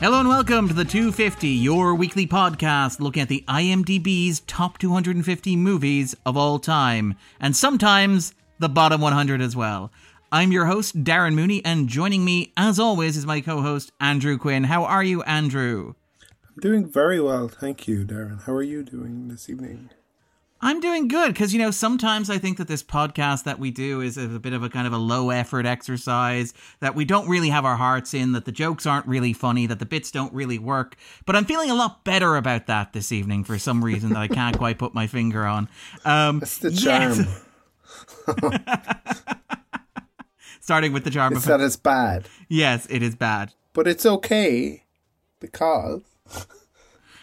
Hello and welcome to the 250, your weekly podcast looking at the IMDb's top 250 movies of all time, and sometimes the bottom 100 as well. I'm your host, Darren Mooney, and joining me, as always, is my co host, Andrew Quinn. How are you, Andrew? I'm doing very well, thank you, Darren. How are you doing this evening? I'm doing good because, you know, sometimes I think that this podcast that we do is a bit of a kind of a low effort exercise, that we don't really have our hearts in, that the jokes aren't really funny, that the bits don't really work. But I'm feeling a lot better about that this evening for some reason that I can't quite put my finger on. Um, That's the charm. yes. Starting with the charm It's of that it's bad, Yes, it is bad. but it's okay because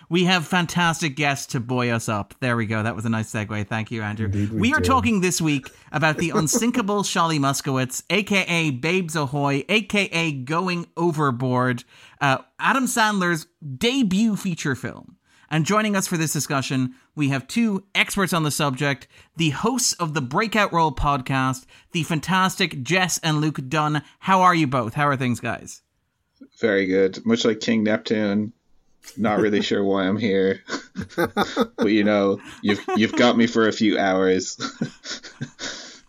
We have fantastic guests to buoy us up. There we go. That was a nice segue. Thank you, Andrew. Indeed we we are talking this week about the unsinkable Shecky Moskowitz, aka Babes Ahoy, aka Going Overboard, uh, Adam Sandler's debut feature film. And joining us for this discussion, we have two experts on the subject, the hosts of the Breakout Role podcast, the fantastic Jess and Luke Dunne. How are you both? How are things, guys? Very good. Much like King Neptune. Not really sure why I'm here. but you know, you've you've got me for a few hours.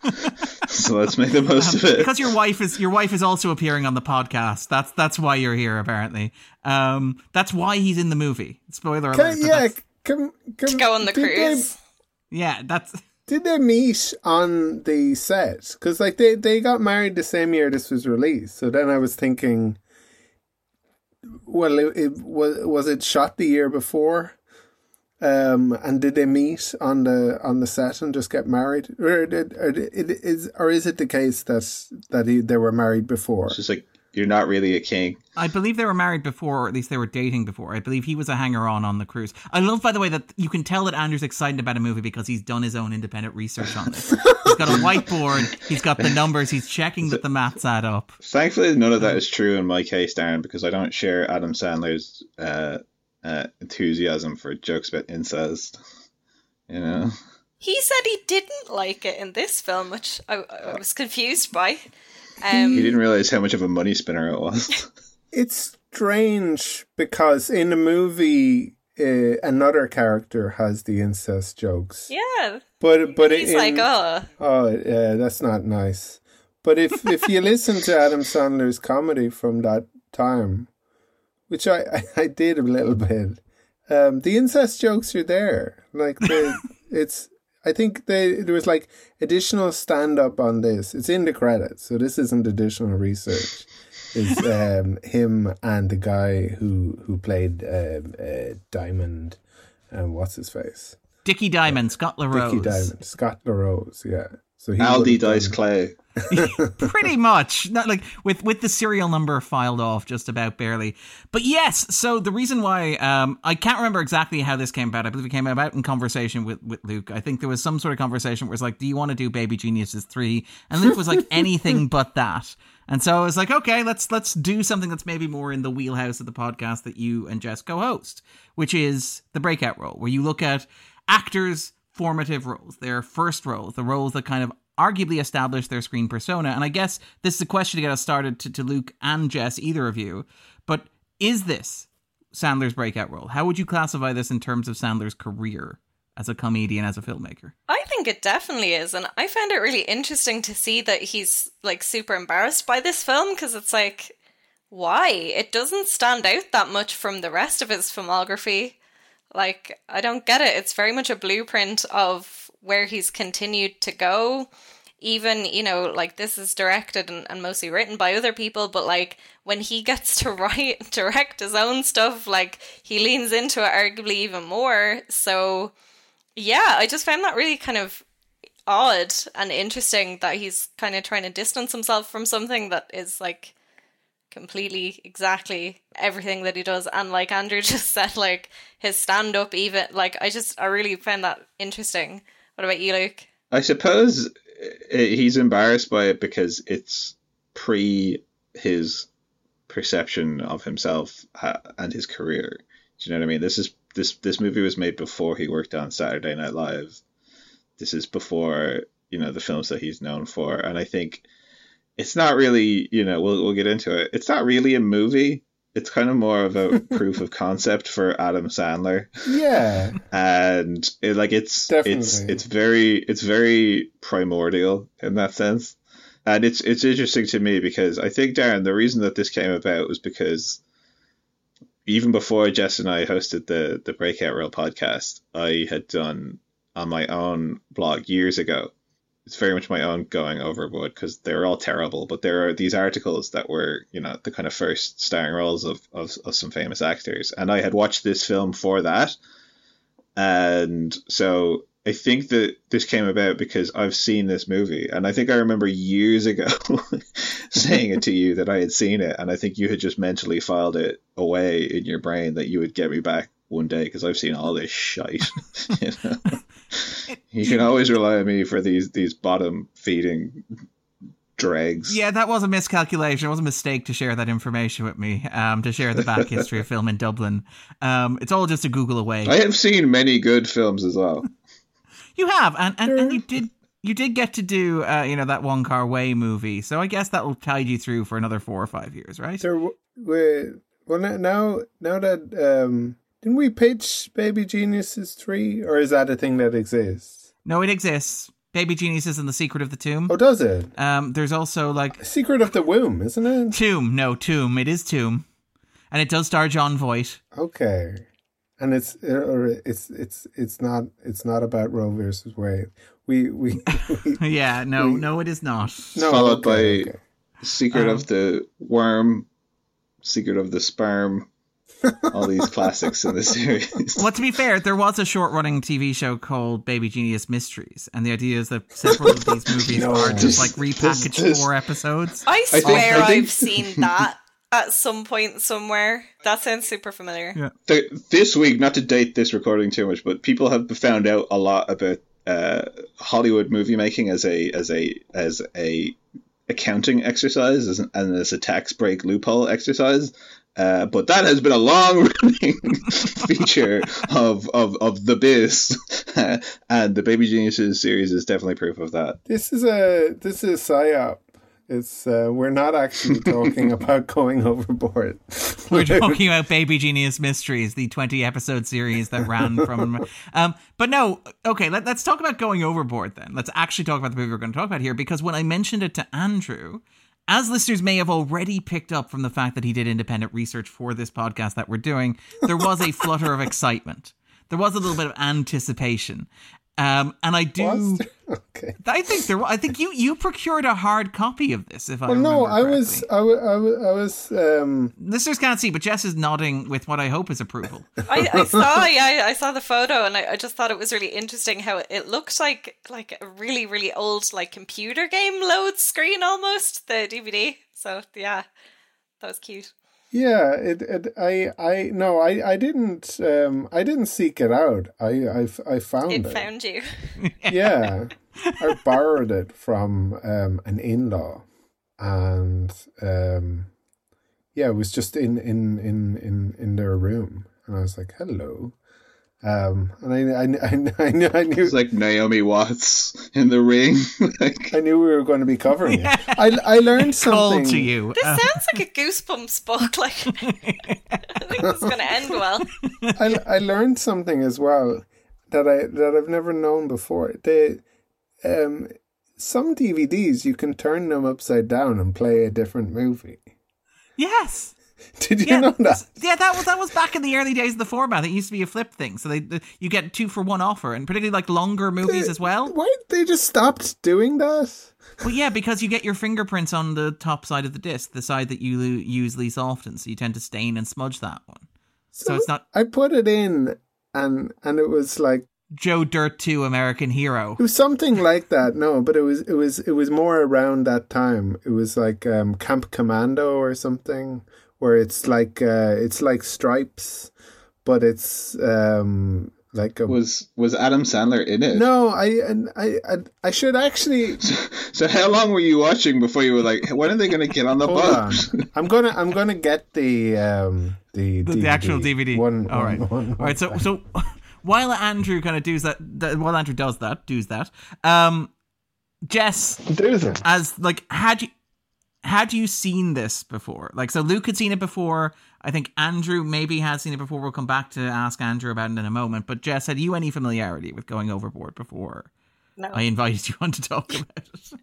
so let's make the most of it. because your wife is your wife is also appearing on the podcast. That's that's why you're here. Apparently, um, that's why he's in the movie. Spoiler alert. can, but yeah, that's- can, can, go on the did cruise. They, yeah, that's did they meet on the set? Because like they they got married the same year this was released. So then I was thinking, well, it, it was was it shot the year before? Um, and did they meet on the on the set and just get married, or did, or did, it is or is it the case that that he, they were married before? It's just like you're not really a king. I believe they were married before, or at least they were dating before. I believe he was a hanger on on the cruise. I love, by the way, that you can tell that Andrew's excited about a movie because he's done his own independent research on this. he's got a whiteboard, he's got the numbers, he's checking that the maths add up. Thankfully, none of that is true in my case, Darren, because I don't share Adam Sandler's uh, uh, enthusiasm for jokes about incest. You know, He said he didn't like it in this film, which I, I was confused by. Um, he didn't realize how much of a money spinner it was. It's strange because in the movie, uh, another character has the incest jokes, yeah, but but he's in, like, oh, oh yeah, that's not nice. But if if you listen to Adam Sandler's comedy from that time, which I I, I did a little bit, um, the incest jokes are there. Like the, it's. I think they, there was like additional stand up on this. It's in the credits, so this isn't additional research. Is um, him and the guy who who played um, uh, Diamond, um, what's his face? Dickie Diamond, Scott LaRose. Dickie Diamond, Scott LaRose, yeah. So he Aldi Dice done- Clay. pretty much. Not like with with the serial number filed off just about barely. But yes so the reason why um i can't remember exactly how this came about. I believe it came about in conversation with with luke. I think there was some sort of conversation where it's like do you want to do baby geniuses 3 and luke was like anything but that. And so i was like okay let's let's do something that's maybe more in the wheelhouse of the podcast that you and jess co-host which is the breakout role where you look at actors formative roles their first roles the roles that kind of arguably establish their screen persona. And I guess this is a question to get us started to, to Luke and Jess, either of you. But is this Sandler's breakout role? How would you classify this in terms of Sandler's career as a comedian, as a filmmaker? I think it definitely is, and I found it really interesting to see that he's like super embarrassed by this film because it's like, why? It doesn't stand out that much from the rest of his filmography. Like, I don't get it. It's very much a blueprint of where he's continued to go. Even, you know, like this is directed and, and mostly written by other people, but like when he gets to write, direct his own stuff, like he leans into it arguably even more. So, yeah, I just found that really kind of odd and interesting that he's kind of trying to distance himself from something that is like completely exactly everything that he does and like andrew just said like his stand up even like i just i really found that interesting what about you luke I suppose uh, he's embarrassed by it because it's pre his perception of himself uh, and his career. Do you know what I mean? This is this this movie was made before he worked on Saturday Night Live. This is before you know the films that he's known for, and I think it's not really you know we'll we'll get into it. It's not really a movie. It's kind of more of a proof of concept for Adam Sandler, Yeah, and it, like it's Definitely. it's it's very it's very primordial in that sense, and it's it's interesting to me because I think Darren, the reason that this came about was because even before Jess and I hosted the the Breakout Role podcast, I had done on my own blog years ago. It's very much my own going overboard because they're all terrible, but there are these articles that were, you know, the kind of first starring roles of, of, of some famous actors. And I had watched this film for that. And so I think that this came about because I've seen this movie. And I think I remember years ago saying it to you that I had seen it. And I think you had just mentally filed it away in your brain that you would get me back one day because I've seen all this shite. you know? you can always rely on me for these these bottom feeding dregs. Yeah, that was a miscalculation. It was a mistake to share that information with me. Um, to share the back history of film in Dublin. Um, it's all just a Google away. I have seen many good films as well. You have, and, and, and you did you did get to do uh, you know that Wong Kar-wai movie. So I guess that will tide you through for another four or five years, right? there. w- we- Well, now- now, now that um, didn't we pitch Baby Geniuses three, or is that a thing that exists? No, it exists. Baby Geniuses and the Secret of the Tomb. Oh, does it? Um, there's also like Secret of the Womb, isn't it? Tomb. No, Tomb. It is Tomb, and it does star Jon Voight. Okay, and it's or it's it's it's not it's not about Roe versus Wade. We we, we Yeah, no, no, it is not. no Followed okay, by- okay. Secret Um, of the Worm, Secret of the Sperm, all these classics in the series. Well, to be fair, there was a short-running TV show called Baby Genius Mysteries, and the idea is that several of these movies No. are just like repackaged this- four episodes. I swear I think- I've seen that at some point somewhere. That sounds super familiar. Yeah. Th- this week, not to date this recording too much, but people have found out a lot about uh, Hollywood movie making as a as a as a accounting exercise as an, and as a tax break loophole exercise. Uh, but that has been a long running feature of, of, of the biz, and the Baby Geniuses series is definitely proof of that. This is a this is a psyop. It's uh, we're not actually talking about going overboard. We're talking about Baby Genius Mysteries, the 20 episode series that ran from. Um, but no, okay, let, let's talk about going overboard then. Let's actually talk about the movie we're going to talk about here because when I mentioned it to Andrew, as listeners may have already picked up from the fact that he did independent research for this podcast that we're doing, there was a flutter of excitement. There was a little bit of anticipation. Um, and I do. Okay. I think there. I think you you procured a hard copy of this. If I Well, no, I was. I was, I wa- I was um Listeners can't see, but Jess is nodding with what I hope is approval. I, I saw, yeah, I saw the photo, and I, I just thought it was really interesting how it looked like like a really, really old like computer game load screen almost the DVD. So yeah, that was cute. Yeah it, it I I no I I didn't um I didn't seek it out. I I, I found It it, found you. yeah I borrowed it from um an in-law. And um yeah it was just in in in in in their room. And I was like hello um and I I I, I knew I knew It's like Naomi Watts in the ring. like, I knew we were going to be covering it. I I learned something. Cold to you. This Uh, sounds like a Goosebumps book. Like I think this is going to end well. I I learned something as well that I that I've never known before. They um some DVDs you can turn them upside down and play a different movie. yes. Did you Yeah, know that? Yeah, that was that was back in the early days of the format. It used to be a flip thing, so they the, you get two for one offer, and particularly like longer movies as well. Why they just stopped doing that? Well, yeah, because you get your fingerprints on the top side of the disc, the side that you use least often, so you tend to stain and smudge that one. So, it's not I put it in and and it was like Joe Dirt Two American Hero. it was something like that. No, but it was it was it was more around that time. It was like um, Camp Commando or something, where it's like uh, it's like Stripes, but it's um, like a was was Adam Sandler in it? no. I and I, I I should actually So how long were you watching before you were like, when are they going to get on the hold on. boat? I'm gonna I'm gonna get the um the The, the actual DVD. One, All right. one- one- All right. So so while Andrew kind of does that, that while Andrew does that, does that, um, Jess, Do that. as like had you had you seen this before? Like, so Luke had seen it before. I think Andrew maybe has seen it before. We'll come back to ask Andrew about it in a moment. But Jess, had you any familiarity with going overboard before No. I invited you on to talk about it?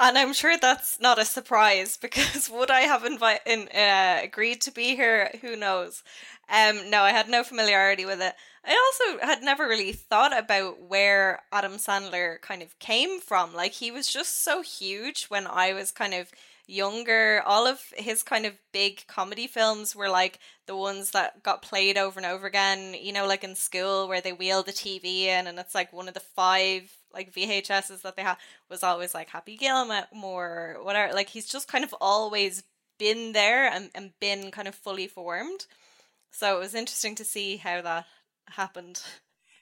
And I'm sure that's not a surprise because would I have invi- in, uh, agreed to be here? Who knows? Um, no, I had no familiarity with it. I also had never really thought about where Adam Sandler kind of came from. Like he was just so huge when I was kind of younger. All of his kind of big comedy films were like the ones that got played over and over again. You know, like in school where they wheel the TV in, and it's like one of the five like VHSs that they had was always like Happy Gilmore or whatever. Like he's just kind of always been there and, and been kind of fully formed. So it was interesting to see how that happened.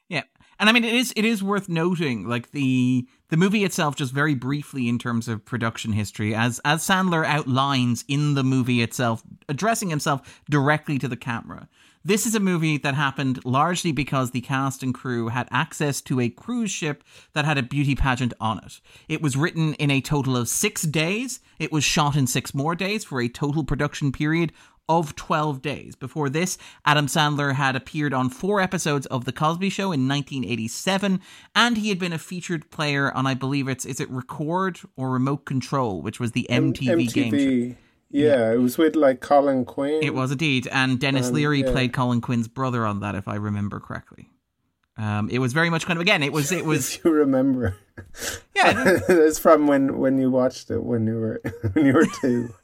Yeah, and I mean it is it is worth noting like the the movie itself just very briefly in terms of production history as as Sandler outlines in the movie itself addressing himself directly to the camera. This is a movie that happened largely because the cast and crew had access to a cruise ship that had a beauty pageant on it. It was written in a total of 6 days. It was shot in 6 more days for a total production period of 12 days. Before this, Adam Sandler had appeared on four episodes of The Cosby Show in 1987, and he had been a featured player on, I believe it's, is it Record or Remote Control, which was the MTV, game show. Yeah, it was with like Colin Quinn. It was indeed, and Dennis Um, Leary yeah. played Colin Quinn's brother on that, if I remember correctly. Um, it was very much kind of again. It was it was you remember. yeah. it's from when when you watched it when you were when you were two.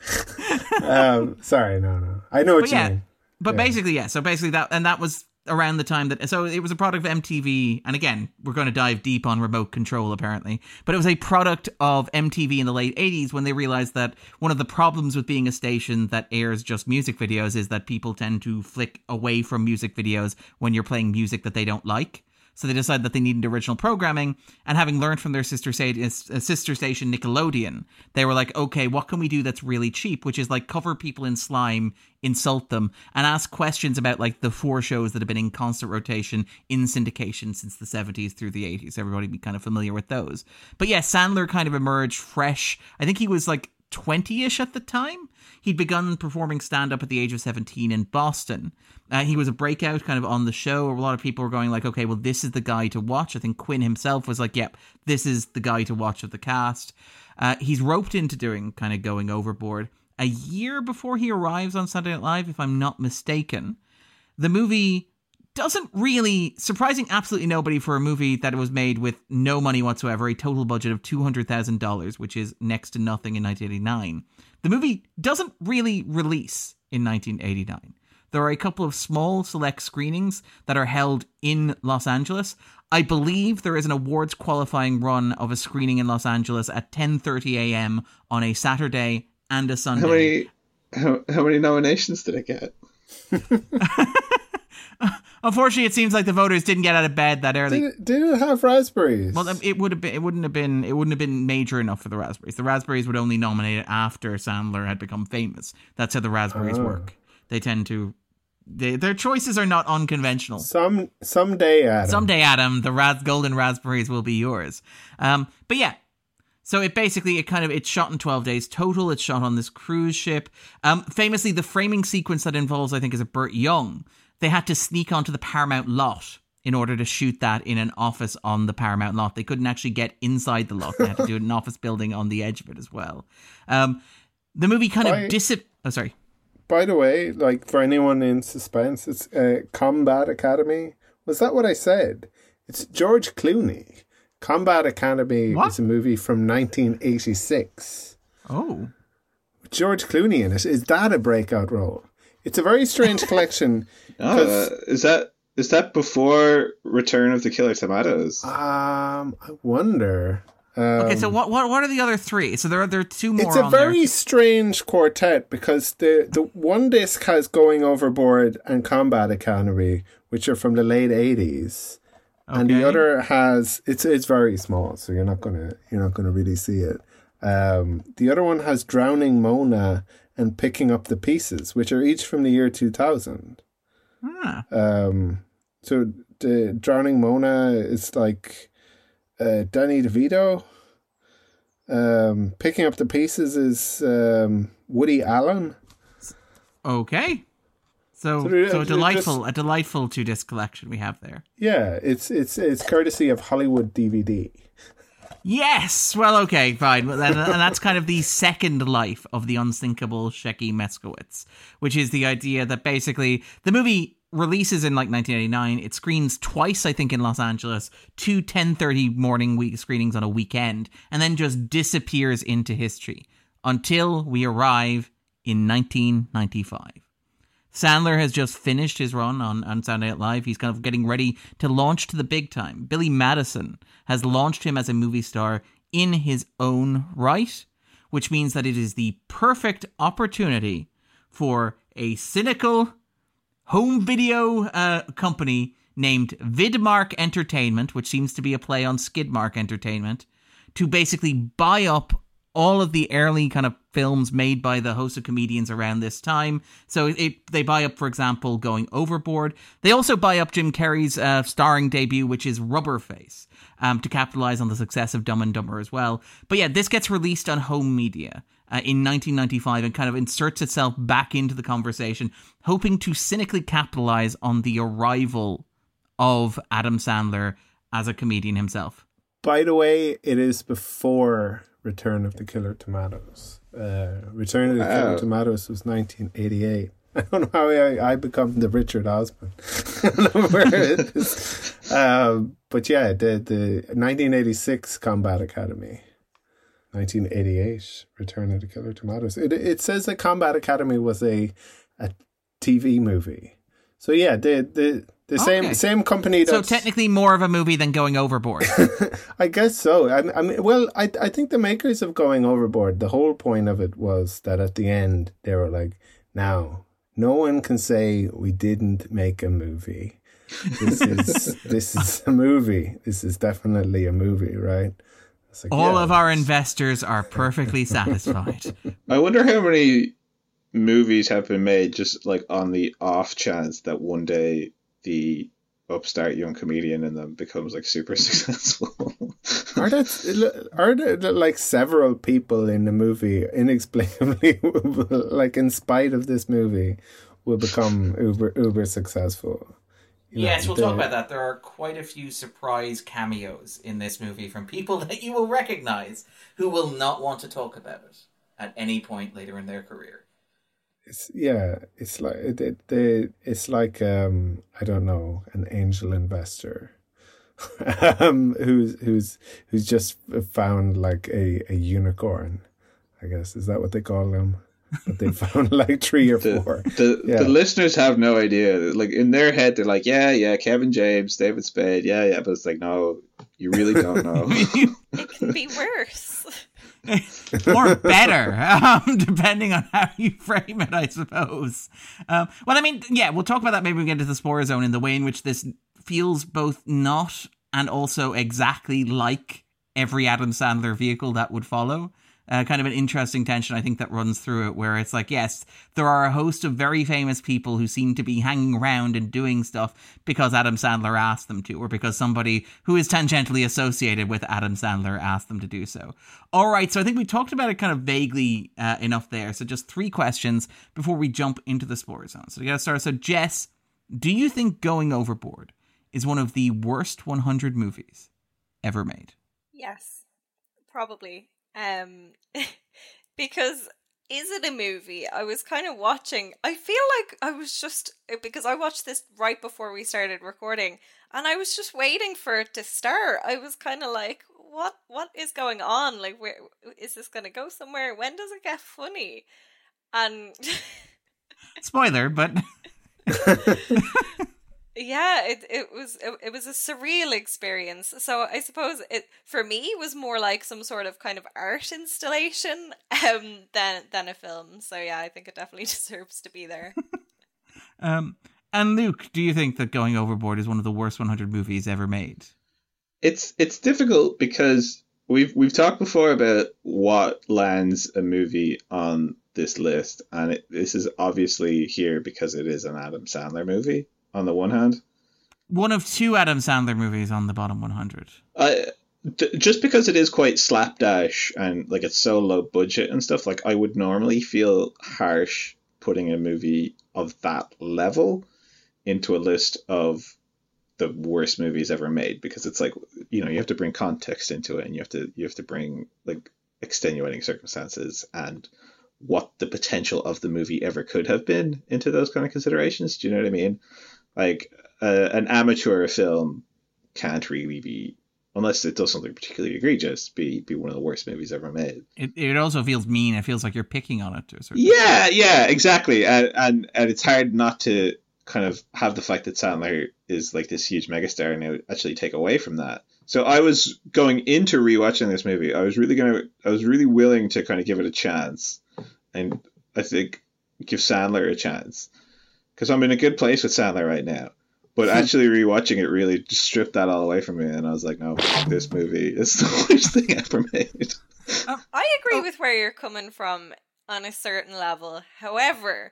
um, sorry, no, no. I know what But you yeah, mean. but Yeah. basically, yeah. So basically, that and that was around the time that so it was a product of MTV. And again, we're going to dive deep on remote control apparently, but it was a product of MTV in the late '80s when they realized that one of the problems with being a station that airs just music videos is that people tend to flick away from music videos when you're playing music that they don't like. So they decided that they needed original programming, and having learned from their sister station, uh, uh, sister station Nickelodeon, they were like, "Okay, what can we do that's really cheap? Which is like cover people in slime, insult them, and ask questions about like the four shows that have been in constant rotation in syndication since the '70s through the '80s. Everybody be kind of familiar with those. But yeah, Sandler kind of emerged fresh. I think he was like 20-ish at the time. He'd begun performing stand-up at the age of 17 in Boston. Uh, he was a breakout kind of on the show. A lot of people were going like, okay, well, this is the guy to watch. I think Quinn himself was like, yep, this is the guy to watch of the cast. Uh, he's roped into doing kind of going overboard a year before he arrives on Saturday Night Live, if I'm not mistaken. The movie doesn't really surprising absolutely nobody for a movie that was made with no money whatsoever, a total budget of two hundred thousand dollars, which is next to nothing in 1989. The movie doesn't really release in 1989. There are a couple of small select screenings that are held in Los Angeles. I believe there is an awards qualifying run of a screening in Los Angeles at 10:30 a.m. on a Saturday and a Sunday. How many how, how many nominations did it get? Unfortunately, it seems like the voters didn't get out of bed that early. Did it, did it have raspberries? Well, it would have been. It wouldn't have been. It wouldn't have been major enough for the Raspberries. The Raspberries would only nominate it after Sandler had become famous. That's how the Raspberries Oh. work. They tend to. They, their choices are not unconventional. Some someday, Adam. Someday, Adam, the ras- golden raspberries will be yours. Um, but yeah, so it basically it kind of it's shot in twelve days total. It's shot on this cruise ship. Um, famously, the framing sequence that involves, I think, is a Burt Young. They had to sneak onto the Paramount lot in order to shoot that in an office on the Paramount lot. They couldn't actually get inside the lot. They had to do it in an office building on the edge of it as well. Um, the movie kind Why- of disip. Oh, sorry. By the way, like for anyone in suspense, it's uh, Combat Academy. Was that what I said? It's George Clooney. Combat Academy What? is a movie from 1986. Oh, George Clooney in it. Is that a breakout role? It's a very strange collection. Oh, 'Cause- uh, is that is that before Return of the Killer Tomatoes? Um, I wonder. Um, okay. So what what what are the other three? So there are there are two more. It's a on there. very strange quartet because the the one disc has Going Overboard and Combat Academy, which are from the late eighties, and the other has it's it's very small, so you're not gonna you're not gonna really see it. Um, the other one has Drowning Mona and Picking Up the Pieces, which are each from the year two thousand. Ah. Um, so the Drowning Mona is like uh, Danny DeVito, Um, picking up the pieces is um, Woody Allen. Okay. So, So so, a delightful, a delightful two disc collection we have there. Yeah, it's it's it's courtesy of Hollywood DVD. Yes. Well, okay, fine. And that's kind of the second life of the unthinkable Shecky Moskowitz, which is the idea that basically the movie releases in like 1989. It screens twice, I think, in Los Angeles, two 10:30 morning week screenings on a weekend, and then just disappears into history until we arrive in 1995. Sandler has just finished his run on, on Saturday Night Live. He's kind of getting ready to launch to the big time. Billy Madison has launched him as a movie star in his own right, which means that it is the perfect opportunity for a cynical home video uh, company named Vidmark Entertainment, which seems to be a play on Skidmark Entertainment, to basically buy up all of the early kind of films made by the host of comedians around this time. So it they buy up, for example, Going Overboard. They also buy up Jim Carrey's uh, starring debut, which is Rubberface, um, to capitalize on the success of Dumb and Dumber as well. But yeah, this gets released on home media. Uh, in 1995 and kind of inserts itself back into the conversation, hoping to cynically capitalize on the arrival of Adam Sandler as a comedian himself. By the way, it is before Return of the Killer Tomatoes. Uh, Return of the Killer. Tomatoes was 1988. I don't know how I, I become the Richard Osman. I don't know where it is. Um, but yeah, the, the 1986 Combat Academy. 1988 Return of the Killer Tomatoes. It, it says that Combat Academy was a a TV movie. So yeah, the the the Okay. same same company. So technically more of a movie than Going Overboard. I guess so. I, I mean, well, I I think the makers of Going Overboard, the whole point of it was that at the end they were like, now no one can say we didn't make a movie. This is this is a movie. This is definitely a movie, right? Like, All yeah. of our investors are perfectly satisfied. I wonder how many movies have been made just like on the off chance that one day the upstart young comedian and then becomes like super successful. Are there are there like several people in the movie inexplicably like in spite of this movie will become uber uber successful? You know, Yes, we'll the- talk about that. There are quite a few surprise cameos in this movie from people that you will recognize who will not want to talk about it at any point later in their career. It's yeah, it's like it, it, they, it's like um I don't know an angel investor, um who's who's who's just found like a a unicorn, I guess is that what they call them? But they found like three or the, four. the, Yeah. the listeners have no idea. Like in their head, they're like, yeah, yeah, Kevin James, David Spade, yeah, yeah. But it's like, no, you really don't know. It can be worse. or better, um, depending on how you frame it, I suppose. Um, well, I mean, yeah, we'll talk about that maybe we get into the Spore Zone in the way in which this feels both not and also exactly like every Adam Sandler vehicle that would follow. Uh, kind of an interesting tension, I think, that runs through it, where it's like, yes, there are a host of very famous people who seem to be hanging around and doing stuff because Adam Sandler asked them to, or because somebody who is tangentially associated with Adam Sandler asked them to do so. All right, so I think we talked about it kind of vaguely uh, enough there. So just three questions before we jump into the sport zone. So we got to start. So Jess, do you think Going Overboard is one of the worst 100 movies ever made? Yes, probably. Um, because is it a movie? I was kind of watching. I feel like I was just because I watched this right before we started recording, and I was just waiting for it to start. I was kind of like, "What? What is going on? Like, where is this going to go somewhere? When does it get funny?" And Spoiler, but Yeah, it it was it, it was a surreal experience. So I suppose it for me was more like some sort of kind of art installation um than than a film. So yeah, I think it definitely deserves to be there. um, and Luke, do you think that Going Overboard is one of the worst 100 movies ever made? it's it's difficult because we've we've talked before about what lands a movie on this list, and it, this is obviously here because it is an Adam Sandler movie. On the one hand, One of two Adam Sandler movies on the bottom 100. I just because it is quite slapdash and like it's so low budget and stuff, like I would normally feel harsh putting a movie of that level into a list of the worst movies ever made because it's like you know you have to bring context into it and you have to you have to bring like extenuating circumstances and what the potential of the movie ever could have been into those kind of considerations. Do you know what I mean? Like uh, an amateur film can't really be unless it does something particularly egregious, be be one of the worst movies ever made. It it also feels mean. It feels like you're picking on it. To a certain yeah, yeah, exactly. And, and and it's hard not to kind of have the fact that Sandler is like this huge megastar and it actually take away from that. So I was going into rewatching this movie. I was really gonna. I was really willing to kind of give it a chance, and I think give Sandler a chance because I'm in a good place with Sandler right now. But actually rewatching it really just stripped that all away from me, and I was like, no, this movie is the worst thing ever made. Um, I agree oh. with where you're coming from on a certain level. However,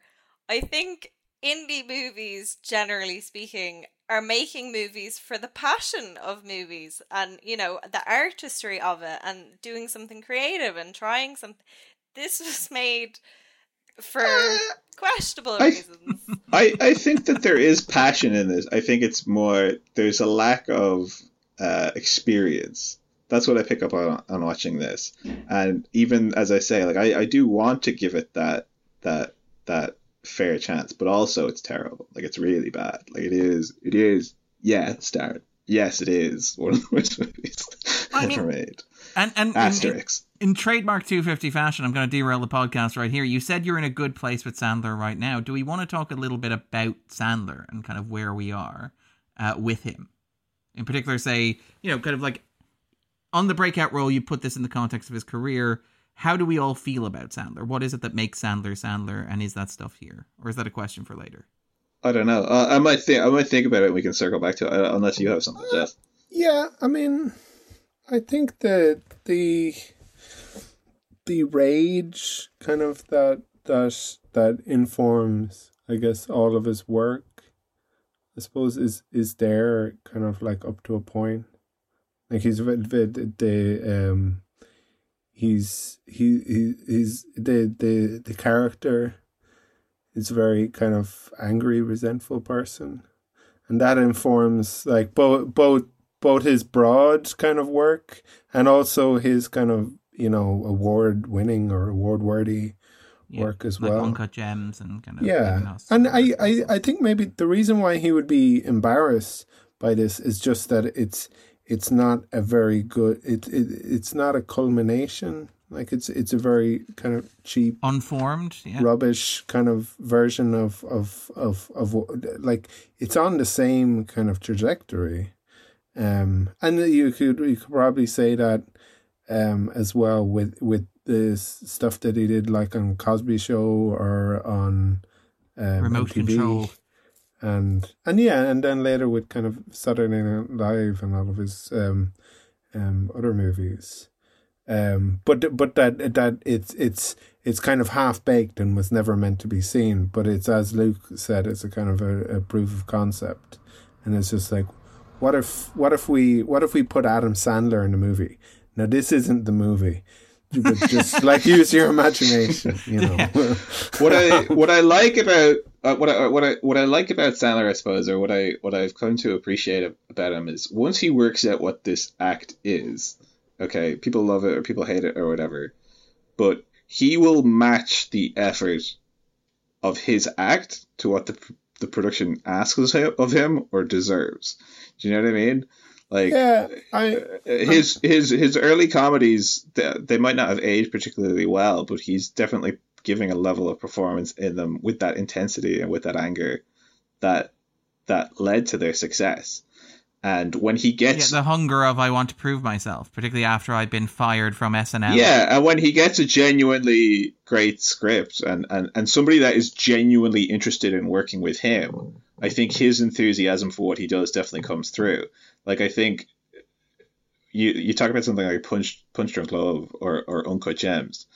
I think indie movies, generally speaking, are making movies for the passion of movies and you know the artistry of it and doing something creative and trying something. This was made for uh, questionable I, reasons. I, I think that there is passion in this. I think it's more there's a lack of uh, experience. That's what I pick up on, on watching this. And even as I say, like I, I do want to give it that that that fair chance, but also it's terrible. Like it's really bad. Like it is it is yeah, start. Yes, it is one of the worst movies I ever mean, made. And and Asterix. In, in, trademark 250 fashion, I'm going to derail the podcast right here. You said you're in a good place with Sandler right now. Do we want to talk a little bit about Sandler and kind of where we are uh, with him? In particular, say, you know, kind of like on the breakout role, you put this in the context of his career. How do we all feel about Sandler? What is it that makes Sandler Sandler, and is that stuff here, or is that a question for later? I don't know. Uh, I might think I might think about it. and We can circle back to it, uh, unless you have something, Jeff. Yeah, I mean, I think that the the rage kind of that that that informs, I guess, all of his work. I suppose is is there kind of like up to a point. Like he's the, the um he's he, he he's the the the character is very kind of angry, resentful person, and that informs like both both both his broad kind of work and also his kind of you know award winning or award worthy yeah, work as like well. Uncut Gems and kind of yeah, and I, I I think maybe the reason why he would be embarrassed by this is just that it's it's not a very good it, it it's not a culmination like it's it's a very kind of cheap unformed yeah. rubbish kind of version of of of of like it's on the same kind of trajectory um, and you could you could probably say that um, as well with with the stuff that he did like on Cosby Show or on um, Remote MTV. Control. And and yeah, and then later with kind of Saturday Night Live and all of his um, um, other movies. Um, but but that that it's it's it's kind of half baked and was never meant to be seen. But it's as Luke said, it's a kind of a, a proof of concept, and it's just like what if what if we what if we put Adam Sandler in the movie? Now this isn't the movie. But just like use your imagination, you know. what I what I like about uh, what I what I what I like about Sandler, I suppose, or what I what I've come to appreciate about him is once he works out what this act is. Okay, people love it or people hate it or whatever, but he will match the effort of his act to what the the production asks of him or deserves. Do you know what I mean? Like, yeah, I, uh, his his his early comedies they might not have aged particularly well, but he's definitely giving a level of performance in them with that intensity and with that anger that that led to their success. And when he gets yeah, the hunger of I want to prove myself, particularly after I've been fired from SNL. Yeah, and when he gets a genuinely great script and, and, and somebody that is genuinely interested in working with him, I think his enthusiasm for what he does definitely comes through. Like I think you you talk about something like Punch Punch Drunk Love or, or Uncut Gems.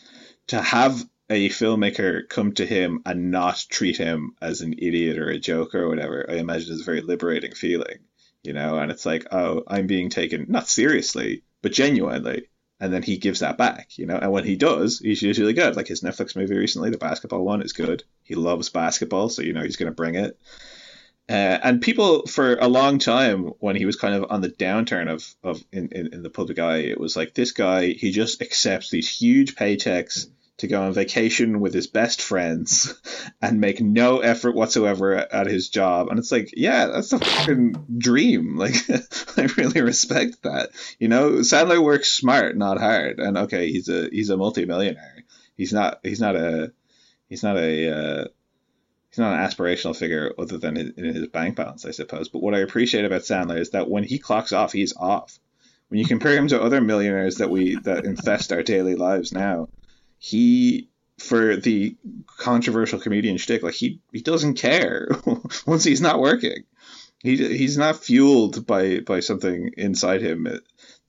To have a filmmaker come to him and not treat him as an idiot or a joker or whatever, I imagine is a very liberating feeling you know, and it's like, oh, I'm being taken not seriously, but genuinely. And then he gives that back, you know. And when he does, he's usually good. Like his Netflix movie recently, the basketball one, is good. He loves basketball, so you know he's going to bring it. Uh, and people for a long time, when he was kind of on the downturn of of in, in, in the public eye, it was like this guy he just accepts these huge paychecks to go on vacation with his best friends and make no effort whatsoever at his job. And it's like, yeah, that's a fucking dream. Like, I really respect that. You know, Sandler works smart, not hard. And okay, he's a he's a multimillionaire. He's not he's not a he's not a uh, he's not an aspirational figure other than his, in his bank balance, I suppose. But what I appreciate about Sandler is that when he clocks off, he's off. When you compare him to other millionaires that we that infest our daily lives now, he for the controversial comedian shtick, like he he doesn't care once he's not working. He he's not fueled by by something inside him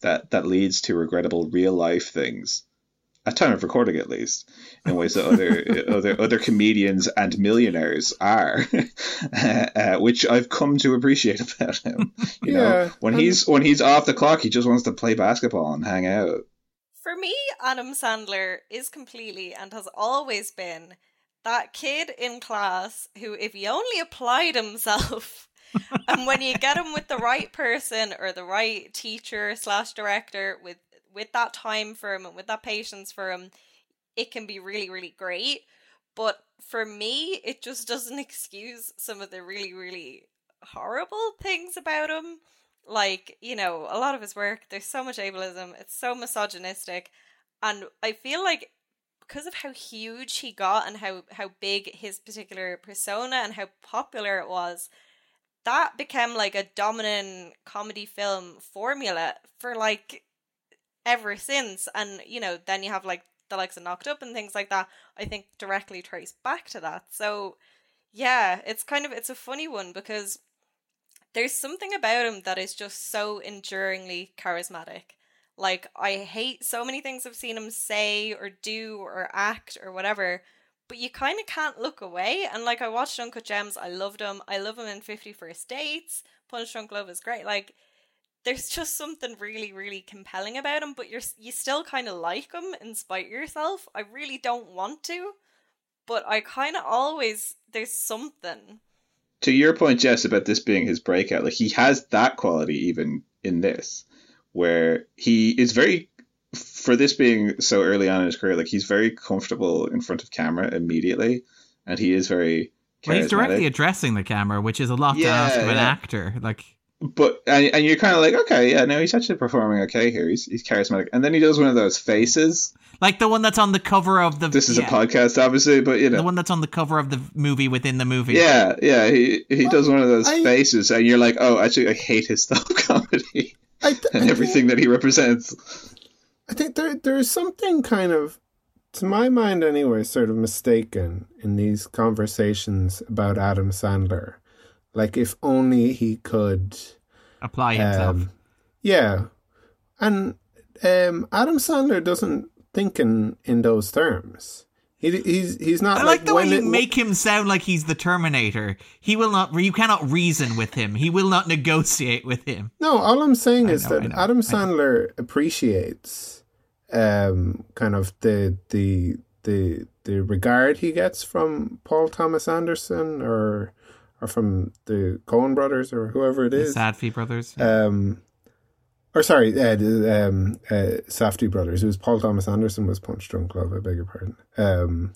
that that leads to regrettable real life things. At time of recording, at least, in ways that other other other comedians and millionaires are, uh, which I've come to appreciate about him. You yeah, know, when he's when he's off the clock, he just wants to play basketball and hang out. For me, Adam Sandler is completely and has always been that kid in class who, if he only applied himself, and when you get him with the right person or the right teacher slash director with with that time for him and with that patience for him, it can be really really great. But for me, it just doesn't excuse some of the really really horrible things about him like you know a lot of his work there's so much ableism it's so misogynistic and i feel like because of how huge he got and how how big his particular persona and how popular it was that became like a dominant comedy film formula for like ever since and you know then you have like the likes of knocked up and things like that i think directly trace back to that. So yeah it's kind of it's a funny one because there's something about him that is just so enduringly charismatic. Like, I hate so many things I've seen him say or do or act or whatever, but you kind of can't look away. And like, I watched Uncut Gems, I loved him. I love him in 50 First Dates. Punch Drunk Love is great. Like, there's just something really, really compelling about him, but you're you still kind of like him in spite of yourself. I really don't want to, but I kind of always there's something to your point, Jess, about this being his breakout, like he has that quality even in this, where he is very for this being so early on in his career, like he's very comfortable in front of camera immediately, and he is very. Well, he's directly addressing the camera, which is a lot yeah, to ask of an yeah. actor. Like, but and, and you're kind of like, okay, yeah, no, he's actually performing okay here. He's he's charismatic, and then he does one of those faces, like the one that's on the cover of the. This is yeah. a podcast, obviously, but you know the one that's on the cover of the movie within the movie. Yeah, yeah, he he does one of those I, faces, and you're like, oh, actually, I hate his style comedy th- and everything think, that he represents. I think there there's something kind of, to my mind anyway, sort of mistaken in these conversations about Adam Sandler. Like, if only he could apply himself. Um, yeah, and um, Adam Sandler doesn't think in, in those terms. He, he's he's not. I like, like the way you it, make him sound like he's the Terminator. He will not. You cannot reason with him. He will not negotiate with him. No, all I'm saying I is know, that Adam Sandler appreciates um, kind of the the the the regard he gets from Paul Thomas Anderson or or from the Coen brothers or whoever it is. The Safdie brothers. Um, or sorry, uh, um, uh, Safdie brothers. It was Paul Thomas Anderson was Punch Drunk Love. I beg your pardon. Um,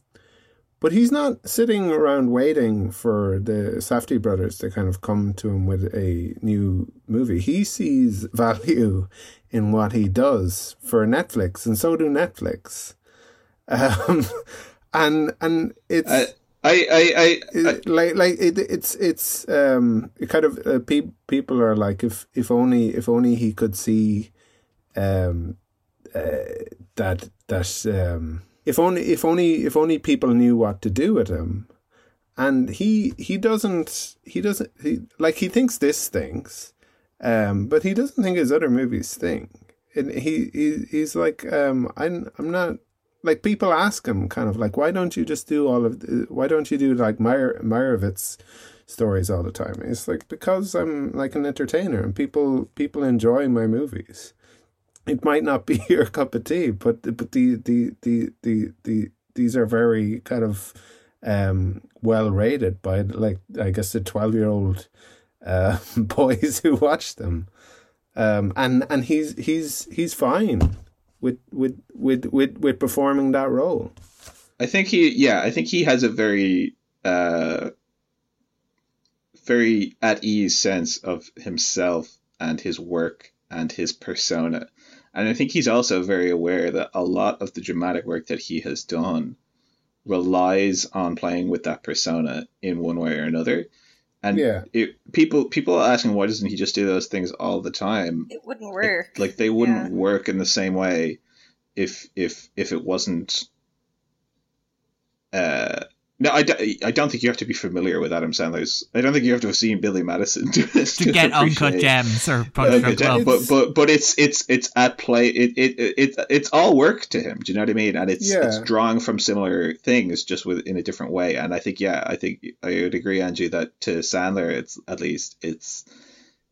but he's not sitting around waiting for the Safdie brothers to kind of come to him with a new movie. He sees value in what he does for Netflix, and so do Netflix. Um, and and it's. Uh, I, I, I, I, like, like it, it's, it's, um, it kind of uh, pe- people are like, if, if only, if only he could see, um, uh, that, that, um, if only, if only, if only people knew what to do with him, and he, he doesn't, he doesn't, he like he thinks this stinks, um, but he doesn't think his other movies stink. And he, he, he's like, um, I'm, I'm not like people ask him kind of like why don't you just do all of why don't you do like Meyer, Meyerowitz stories all the time? It's like because I'm like an entertainer and people people enjoy my movies. It might not be your cup of tea, but but the the the the, the these are very kind of um, well rated by like I guess the twelve year old uh, boys who watch them, um, and and he's he's he's fine with with with with with performing that role. I think he yeah I think he has a very uh, very at ease sense of himself and his work and his persona. And I think he's also very aware that a lot of the dramatic work that he has done relies on playing with that persona in one way or another. And Yeah. it, people people are asking why doesn't he just do those things all the time? It wouldn't work. Like they wouldn't Yeah. work in the same way if if if it wasn't. Uh, no, I, d- I don't think you have to be familiar with Adam Sandler's. I don't think you have to have seen Billy Madison to, to get uncut appreciate- gems or punch Okay, drunk love. but but but it's it's it's at play. It it, it it it's all work to him. Do you know what I mean? And it's Yeah. it's drawing from similar things, just with in a different way. And I think yeah, I think I would agree, Angie, that to Sandler, it's at least it's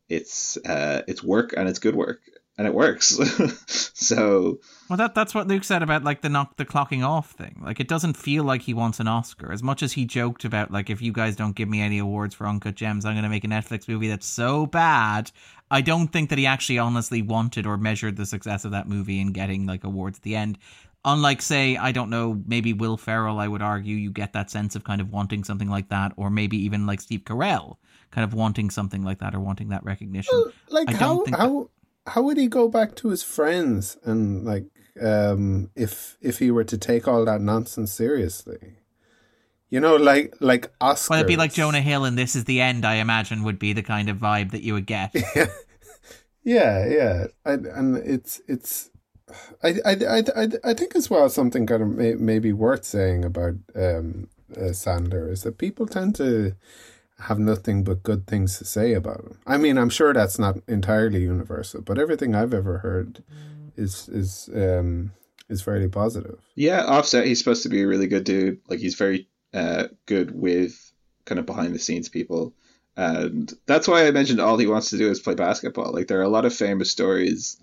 it's uh it's work and it's good work and it works. so Well, that that's what Luke said about like the knock the clocking off thing. Like it doesn't feel like he wants an Oscar as much as he joked about like if you guys don't give me any awards for Uncut Gems, I'm going to make a Netflix movie that's so bad. I don't think that he actually honestly wanted or measured the success of that movie in getting like awards at the end. Unlike, say, I don't know, maybe Will Ferrell, I would argue you get that sense of kind of wanting something like that, or maybe even like Steve Carell, kind of wanting something like that or wanting that recognition. like I don't how think how how would he go back to his friends and like um if if he were to take all that nonsense seriously you know like like Oscars Well, it'd be like Jonah Hill, and this is the end. I imagine would be the kind of vibe that you would get. yeah yeah I, and it's it's I, I, I, I, I think as well something kind of may, maybe worth saying about um, uh, Sandler is that people tend to have nothing but good things to say about him. I mean, I'm sure that's not entirely universal, but everything I've ever heard is is um, is fairly positive. yeah, Offset, he's supposed to be a really good dude. Like he's very uh good with kind of behind the scenes people. And that's why I mentioned all he wants to do is play basketball. Like there are a lot of famous stories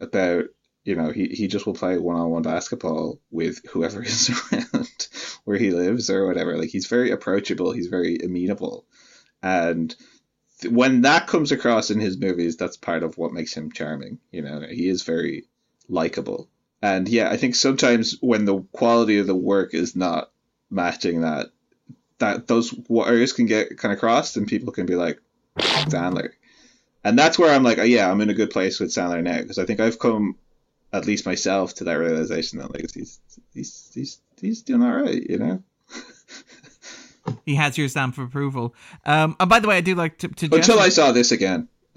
about you know he, he just will play one on one basketball with whoever is around where he lives or whatever. Like he's very approachable. He's very amenable, and th- when that comes across in his movies, that's part of what makes him charming. You know, he is very likable. And yeah, I think sometimes when the quality of the work is not matching that, that those wires can get kind of crossed, and people can be like Sandler, and that's where I'm like, oh, yeah, I'm in a good place with Sandler now because I think I've come, at least myself, to that realization that like he's he's he's he's doing all right, you know. He has your stamp of approval. Um, and by the way, I do like to, to Until I saw this again.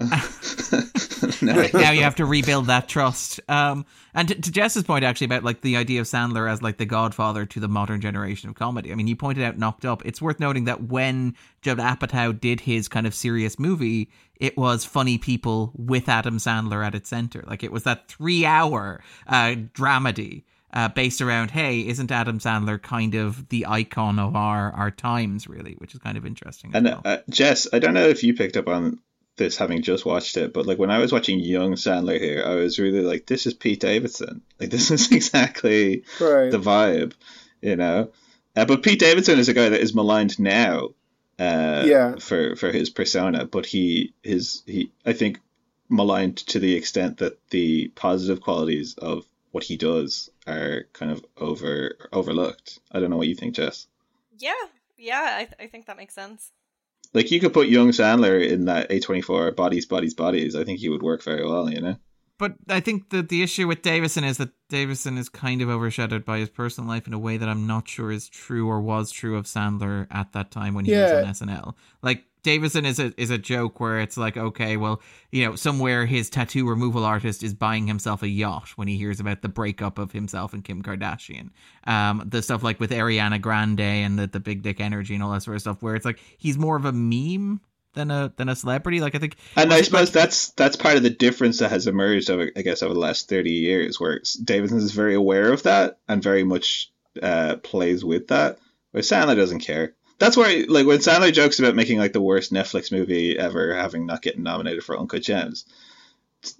no. now you have to rebuild that trust. Um, and to, to Jess's point, actually, about like the idea of Sandler as like the godfather to the modern generation of comedy. I mean, you pointed out Knocked Up. It's worth noting that when Judd Apatow did his kind of serious movie, it was funny people with Adam Sandler at its center. Like it was that three-hour uh, dramedy. Uh, based around, hey, isn't Adam Sandler kind of the icon of our our times, really, which is kind of interesting. as And well. uh, Jess, I don't know if you picked up on this having just watched it, but like when I was watching young Sandler here, I was really like, this is Pete Davidson. Like this is exactly Right. the vibe, you know. Uh, but Pete Davidson is a guy that is maligned now, uh, Yeah. for for his persona. But he his he I think maligned to the extent that the positive qualities of what he does are kind of over overlooked. I don't know what you think, Jess. Yeah, yeah, I, th- I think that makes sense. Like you could put young Sandler in that A24 bodies, bodies, bodies. I think he would work very well, you know. but I think that the issue with Davidson is that Davidson is kind of overshadowed by his personal life in a way that I'm not sure is true or was true of Sandler at that time when he Yeah. was on SNL. Like Davidson is a is a joke where it's like, okay, well, you know, somewhere his tattoo removal artist is buying himself a yacht when he hears about the breakup of himself and Kim Kardashian. Um, the stuff like with Ariana Grande and the, the big dick energy and all that sort of stuff, where it's like he's more of a meme than a than a celebrity. Like I think And I suppose like- that's that's part of the difference that has emerged over, I guess, over the last thirty years, where Davidson is very aware of that and very much uh, plays with that, where Sandler doesn't care. That's why, like, when Sandler jokes about making like the worst Netflix movie ever, having not getting nominated for Uncut Gems,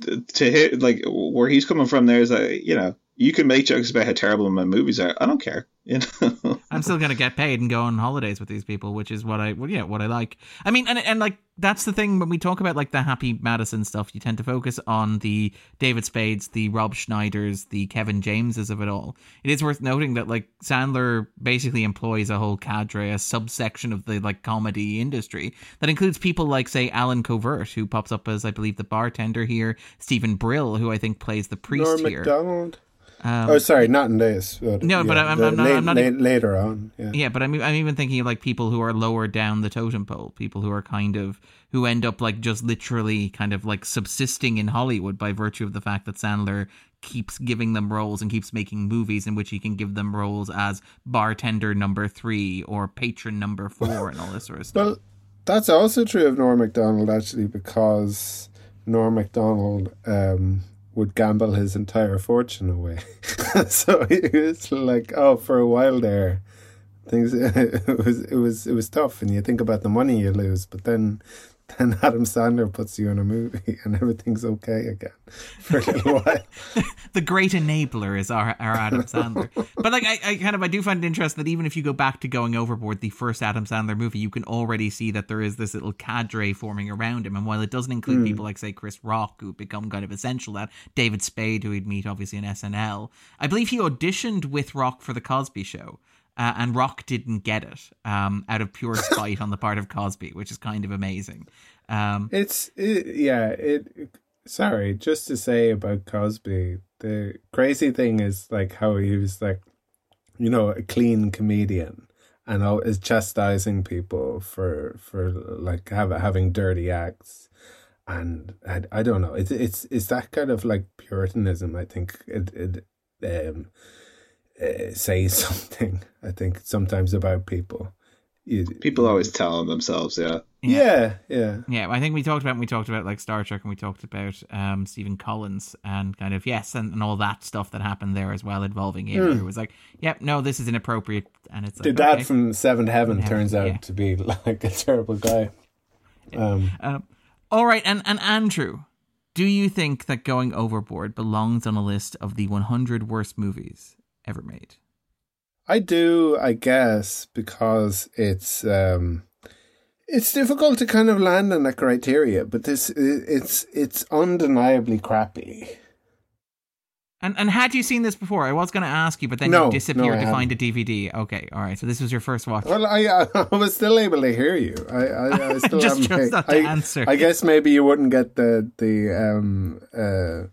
to hit like where he's coming from there is that you know you can make jokes about how terrible my movies are. I don't care. You know, I'm still gonna get paid and go on holidays with these people, which is what I, well, yeah, what I like. I mean, and and like that's the thing when we talk about like the Happy Madison stuff, you tend to focus on the David Spades, the Rob Schneiders, the Kevin Jameses of it all. It is worth noting that like Sandler basically employs a whole cadre, a subsection of the like comedy industry that includes people like say Allen Covert, who pops up as I believe the bartender here, Steven Brill, who I think plays the priest Norm here. Macdonald. Um, oh, sorry, not in this. But, no, yeah, but I'm, I'm, not, late, I'm not. Late, later on, yeah. Yeah, but I'm, I'm even thinking of like people who are lower down the totem pole, people who are kind of who end up like just literally kind of like subsisting in Hollywood by virtue of the fact that Sandler keeps giving them roles and keeps making movies in which he can give them roles as bartender number three or patron number four and all this sort of stuff. Well, that's also true of Norm Macdonald actually, because Norm Macdonald. Um, would gamble his entire fortune away. so it was like, oh, for a while there, things it was it was it was tough, and you think about the money you lose, but then then Adam Sandler puts you in a movie and everything's okay again for a little while. the great enabler is our, our Adam Sandler. but like I, I kind of I do find it interesting that even if you go back to going overboard the first Adam Sandler movie, you can already see that there is this little cadre forming around him. And while it doesn't include mm. people like say Chris Rock who become kind of essential, that David Spade who he'd meet obviously in SNL, I believe he auditioned with Rock for the Cosby Show. Uh, and Rock didn't get it um, out of pure spite on the part of Cosby, which is kind of amazing. Um, it's it, yeah. It sorry, just to say about Cosby, the crazy thing is like how he was like, you know, a clean comedian and is chastising people for for like have, having dirty acts and I, I don't know it's it's it's that kind of like puritanism i think it it um uh, says something. I think sometimes about people. You, people always tell themselves, yeah. yeah. Yeah, yeah. I think we talked about we talked about like Star Trek and we talked about um Stephen Collins and kind of yes and, and all that stuff that happened there as well involving him. Mm. It was like, yep, yeah, no, this is inappropriate and it's like, the dad okay. from Seventh Heaven Seven turns Heaven, out yeah. to be like a terrible guy. Um, um, all right, and and Andrew, do you think that Going Overboard belongs on a list of the 100 worst movies ever made? I do, I guess, because it's um, it's difficult to kind of land on that criteria, but this it's it's undeniably crappy. And and had you seen this before? I was going to ask you, but then no, you disappeared no, to find a DVD. Okay, all right. So this was your first watch. Well, I I was still able to hear you. I I, I still just chose not to I, answer. I guess maybe you wouldn't get the the um uh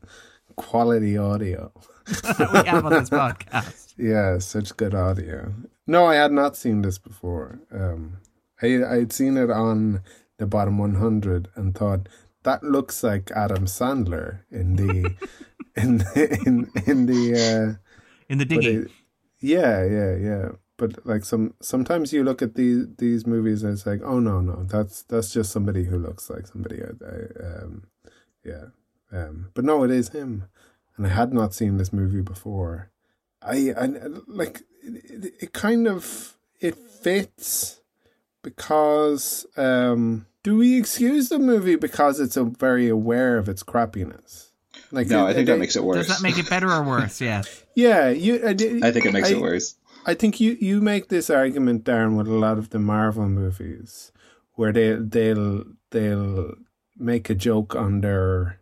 quality audio we have on this podcast. Yeah, such good audio. No, I had not seen this before. Um, I I'd seen it on the bottom 100 and thought that looks like Adam Sandler in the in the, in in the uh, in the digging. It, yeah, yeah, yeah. But like some sometimes you look at these these movies and it's like, oh no, no, that's that's just somebody who looks like somebody. I, I, um, yeah, um, but no, it is him and I had not seen this movie before. I, I like it, it kind of it fits because um do we excuse the movie because it's a very aware of its crappiness? Like no, it, I think it, that makes it worse. Does that make it better or worse? Yeah. yeah, you. I, I think it makes I, it worse. I think you you make this argument, Darren, with a lot of the Marvel movies, where they they'll they'll make a joke on their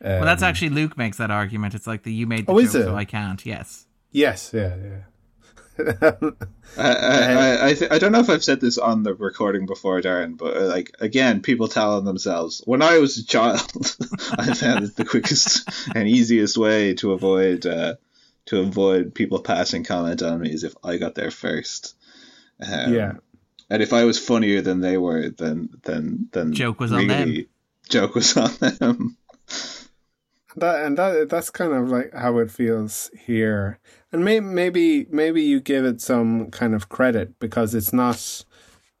well, that's um, actually Luke makes that argument. It's like the you made the oh, joke, so I can't. Yes. Yes. Yeah. Yeah. I I I, th- I, don't know if I've said this on the recording before, Darren, but uh, like again, people telling themselves. When I was a child, I found it the quickest and easiest way to avoid uh, to avoid people passing comment on me is if I got there first. Um, yeah. And if I was funnier than they were, then then then joke was really, on them. Joke was on them that and that that's kind of like how it feels here. And maybe maybe maybe you give it some kind of credit because it's not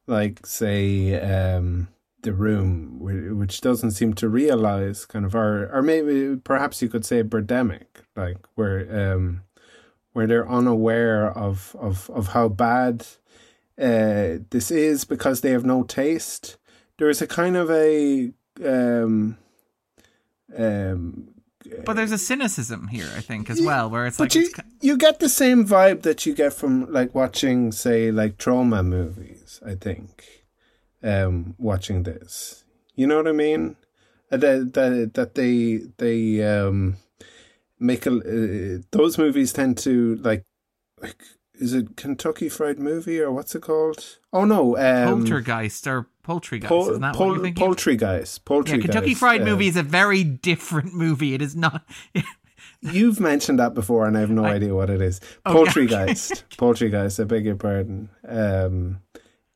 like say um the room which doesn't seem to realize kind of our or maybe perhaps you could say birdemic like where um where they're unaware of of of how bad uh this is because they have no taste. There is a kind of a um Um, but there's a cynicism here, I think, as well, where it's but like you, it's, you get the same vibe that you get from like watching, say, like Troma movies. I think, um, watching this, you know what I mean? Uh, that that that they they um make a uh, those movies tend to like like is it Kentucky Fried Movie or what's it called? Oh no, um, Poltergeist or Poultrygeist. Pol- isn't that pol- what you're thinking? Poultrygeist. Poultrygeist. yeah, Kentucky Fried uh, Movie is a very different movie. It is not. You've mentioned that before, and I have no I- idea what it is. Okay. Poultrygeist. Poultrygeist. I beg your pardon. Um,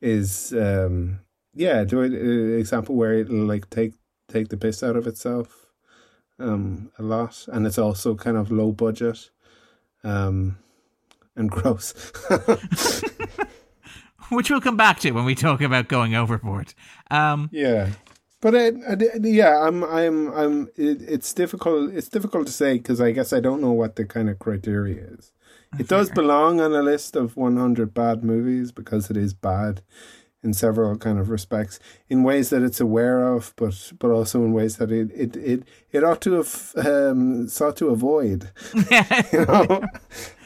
is um, yeah, do it uh, example where it'll like take take the piss out of itself, um, a lot, and it's also kind of low budget, um, and gross. which we'll come back to when we talk about going overboard. Um, Yeah, but I, I, yeah, I'm, I'm, I'm. It, it's difficult. It's difficult to say because I guess I don't know what the kind of criteria is. It does belong on a list of 100 bad movies because it is bad in several kind of respects, in ways that it's aware of, but but also in ways that it it it, it ought to have um, sought to avoid. You know?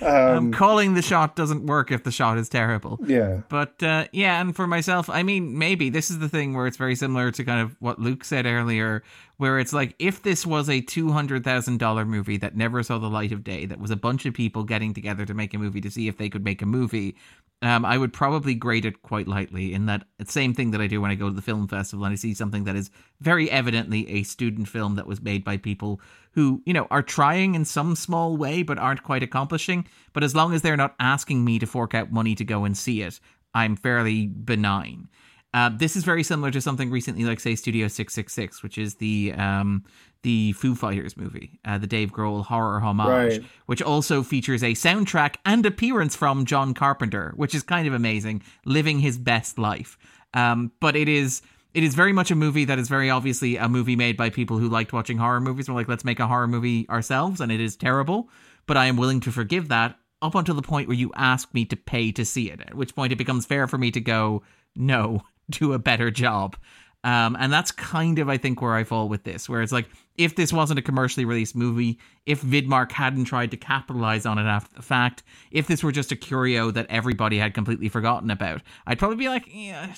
um, calling the shot doesn't work if the shot is terrible. yeah. But uh, yeah, and for myself, I mean, maybe this is the thing where it's very similar to kind of what Luke said earlier, where it's like if this was a two hundred thousand dollar movie that never saw the light of day, that was a bunch of people getting together to make a movie to see if they could make a movie. Um, I would probably grade it quite lightly in that same thing that I do when I go to the film festival and I see something that is very evidently a student film that was made by people who, you know, are trying in some small way but aren't quite accomplishing. But as long as they're not asking me to fork out money to go and see it, I'm fairly benign. Uh, this is very similar to something recently, like say Studio Six Six Six, which is the um, the Foo Fighters movie, uh, the Dave Grohl horror homage, Right. which also features a soundtrack and appearance from John Carpenter, which is kind of amazing, living his best life. Um, but it is it is very much a movie that is very obviously a movie made by people who liked watching horror movies. We're like, let's make a horror movie ourselves, and it is terrible. But I am willing to forgive that up until the point where you ask me to pay to see it. At which point it becomes fair for me to go, no, do a better job. Um, and that's kind of, I think, where I fall with this, where it's like, if this wasn't a commercially released movie, if Vidmark hadn't tried to capitalize on it after the fact, if this were just a curio that everybody had completely forgotten about, I'd probably be like, yeah,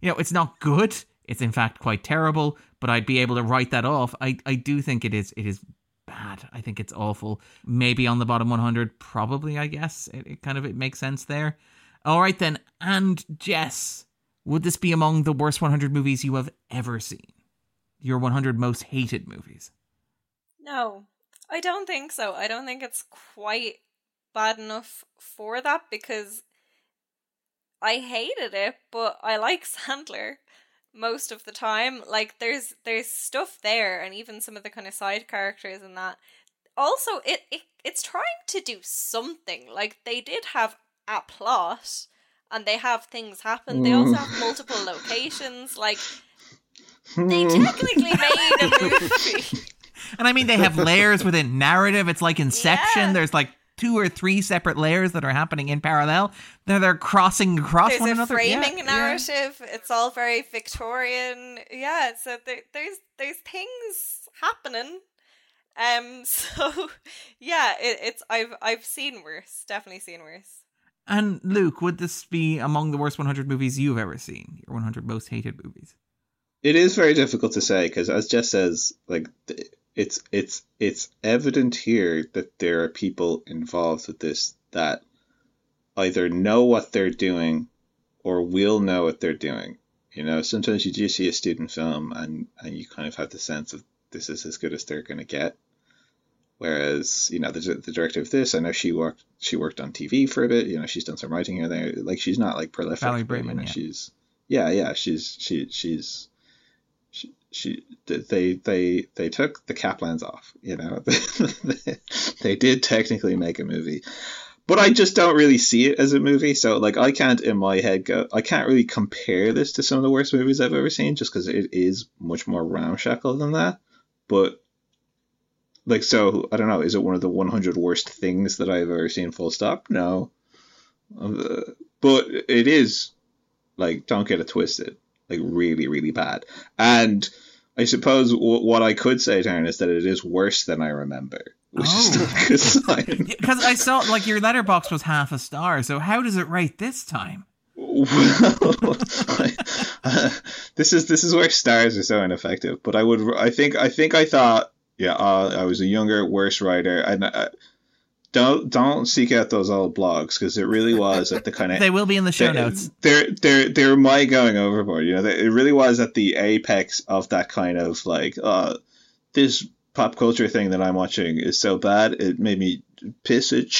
you know, it's not good. It's in fact quite terrible, but I'd be able to write that off. I, I do think it is, it is bad. I think it's awful. Maybe on the bottom 100, probably, I guess. It, it kind of, it makes sense there. All right then. And Jess, would this be among the worst 100 movies you have ever seen? Your 100 most hated movies? No, I don't think so. I don't think it's quite bad enough for that because I hated it, but I like Sandler most of the time. Like there's there's stuff there and even some of the kind of side characters and that. Also it, it it's trying to do something. Like they did have a plot and they have things happen. They also have mm. multiple locations. Like they technically made a movie. And I mean, they have layers within narrative. It's like Inception. Yeah. There's like two or three separate layers that are happening in parallel. They're, they're crossing across there's one a another. framing Yeah, yeah. narrative. It's all very Victorian. Yeah, so there, there's there's things happening. Um, so yeah, it, it's I've I've seen worse. Definitely seen worse. And Luke, would this be among the worst 100 movies you've ever seen? Your 100 most hated movies? It is very difficult to say because, as Jess says, like th- it's it's it's evident here that there are people involved with this that either know what they're doing or will know what they're doing. You know, sometimes you do see a student film and and you kind of have the sense of this is as good as they're going to get. Whereas, you know, the, the director of this, I know she worked she worked on TV for a bit. You know, she's done some writing here and there. Like she's not like prolific. Valerie but, you know, yeah. she's yeah, yeah. She's she she's she, she they they they took the Kaplans off. You know, they did technically make a movie, but I just don't really see it as a movie. So like, I can't in my head go. I can't really compare this to some of the worst movies I've ever seen, just because it is much more ramshackle than that. But like, so I don't know. Is it one of the 100 worst things that I've ever seen? Full stop. No. Uh, but it is like don't get it twisted like really really bad and I suppose w- what I could say, Darren, is that it is worse than I remember, which Oh. is not a good sign. Because I saw like your Letterboxd was half a star. So how does it rate this time? Well, uh, this is this is where stars are so ineffective. But I would, I think, I think I thought, yeah, uh, I was a younger, worse writer, and uh, don't don't seek out those old blogs because it really was at the kind of They will be in the show they're, notes. They're they're they're my going overboard. You know, they, it really was at the apex of that kind of like, uh, this pop culture thing that I'm watching is so bad it made me piss it.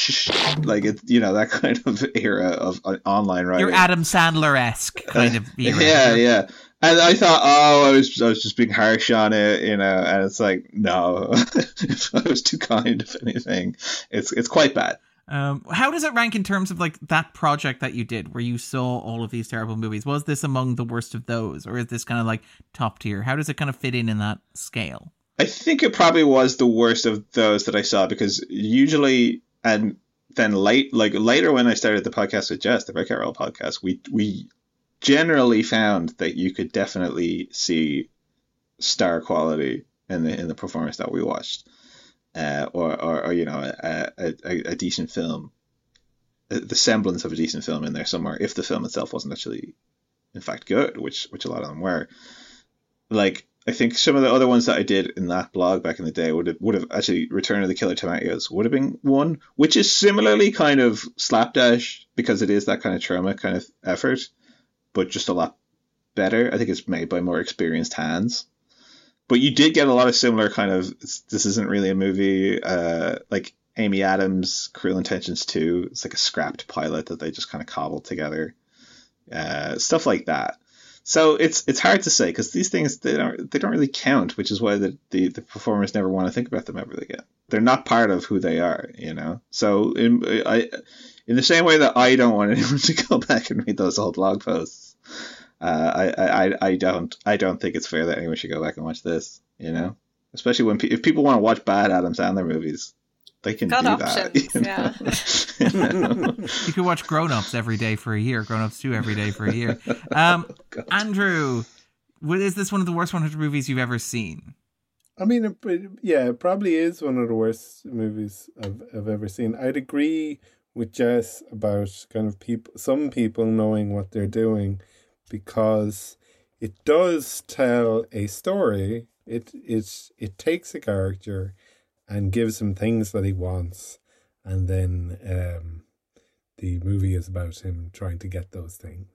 Like it, you know, that kind of era of uh, online writing. You're Adam Sandler esque kind of era. Yeah, yeah. And I thought, oh, I was, I was just being harsh on it, you know. And it's like, no, I was too kind. If anything, it's it's quite bad. Um, how does it rank in terms of like that project that you did, where you saw all of these terrible movies? Was this among the worst of those, or is this kind of like top tier? How does it kind of fit in in that scale? I think it probably was the worst of those that I saw because usually, and then late, like later when I started the podcast with Jess, the Breakout Role podcast, we we generally found that you could definitely see star quality in the in the performance that we watched, uh, or, or or you know a, a, a decent film, the semblance of a decent film in there somewhere. If the film itself wasn't actually, in fact, good, which which a lot of them were, like I think some of the other ones that I did in that blog back in the day would have would have actually Return of the Killer Tomatoes would have been one, which is similarly kind of slapdash because it is that kind of Troma kind of effort, but just a lot better. I think it's made by more experienced hands. But you did get a lot of similar kind of this isn't really a movie, uh, like Amy Adams, Cruel Intentions 2. It's like a scrapped pilot that they just kind of cobbled together. Uh, stuff like that. So it's it's hard to say because these things they don't they don't really count, which is why the, the, the performers never want to think about them ever again. They're not part of who they are, you know. So in I in the same way that I don't want anyone to go back and read those old blog posts, uh, I, I I don't I don't think it's fair that anyone should go back and watch this, you know. Especially when pe- if people want to watch bad Adam Sandler movies, they can Got do options, that. You know? You could watch Grown Ups every day for a year, Grown Ups 2 every day for a year. Um, Andrew, is this one of the worst 100 movies you've ever seen? I mean, it, it- yeah, it probably is one of the worst movies I've, I've ever seen. I'd agree with Jess about kind of people, some people knowing what they're doing, because it does tell a story. It it it takes a character and gives him things that he wants, and then um, the movie is about him trying to get those things.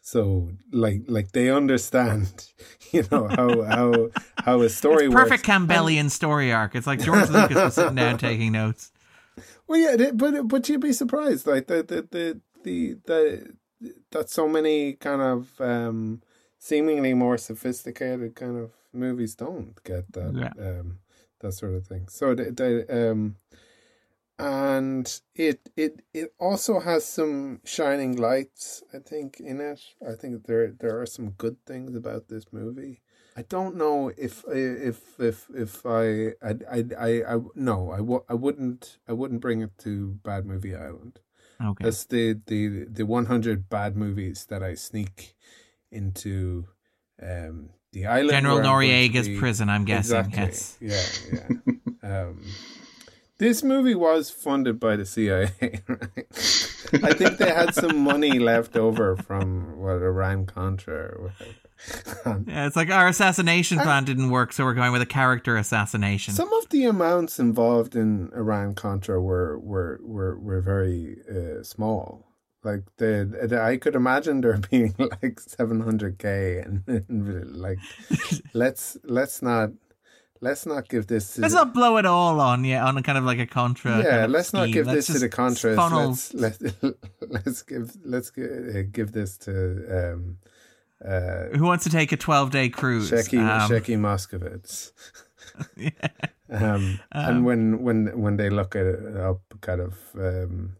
So, like, like they understand, you know how how how a story It's perfect works. Campbellian story arc. It's like George Lucas was sitting down taking notes. Well, yeah, but but you'd be surprised, like the the the the, the that so many kind of um, seemingly more sophisticated kind of movies don't get that Yeah. um, that sort of thing. So they, they um, and it it it also has some shining lights. I think in it. I think there there are some good things about this movie. I don't know if if if if I I I I, I no I, w- I wouldn't I wouldn't bring it to Bad Movie Island. Okay. That's the the the one hundred bad movies that I sneak into um the island. General where I'm going to Noriega's be- prison, I'm guessing. Exactly. Yes. Yeah, yeah. um, this movie was funded by the CIA. Right? I think they had some money left over from what Iran Contra or whatever. Yeah, it's like our assassination plan didn't work, so we're going with a character assassination. Some of the amounts involved in Iran Contra were were were were very uh, small. Like the, the I could imagine there being like seven hundred k, and, and like let's let's not let's not give this. To Let's the- not blow it all on, yeah, on a kind of like a contra. yeah, kind of let's not give Let's this to the Contras. funnel- Let's let's let's give let's give, uh, give this to um uh Who wants to take a twelve day cruise? Shecky Um, Shecky Moskowitz. yeah. um, and Um, when when when they look at it up, kind of, um,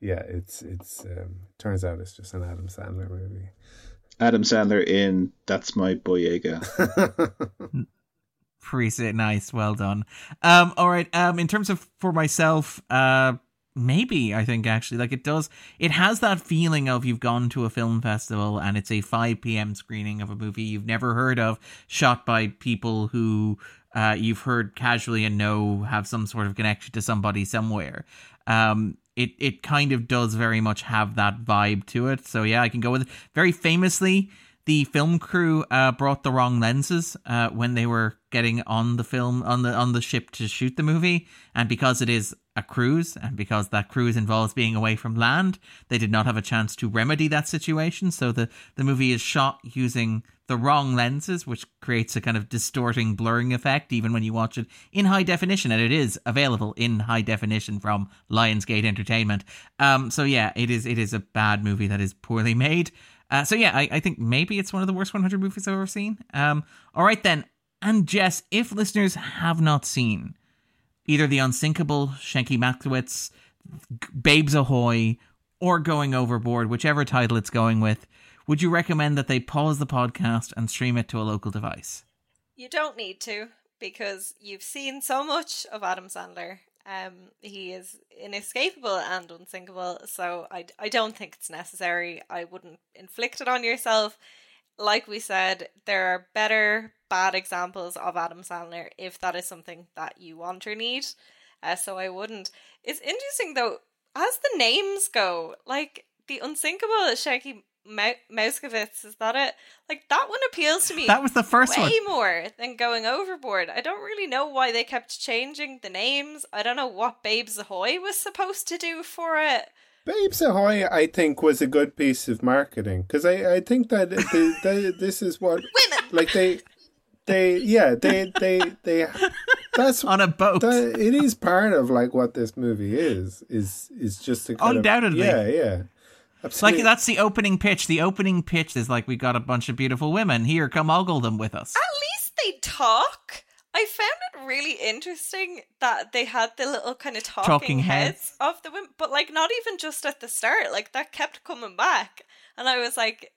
yeah, it's it's um, turns out it's just an Adam Sandler movie. Adam Sandler in That's My Boyega. Appreciate nice, well done. Um, all right. Um, in terms of for myself, uh, maybe I think actually like it does. It has that feeling of you've gone to a film festival and it's a 5 p.m. screening of a movie you've never heard of, shot by people who uh, you've heard casually and know have some sort of connection to somebody somewhere. Um, it it kind of does very much have that vibe to it. So yeah, I can go with it. Very famously, the film crew uh, brought the wrong lenses uh, when they were getting on the film on the on the ship to shoot the movie, and because it is a cruise, and because that cruise involves being away from land, they did not have a chance to remedy that situation. So the the movie is shot using the wrong lenses, which creates a kind of distorting, blurring effect, even when you watch it in high definition, and it is available in high definition from Lionsgate Entertainment. Um, so yeah, it is it is a bad movie that is poorly made. Uh, so yeah, I, I think maybe it's one of the worst 100 movies I've ever seen. Um, all right then, and Jess, if listeners have not seen either the unsinkable Shenki Matkowitz, Babes Ahoy, or Going Overboard, whichever title it's going with, would you recommend that they pause the podcast and stream it to a local device? You don't need to because you've seen so much of Adam Sandler um, he is inescapable and unsinkable, so I, I don't think it's necessary. I wouldn't inflict it on yourself. Like we said, there are better bad examples of Adam Sandler if that is something that you want or need. Uh, so I wouldn't. It's interesting though, as the names go, like the unsinkable Shenki Moskowitz, is that it? Like that one appeals to me. That was the first way one. more than going overboard. I don't really know why they kept changing the names. I don't know what Babes Ahoy was supposed to do for it. Babes Ahoy, I think, was a good piece of marketing because I, I think that they, they, this is what women like they they yeah they they they that's on a boat. That, it is part of like what this movie is is is just a undoubtedly of, yeah yeah Absolutely. Like that's the opening pitch. The opening pitch is like we got a bunch of beautiful women here. Come ogle them with us. At least they talk. I found it really interesting that they had the little kind of talking, talking heads, heads of the women, but like not even just at the start. Like that kept coming back, and I was like,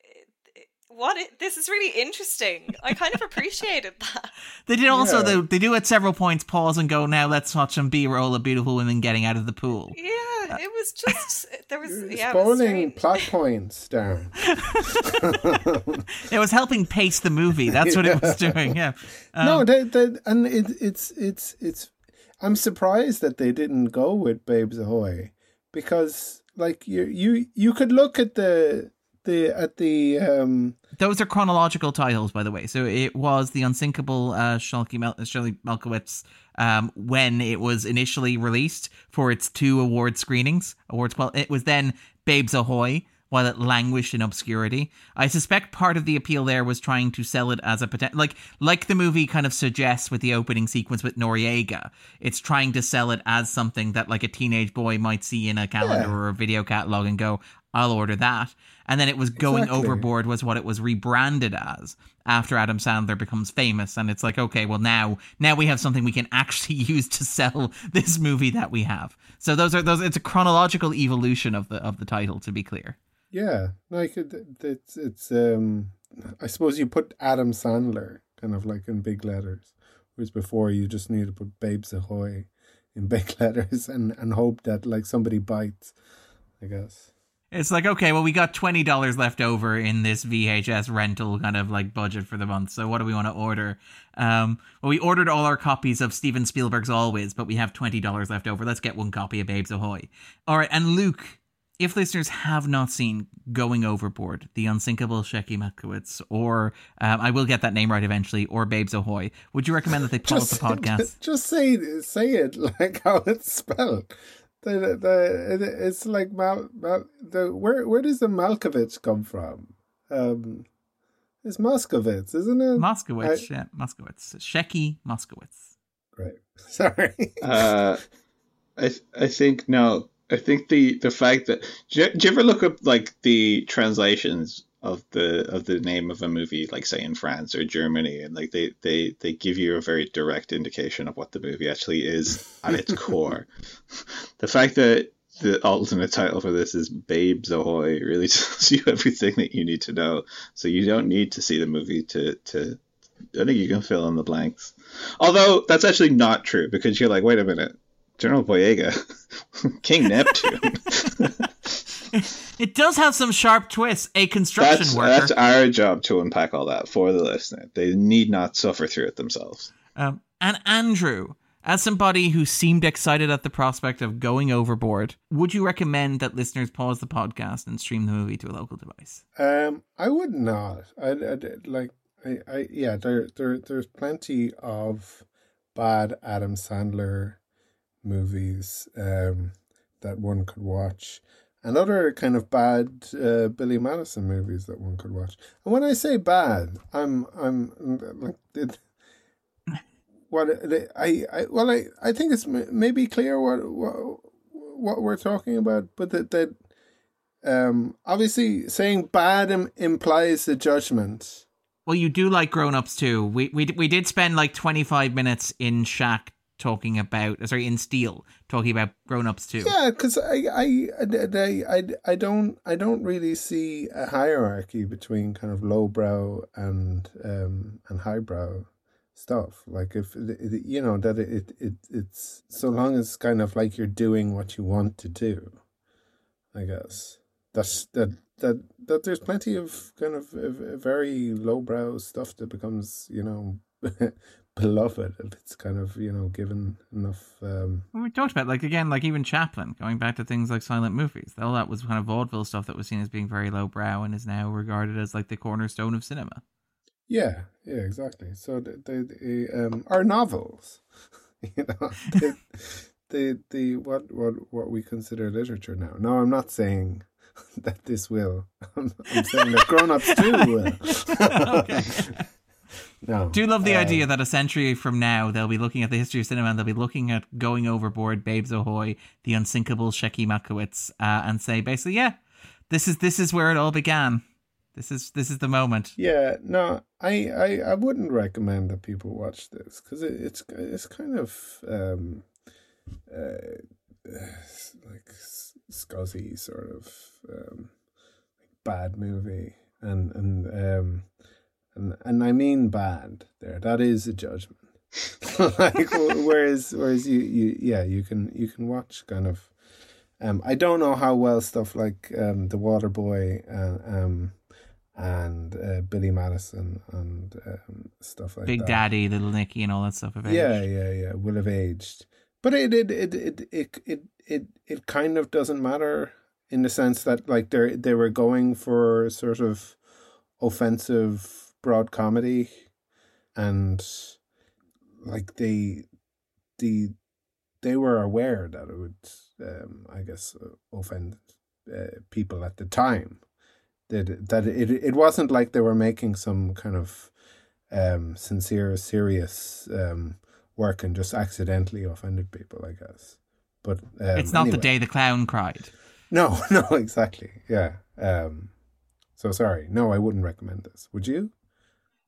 what is, this is really interesting. I kind of appreciated that. They did also yeah. though they do at several points pause and go, now let's watch some B roll of beautiful women getting out of the pool. Yeah, uh, it was just there was yeah, spawning plot points down. it was helping pace the movie. That's what it was doing. Yeah. Um, no, they, they, and it, it's it's it's. I'm surprised that they didn't go with Babes Ahoy because like you you you could look at the the at the um those are chronological titles by the way so it was the unsinkable uh Shelky Mel- Shelley Malkowitz um when it was initially released for its two award screenings awards well it was then Babes Ahoy while it languished in obscurity. I suspect part of the appeal there was trying to sell it as a potential, like like the movie kind of suggests with the opening sequence with Noriega. It's trying to sell it as something that like a teenage boy might see in a calendar yeah. or a video catalog and go, "I'll order that." and then it was going exactly. overboard was what it was rebranded as after Adam Sandler becomes famous. And it's like okay well now now we have something we can actually use to sell this movie that we have. So those are those it's a chronological evolution of the of the title to be clear. Yeah. Like it, it's it's um I suppose you put Adam Sandler kind of like in big letters whereas before you just need to put Babes Ahoy in big letters and and hope that like somebody bites I guess it's like, okay, well, we got $20 left over in this VHS rental kind of like budget for the month. So what do we want to order? Um, well, we ordered all our copies of Steven Spielberg's Always, but we have $20 left over. Let's get one copy of Babes Ahoy. All right. And Luke, if listeners have not seen Going Overboard, The Unsinkable Shenki Matkowitz, or um, I will get that name right eventually, or Babes Ahoy, would you recommend that they pause just, the podcast? Just say say it like how it's spelled the, the it's like Mal, Mal the where where does the Malkovich come from? Um, it's Moskowitz, isn't it? Moskowitz, I, yeah, Moskowitz, Shenki Moskowitz. Great, sorry. uh, I I think no. I think the the fact that do you, do you ever look up like the translations of the of the name of a movie, like say in France or Germany, and like they they they give you a very direct indication of what the movie actually is at its core. the fact that the alternate title for this is Babes Ahoy really tells you everything that you need to know. So you don't need to see the movie to to. I think you can fill in the blanks. Although that's actually not true because you're like, wait a minute, General Boyega, King Neptune. it does have some sharp twists. A construction that's, worker. That's our job to unpack all that for the listener. They need not suffer through it themselves. Um, and Andrew, as somebody who seemed excited at the prospect of going overboard, would you recommend that listeners pause the podcast and stream the movie to a local device? Um, I would not. I, I like. I, I yeah. There, there, there's plenty of bad Adam Sandler movies um, that one could watch, and other kind of bad uh, Billy Madison movies that one could watch. And when I say bad, I'm I'm like it, what I, I well I, I think it's maybe clear what what what we're talking about, but that that um obviously saying bad Im- implies the judgment. Well, you do like Grown Ups 2. We we we did spend like twenty five minutes in Shack talking about sorry in Steel talking about Grown Ups 2. Yeah, because I I, I I I don't I don't really see a hierarchy between kind of lowbrow and um and highbrow stuff. Like if you know that it, it it's so long as kind of like you're doing what you want to do. I guess that's that that that there's plenty of kind of very lowbrow stuff that becomes you know beloved if it's kind of you know given enough. Um... Well, we talked about like again like even Chaplin going back to things like silent movies. All that was kind of vaudeville stuff that was seen as being very lowbrow and is now regarded as like the cornerstone of cinema. Yeah, yeah, exactly. So the, the, the um, our novels, you know, the, the the what what what we consider literature now. No, I'm not saying that this will. I'm, I'm saying that grown-ups too will. okay. No. Do love the uh, idea that a century from now they'll be looking at the history of cinema and they'll be looking at Going Overboard, Babes Ahoy, The Unsinkable Shecky Makowitz, uh, and say basically, yeah, this is this is where it all began. This is this is the moment. Yeah, no, I I, I wouldn't recommend that people watch this because it, it's it's kind of um, uh, like scuzzy sort of um, bad movie, and and um, and and I mean bad. There, that is a judgment. like whereas whereas you you yeah you can you can watch kind of um I don't know how well stuff like um the Waterboy uh, um and uh, Billy Madison and um, stuff like Big that. Big Daddy, Little Nicky, and all that stuff. Have yeah, yeah, yeah. Will have aged, but it it it it it it it, it kind of doesn't matter in the sense that like they they were going for sort of offensive broad comedy, and like they the they were aware that it would, um, I guess, offend uh, people at the time that that it it wasn't like they were making some kind of um, sincere, serious um, work and just accidentally offended people. I guess, but um, it's not anyway. the day the clown cried. No, no, exactly. Yeah. Um, so sorry. No, I wouldn't recommend this. Would you?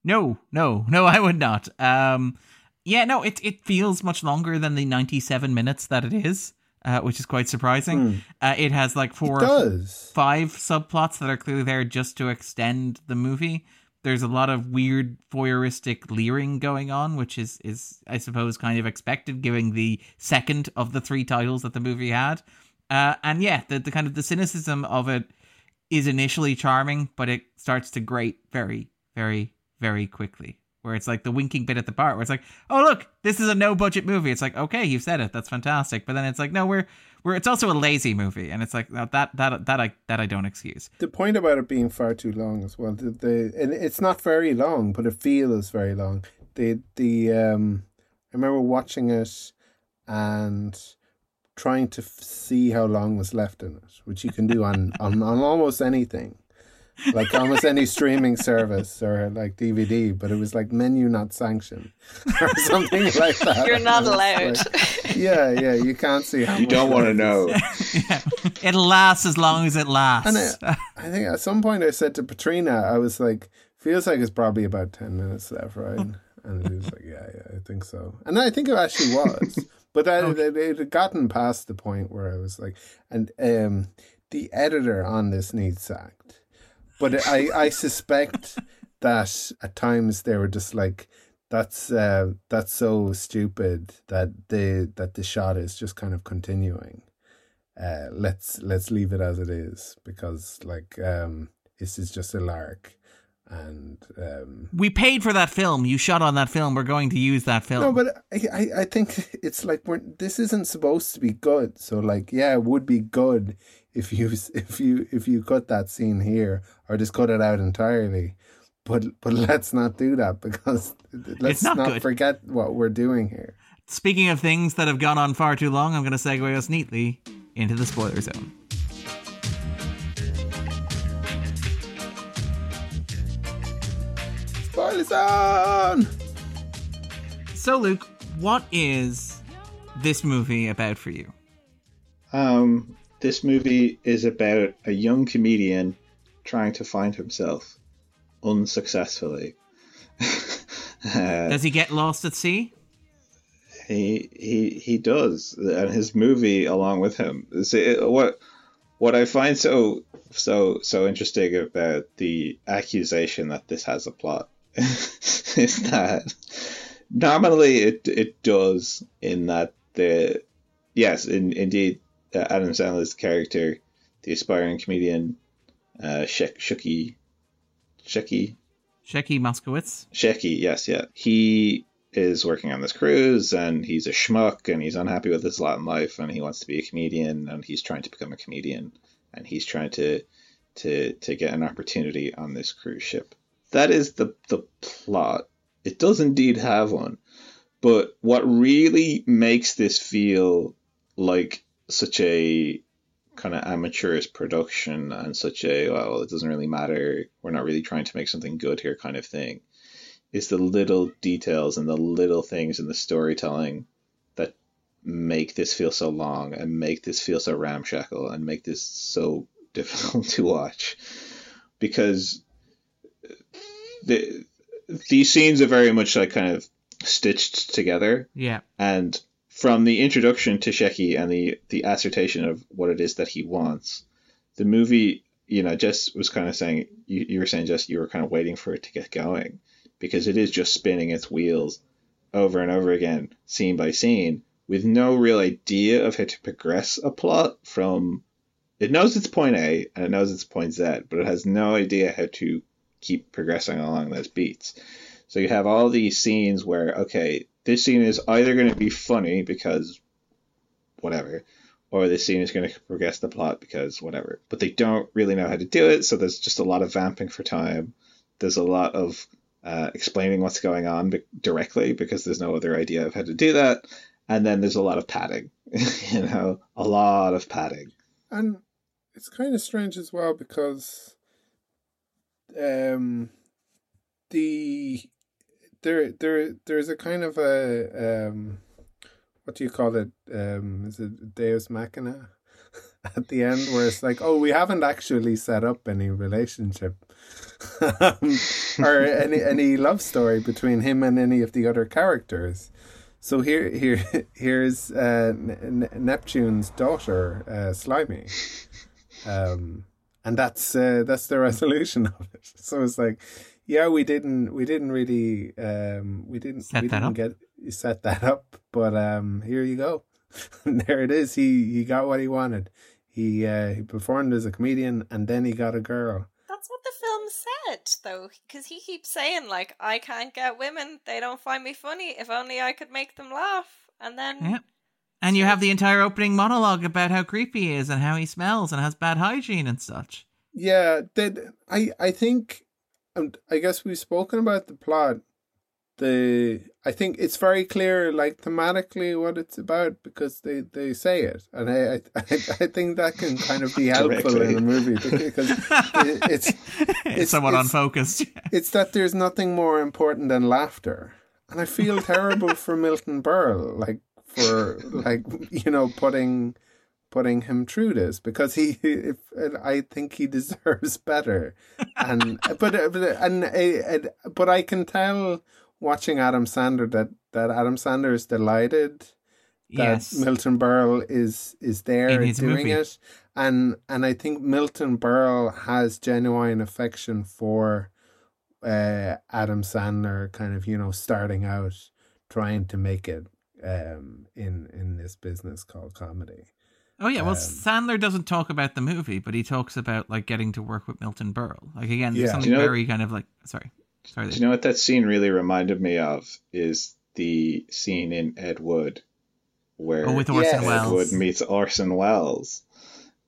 No, no, no. I would not. Um, yeah, no. It it feels much longer than the ninety seven minutes that it is uh, which is quite surprising. Mm. Uh, it has like four, five subplots that are clearly there just to extend the movie. There's a lot of weird voyeuristic leering going on, which is is I suppose kind of expected, given the second of the three titles that the movie had. Uh, and yeah, the the kind of the cynicism of it is initially charming, but it starts to grate very, very, very quickly where it's like the winking bit at the part where it's like, oh look, this is a no budget movie. It's like, okay, you've said it, that's fantastic. But then it's like, no, we're we're it's also a lazy movie, and it's like that that that that I that I don't excuse. The point about it being far too long as well, the, the and it's not very long, but it feels very long. The the um, I remember watching it and trying to f- see how long was left in it, which you can do on on, on almost anything like almost any streaming service or like DVD, but it was like menu not sanctioned or something like that. You're not allowed. Like, yeah, yeah, you can't see how. You don't want to know. yeah. It lasts as long as it lasts. And I, I think at some point I said to Patrina, I was like, "Feels like it's probably about ten minutes left, right?" And it was like, "Yeah, yeah, I think so." And I think it actually was. But that, okay. it, it had gotten past the point where I was like, and um, the editor on this needs sacked but I, I suspect that at times they were just like, that's uh, that's so stupid that the that the shot is just kind of continuing. Uh, let's let's leave it as it is because like um, this is just a lark and um, we paid for that film. You shot on that film. We're going to use that film. No, but I, I think it's like we're, this isn't supposed to be good. So like, yeah, it would be good if you if you if you cut that scene here or just cut it out entirely. But but let's not do that because let's not, not forget what we're doing here. Speaking of things that have gone on far too long, I'm going to segue us neatly into the spoiler zone. Spoiler. So, Luke, what is this movie about for you? Um, this movie is about a young comedian trying to find himself unsuccessfully. uh, does he get lost at sea? He he he does, and his movie along with him. See, what what I find so so so interesting about the accusation that this has a plot is that nominally it it does in that the yes in indeed uh, Adam Sandler's character the aspiring comedian uh Shek, Shuki Shecky Shecky Moskowitz. Shecky yes yeah. He is working on this cruise and he's a schmuck and he's unhappy with his lot in life and he wants to be a comedian and he's trying to become a comedian and he's trying to to to get an opportunity on this cruise ship that is the the plot. It does indeed have one, but what really makes this feel like such a kind of amateurish production and such a well, it doesn't really matter. We're not really trying to make something good here, kind of thing, is the little details and the little things in the storytelling that make this feel so long and make this feel so ramshackle and make this so difficult to watch because the these scenes are very much like kind of stitched together. Yeah. And from the introduction to Shecky and the the assertion of what it is that he wants, the movie, you know, Jess was kind of saying you, you were saying just you were kind of waiting for it to get going because it is just spinning its wheels over and over again, scene by scene, with no real idea of how to progress a plot from it knows it's point A and it knows it's point Z, but it has no idea how to keep progressing along those beats. So you have all these scenes where, okay, this scene is either going to be funny because whatever, or this scene is going to progress the plot because whatever. But they don't really know how to do it, so there's just a lot of vamping for time. There's a lot of uh, explaining what's going on directly because there's no other idea of how to do that. And then there's a lot of padding, you know, a lot of padding. And it's kind of strange as well because um, the there there there's a kind of a um, what do you call it? Um, is it Deus Machina? At the end, where it's like, oh, we haven't actually set up any relationship or any any love story between him and any of the other characters. So here, here, here's uh, Neptune's daughter, uh, Slimy, um, and that's uh, that's the resolution of it. So it's like, yeah, we didn't we didn't really um, we didn't set we that didn't up. get set that up, but um, here you go. there it is. He he got what he wanted. He uh, he performed as a comedian, and then he got a girl. That's what the film said, though, because he keeps saying like, "I can't get women; they don't find me funny. If only I could make them laugh." And then yeah. And you have the entire opening monologue about how creepy he is and how he smells and has bad hygiene and such. Yeah, did I? I think, um, I guess we've spoken about the plot. The I think it's very clear, like thematically, what it's about because they, they say it, and I I, I think that can kind of be helpful in a movie because it, it's, it's it's somewhat it's, unfocused. it's that there's nothing more important than laughter, and I feel terrible for Milton Berle. Like for like you know putting putting him through this because he if I think he deserves better and but but and, and but I can tell watching Adam Sandler that that Adam Sandler is delighted that yes. Milton Berle is is there doing movie. it and and I think Milton Berle has genuine affection for uh, Adam Sandler kind of you know starting out trying to make it um, in in this business called comedy. Oh yeah, well Um, Sandler doesn't talk about the movie, but he talks about like getting to work with Milton Berle. Like again, Yeah. something Do you know- very kind of like sorry, sorry. Do you know what that scene really reminded me of? Is the scene in Ed Wood where Oh, with Orson Yes. Ed Welles. Wood meets Orson Welles.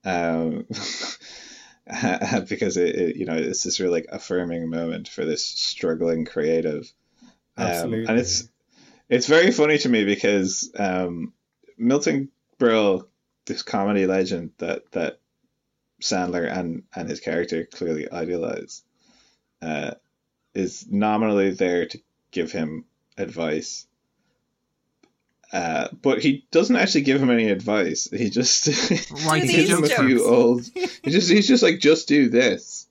Um, because it, it, you know, it's this really like affirming moment for this struggling creative. Um, Absolutely. and it's it's very funny to me because um, Milton Berle, this comedy legend that that Sandler and and his character clearly idealize, uh, is nominally there to give him advice. Uh, but he doesn't actually give him any advice. He just Right, gives him a few old. He just he's just like just do this.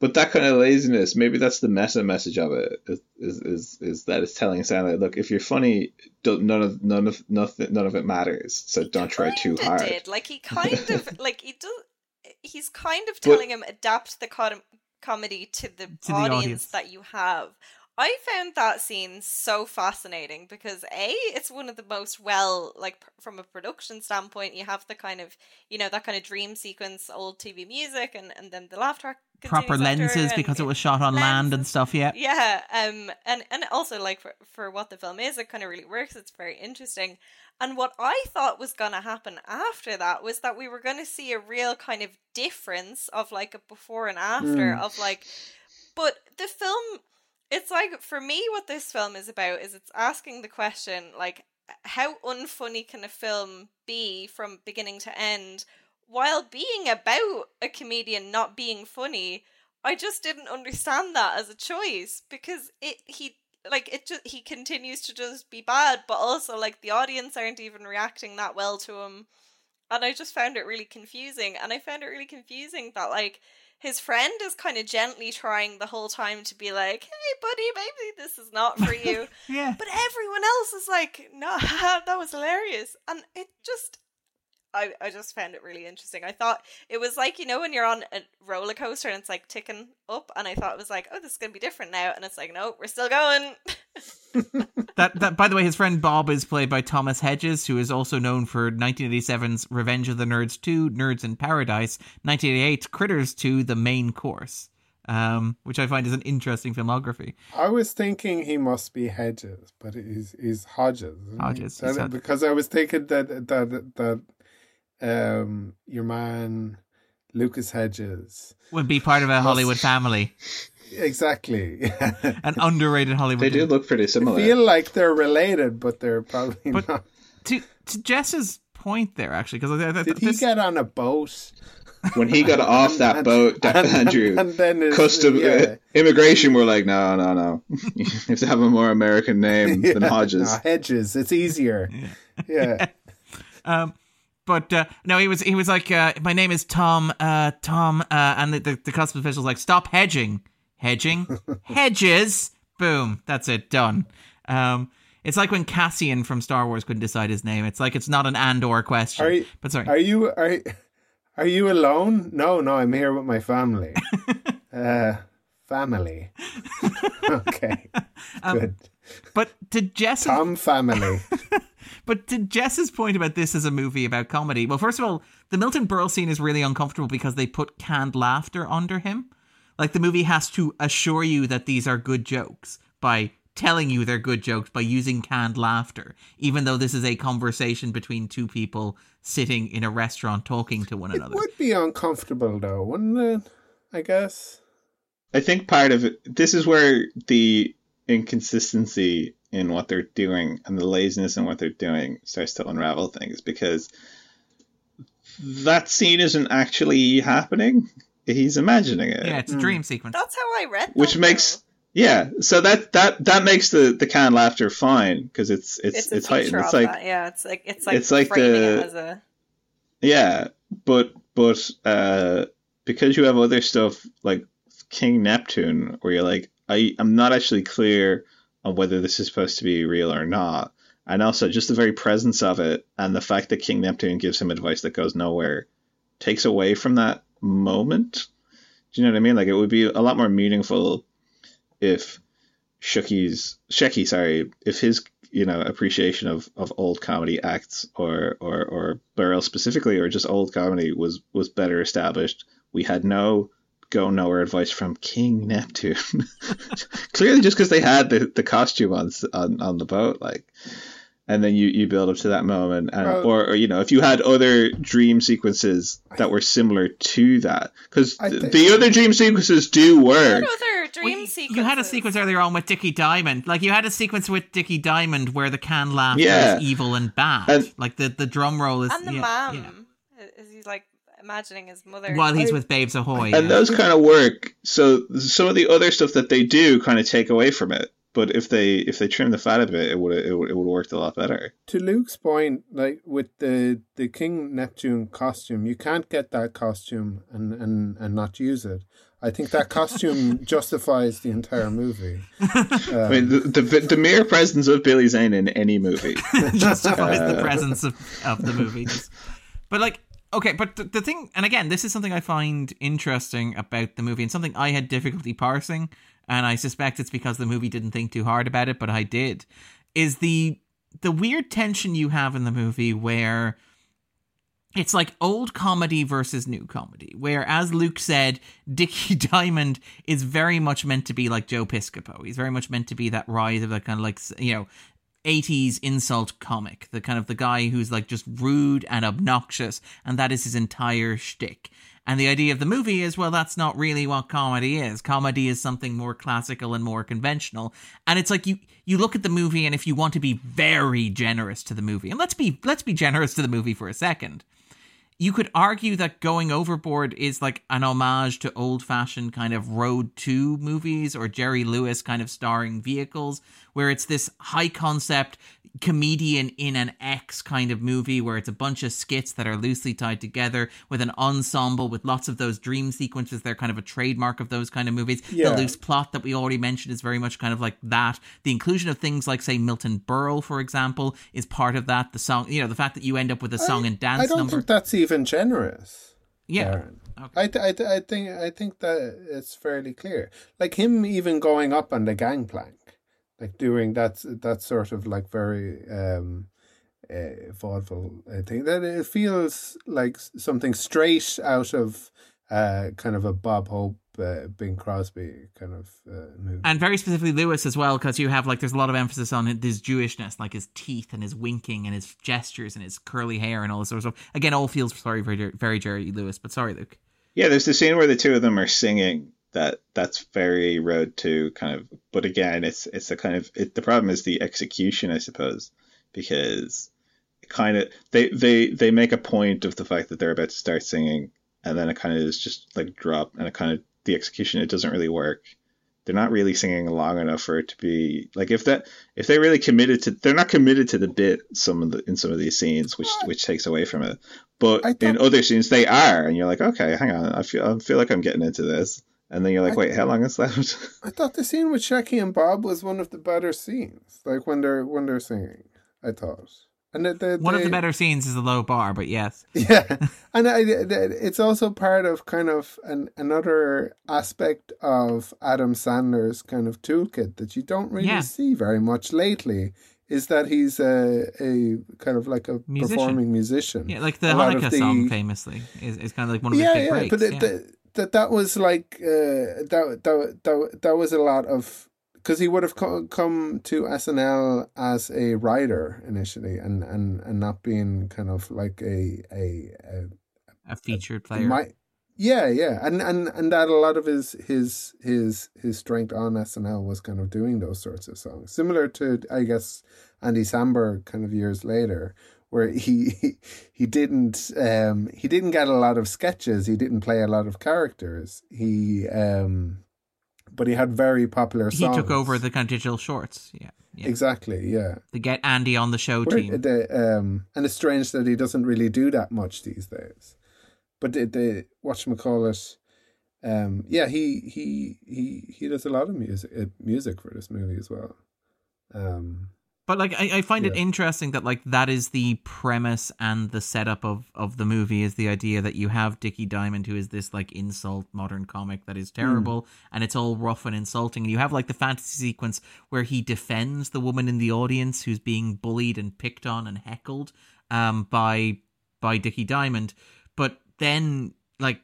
But that kind of laziness, maybe that's the meta message of it. Is is is, is that it's telling Sandler, look, if you're funny, don't, none of none of nothing none of it matters. So don't try too Kinda hard. Did. Like he kind of like he does. He's kind of But- telling him adapt the com- comedy to the, the audience, audience. that you have. I found that scene so fascinating because a it's one of the most well like pr- from a production standpoint you have the kind of you know that kind of dream sequence old TV music and and then the laugh track Proper lenses because it was shot on land and stuff. Yeah, yeah um and and also like for, for what the film is it kind of really works it's very interesting and what i thought was going to happen after that was that we were going to see a real kind of difference of like a before and after Mm. of like but the film it's like for me what this film is about is it's asking the question like how unfunny can a film be from beginning to end while being about a comedian not being funny I just didn't understand that as a choice because it he like it just he continues to just be bad, but also like the audience aren't even reacting that well to him, and I just found it really confusing. And I found it really confusing that like his friend is kind of gently trying the whole time to be like, "Hey, buddy, maybe this is not for you," yeah. but everyone else is like, "No, that was hilarious," and it just. I, I just found it really interesting. I thought it was like, you know, when you're on a roller coaster and it's like ticking up, and I thought it was like, oh, this is going to be different now. And it's like, no, we're still going. That that by the way, his friend Bob is played by Thomas Hedges, who is also known for 1987's Revenge of the Nerds 2, Nerds in Paradise, 1988 Critters 2, The Main Course, um, which I find is an interesting filmography. I was thinking he must be Hedges, but he's he's Hodges. Hodges, That- he's because I was thinking that that that um your man Lucas Hedges Would be part of a Hollywood family, exactly. an underrated Hollywood. They do look pretty similar. feel like they're related, but they're probably But- not. to to Jess's point there, actually, because I, I, Did he this, get on a boat? when he got off that And- boat, that and- Andrew, and then his- custom yeah. uh, immigration were like, no, no, no. you have to have a more American name than Hodges. no, Hedges. It's easier. Yeah. Um, but uh, no, he was he was like, uh, my name is Tom, uh, Tom, uh, and the, the the customs official's like, stop hedging, hedging, hedges, boom, that's it, done. Um, it's like when Cassian from Star Wars couldn't decide his name. It's like it's not an and/or question. Are you- but sorry, Are you are are you alone? No, no, I'm here with my family. uh family. okay. Um, Good. but to Jess, Tom family. But to Jess's point about this as a movie about comedy, well, first of all, the Milton Berle scene is really uncomfortable because they put canned laughter under him. Like the movie has to assure you that these are good jokes by telling you they're good jokes by using canned laughter, even though this is a conversation between two people sitting in a restaurant talking to one It another. would be uncomfortable though, wouldn't it? I guess. I think part of it, this is where the inconsistency in what they're doing and the laziness in what they're doing starts to unravel things because that scene isn't actually happening. He's imagining it. Yeah, it's a dream sequence. That's how I read that. Which makes though. yeah, so that that that makes the the canned laughter fine because it's it's it's it's, heightened. It's like that. Yeah, it's like it's like it's like the- it a Yeah, but but uh, because you have other stuff like King Neptune, where you're like, I I'm not actually clear on whether this is supposed to be real or not, and also just the very presence of it and the fact that King Neptune gives him advice that goes nowhere takes away from that moment. Do you know what I mean? Like it would be a lot more meaningful if Shucky's Shecky, sorry, if his you know appreciation of, of old comedy acts or or or Berle specifically or just old comedy was was better established. We had no go nowhere advice from King Neptune. Clearly, just because they had the, the costume on, on on the boat, like and then you, you build up to that moment and well, or, or, you know if you had other dream sequences that were similar to that because th- the other dream sequences do work other dream well, sequences you had a sequence earlier on with Dickie Diamond like you had a sequence with Dickie Diamond where the can laugh yeah. is evil and bad and, like the, the drum roll is and the yeah, mom yeah. is he like imagining his mother while he's with Babes Ahoy and those kind of work so some of the other stuff that they do kind of take away from it but if they if they trim the fat a bit, it would it would it would worked a lot better. To Luke's point, like with the the King Neptune costume, you can't get that costume and and and not use it. I think that costume justifies the entire movie. Um, I mean, the, the, the mere presence of Billy Zane in any movie justifies uh, the presence of, of the movie. But like, okay, but the, the thing, and again, this is something I find interesting about the movie, and something I had difficulty parsing and I suspect it's because the movie didn't think too hard about it, but I did, is the the weird tension you have in the movie where it's like old comedy versus new comedy, where, as Luke said, Dickie Diamond is very much meant to be like Joe Piscopo. He's very much meant to be that rise of that kind of like, you know, 80s insult comic, the kind of the guy who's like just rude and obnoxious, and that is his entire shtick. And the idea of the movie is, well, that's not really what comedy is. Comedy is something more classical and more conventional. And it's like you you look at the movie, and if you want to be very generous to the movie, and let's be let's be generous to the movie for a second you could argue that Going Overboard is like an homage to old fashioned kind of Road to movies or Jerry Lewis kind of starring vehicles, where it's this high concept comedian in an X kind of movie where it's a bunch of skits that are loosely tied together with an ensemble with lots of those dream sequences. They're kind of a trademark of those kind of movies. Yeah. The loose plot that we already mentioned is very much kind of like that. The inclusion of things like, say, Milton Berle, for example, is part of that. The song, you know, the fact that you end up with a song I, and dance I don't number. think that's even generous. Yeah. Okay. I, th- I, I think I think that it's fairly clear. Like him even going up on the gangplank, like doing that that sort of like very um, uh, vaudeville uh, thing. That it feels like something straight out of uh, kind of a Bob Hope uh, Bing Crosby kind of uh, movie. And very specifically Lewis as well, because you have like there's a lot of emphasis on his Jewishness, like his teeth and his winking and his gestures and his curly hair and all this sort of stuff. Again, all feels sorry very very Jerry Lewis, but sorry, Luke. Yeah, there's the scene where the two of them are singing. That that's very road to kind of, but again, it's it's a kind of it, the problem is the execution, I suppose, because kind of they they they make a point of the fact that they're about to start singing and then it kind of is just like drop and it kind of the execution it doesn't really work. They're not really singing long enough for it to be like if that if they really committed to they're not committed to the bit some of the in some of these scenes which which takes away from it. But in other scenes they are and you're like okay hang on i feel i feel like i'm getting into this and then you're like I, wait how long is left i thought the scene with Shecky and bob was one of the better scenes like when they're when they're singing i thought and the, the, one of the better scenes is a low bar, but yes, yeah, and I, it's also part of kind of an another aspect of Adam Sandler's kind of toolkit that you don't really yeah. see very much lately. Is that he's a, a kind of like a musician. performing musician? Yeah, like the Hanukkah the, song famously is, is kind of like one of his yeah, big yeah, breaks. But it, yeah. the, that that was like uh, that that that that was a lot of because he would have co- come to SNL as a writer initially, and and and not being kind of like a a a, a featured player. My, yeah, yeah, and and and that a lot of his his his his strength on SNL was kind of doing those sorts of songs, similar to I guess Andy Samberg, kind of years later, where he he didn't um he didn't get a lot of sketches, he didn't play a lot of characters, he um but he had very popular songs. He took over the kind of digital shorts. Yeah. yeah. Exactly, yeah. To get Andy on the show team. The, um, and it's strange that he doesn't really do that much these days. But the, the whatchamacallit, um, yeah, he, he, he, he does a lot of music, uh, music for this movie as well. Um, But like I, I find it interesting that like that is the premise and the setup of of the movie is the idea that you have Dickie Diamond who is this like insult modern comic that is terrible and it's all rough and insulting and you have like the fantasy sequence where he defends the woman in the audience who's being bullied and picked on and heckled um by by Dickie Diamond. But then like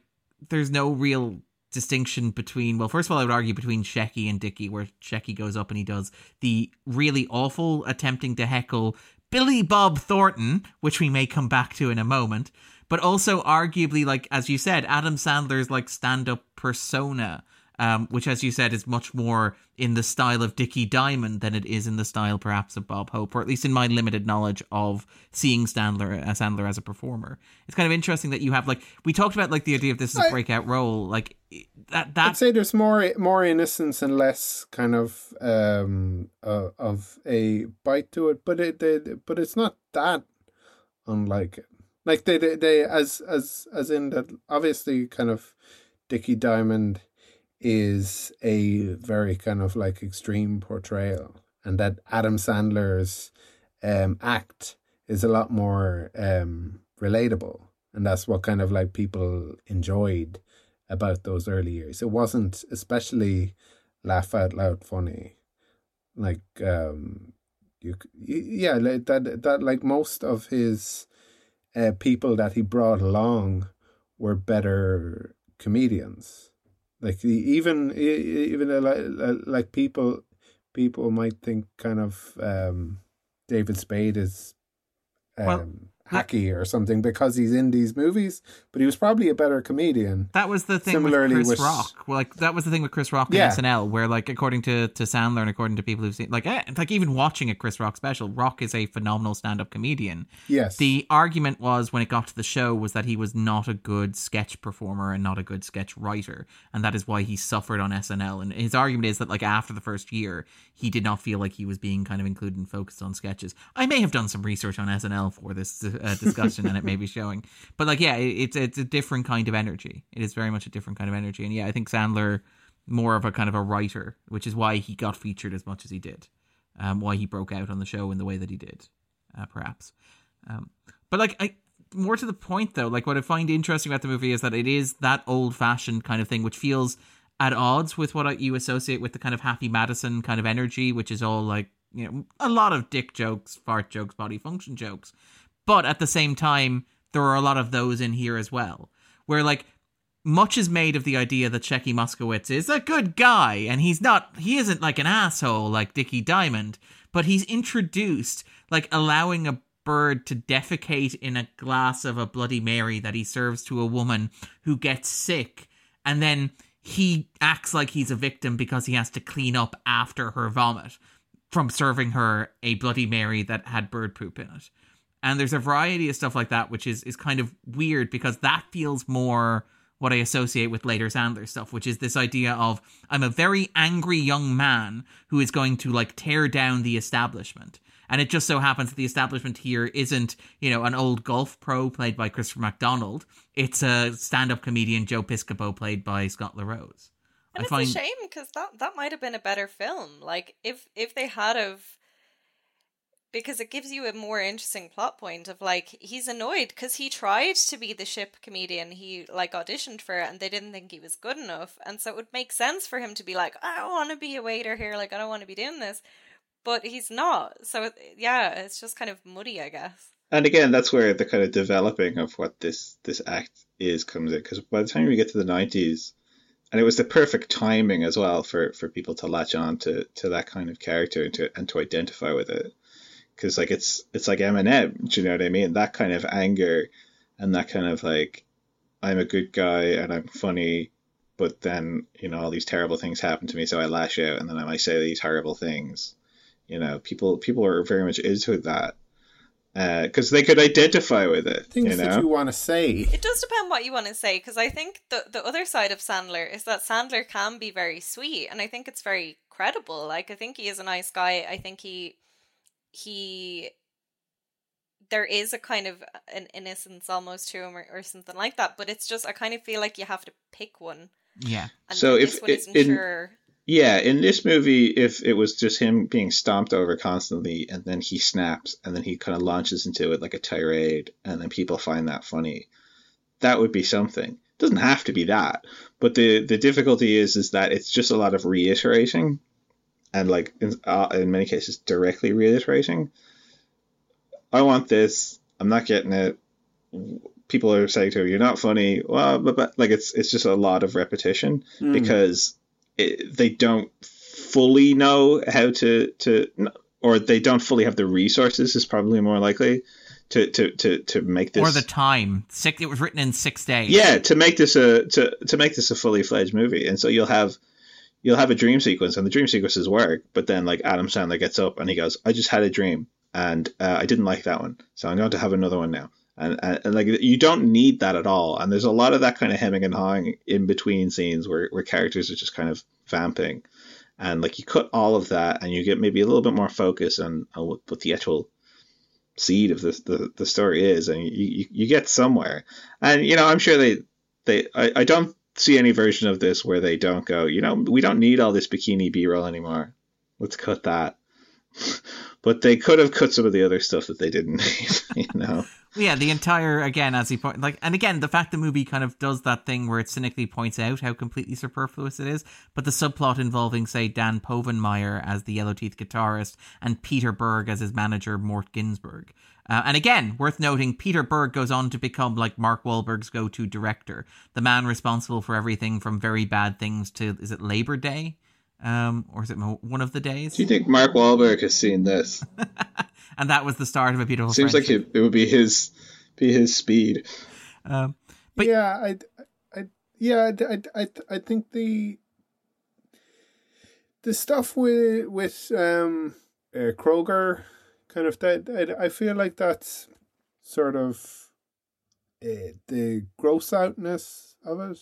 there's no real distinction between well first of all I would argue between Shecky and Dickie where Shecky goes up and he does the really awful attempting to heckle Billy Bob Thornton which we may come back to in a moment but also arguably like as you said Adam Sandler's like stand-up persona um, which as you said is much more in the style of Dickie Diamond than it is in the style perhaps of Bob Hope or at least in my limited knowledge of seeing Sandler uh, Sandler as a performer. It's kind of interesting that you have like we talked about like the idea of this is a breakout role. Like that that... I'd say there's more more innocence and less kind of um uh, of a bite to it, but it they, but it's not that unlike it. Like they, they they as as as in that obviously kind of Dickie Diamond is a very kind of like extreme portrayal, and that Adam Sandler's um act is a lot more um relatable, and that's what kind of like people enjoyed about those early years. It wasn't especially laugh out loud funny, like um, you, yeah, like that that like most of his uh, people that he brought along were better comedians. Like the, even even uh, like, like people people might think kind of um, David Spade is um, Well, hacky or something because he's in these movies, but he was probably a better comedian. That was the thing Similarly with Chris with- Rock. Well, like that was the thing with Chris Rock and Yeah. SNL, where like according to to Sandler and according to people who've seen, like, eh, like even watching a Chris Rock special, Rock is a phenomenal stand up comedian. Yes. The argument was when it got to the show was that he was not a good sketch performer and not a good sketch writer, and that is why he suffered on SNL. And his argument is that like after the first year, he did not feel like he was being kind of included and focused on sketches. I may have done some research on SNL for this uh, discussion, and it may be showing, but like yeah, it, it's it's a different kind of energy. It is very much a different kind of energy, and yeah, I think Sandler more of a kind of a writer, which is why he got featured as much as he did, um, why he broke out on the show in the way that he did, uh, perhaps. Um, but like I more to the point though, like what I find interesting about the movie is that it is that old fashioned kind of thing, which feels at odds with what you associate with the kind of Happy Madison kind of energy, which is all like you know a lot of dick jokes, fart jokes, body function jokes. But at the same time, there are a lot of those in here as well, where like much is made of the idea that Shecky Moskowitz is a good guy and he's not he isn't like an asshole like Dickie Diamond, but he's introduced like allowing a bird to defecate in a glass of a bloody mary that he serves to a woman who gets sick and then he acts like he's a victim because he has to clean up after her vomit from serving her a bloody mary that had bird poop in it and there's a variety of stuff like that which is is kind of weird because that feels more what I associate with later Sandler stuff, which is this idea of I'm a very angry young man who is going to like tear down the establishment. And it just so happens that the establishment here isn't, you know, an old golf pro played by Christopher McDonald. It's a stand-up comedian Joe Piscopo played by Scott LaRose. And I it's find a shame because that that might have been a better film. Like if if they had of because it gives you a more interesting plot point of like he's annoyed because he tried to be the ship comedian he like auditioned for it and they didn't think he was good enough and so it would make sense for him to be like i don't want to be a waiter here like i don't want to be doing this but he's not so yeah it's just kind of muddy i guess And again, that's where the kind of developing of what this this act is comes in. Because by the time we get to the nineties, and it was the perfect timing as well for, for people to latch on to, to that kind of character and to and to identify with it. Because like it's it's like Eminem, do you know what I mean? That kind of anger and that kind of like I'm a good guy and I'm funny, but then you know all these terrible things happen to me, so I lash out and then I might say these horrible things. You know, people people are very much into that uh, because they could identify with it. Things you know, that you want to say. It does depend what you want to say because I think the the other side of Sandler is that Sandler can be very sweet and I think it's very credible. Like I think he is a nice guy. I think he he there is a kind of uh, an innocence almost to him or, or something like that, but it's just I kind of feel like you have to pick one. Yeah. And So this if one it- isn't in- sure Yeah, in this movie, if it was just him being stomped over constantly and then he snaps and then he kind of launches into it like a tirade and then people find that funny, that would be something. It doesn't have to be that, but the the difficulty is is that it's just a lot of reiterating, and like in, uh, in many cases directly reiterating. I want this. I'm not getting it. People are saying to him, "You're not funny." Well, but, but like it's it's just a lot of repetition Hmm. because it, they don't fully know how to to or they don't fully have the resources is probably more likely to to to, to make this or the time. Six. It was written in six days. yeah to make this a to to make this a fully fledged movie and so you'll have you'll have a dream sequence and the dream sequences work but then like adam sandler gets up and he goes i just had a dream and uh, i didn't like that one so i'm going to have another one now. And, and, and like you don't need that at all and there's a lot of that kind of hemming and hawing in between scenes where, where characters are just kind of vamping. And like you cut all of that and you get maybe a little bit more focus on, on what, what the actual seed of the, the, the story is and you, you, you get somewhere. And you know i'm sure they they I, I don't see any version of this where they don't go you know we don't need all this bikini b-roll anymore. Let's cut that. But they could have cut some of the other stuff that they didn't need you know? Yeah, the entire again, as he point like, and again, the fact the movie kind of does that thing where it cynically points out how completely superfluous it is, but the subplot involving, say, Dan Povenmire as the Yellow Teeth guitarist and Peter Berg as his manager, Mort Ginsburg. Uh, and again, worth noting, Peter Berg goes on to become like Mark Wahlberg's go-to director, the man responsible for everything from very bad things to is it Labor Day, um, or is it one of the days? do you think mark Wahlberg has seen this and that was the start of a beautiful. seems like it, it would be his be his speed Um, But- yeah, I, I, yeah, I, I, I, I think the the stuff with with um uh, Kroger kind of that I, I feel like that's sort of uh, the gross outness of it,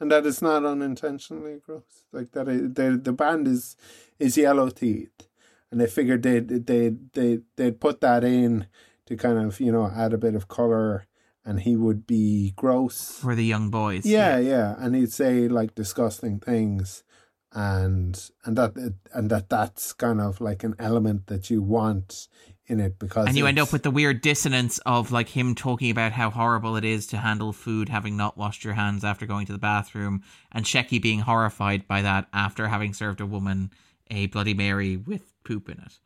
and that it's not unintentionally gross. Like that, it, the the band is is Yellow Teeth, and they figured they they they they'd put that in to kind of you know add a bit of color, and he would be gross. for the young boys. Yeah, yeah, and he'd say like disgusting things, and and that and that that's kind of like an element that you want in it because and you end up with the weird dissonance of like him talking about how horrible it is to handle food having not washed your hands after going to the bathroom and Shecky being horrified by that after having served a woman a bloody mary with poop in it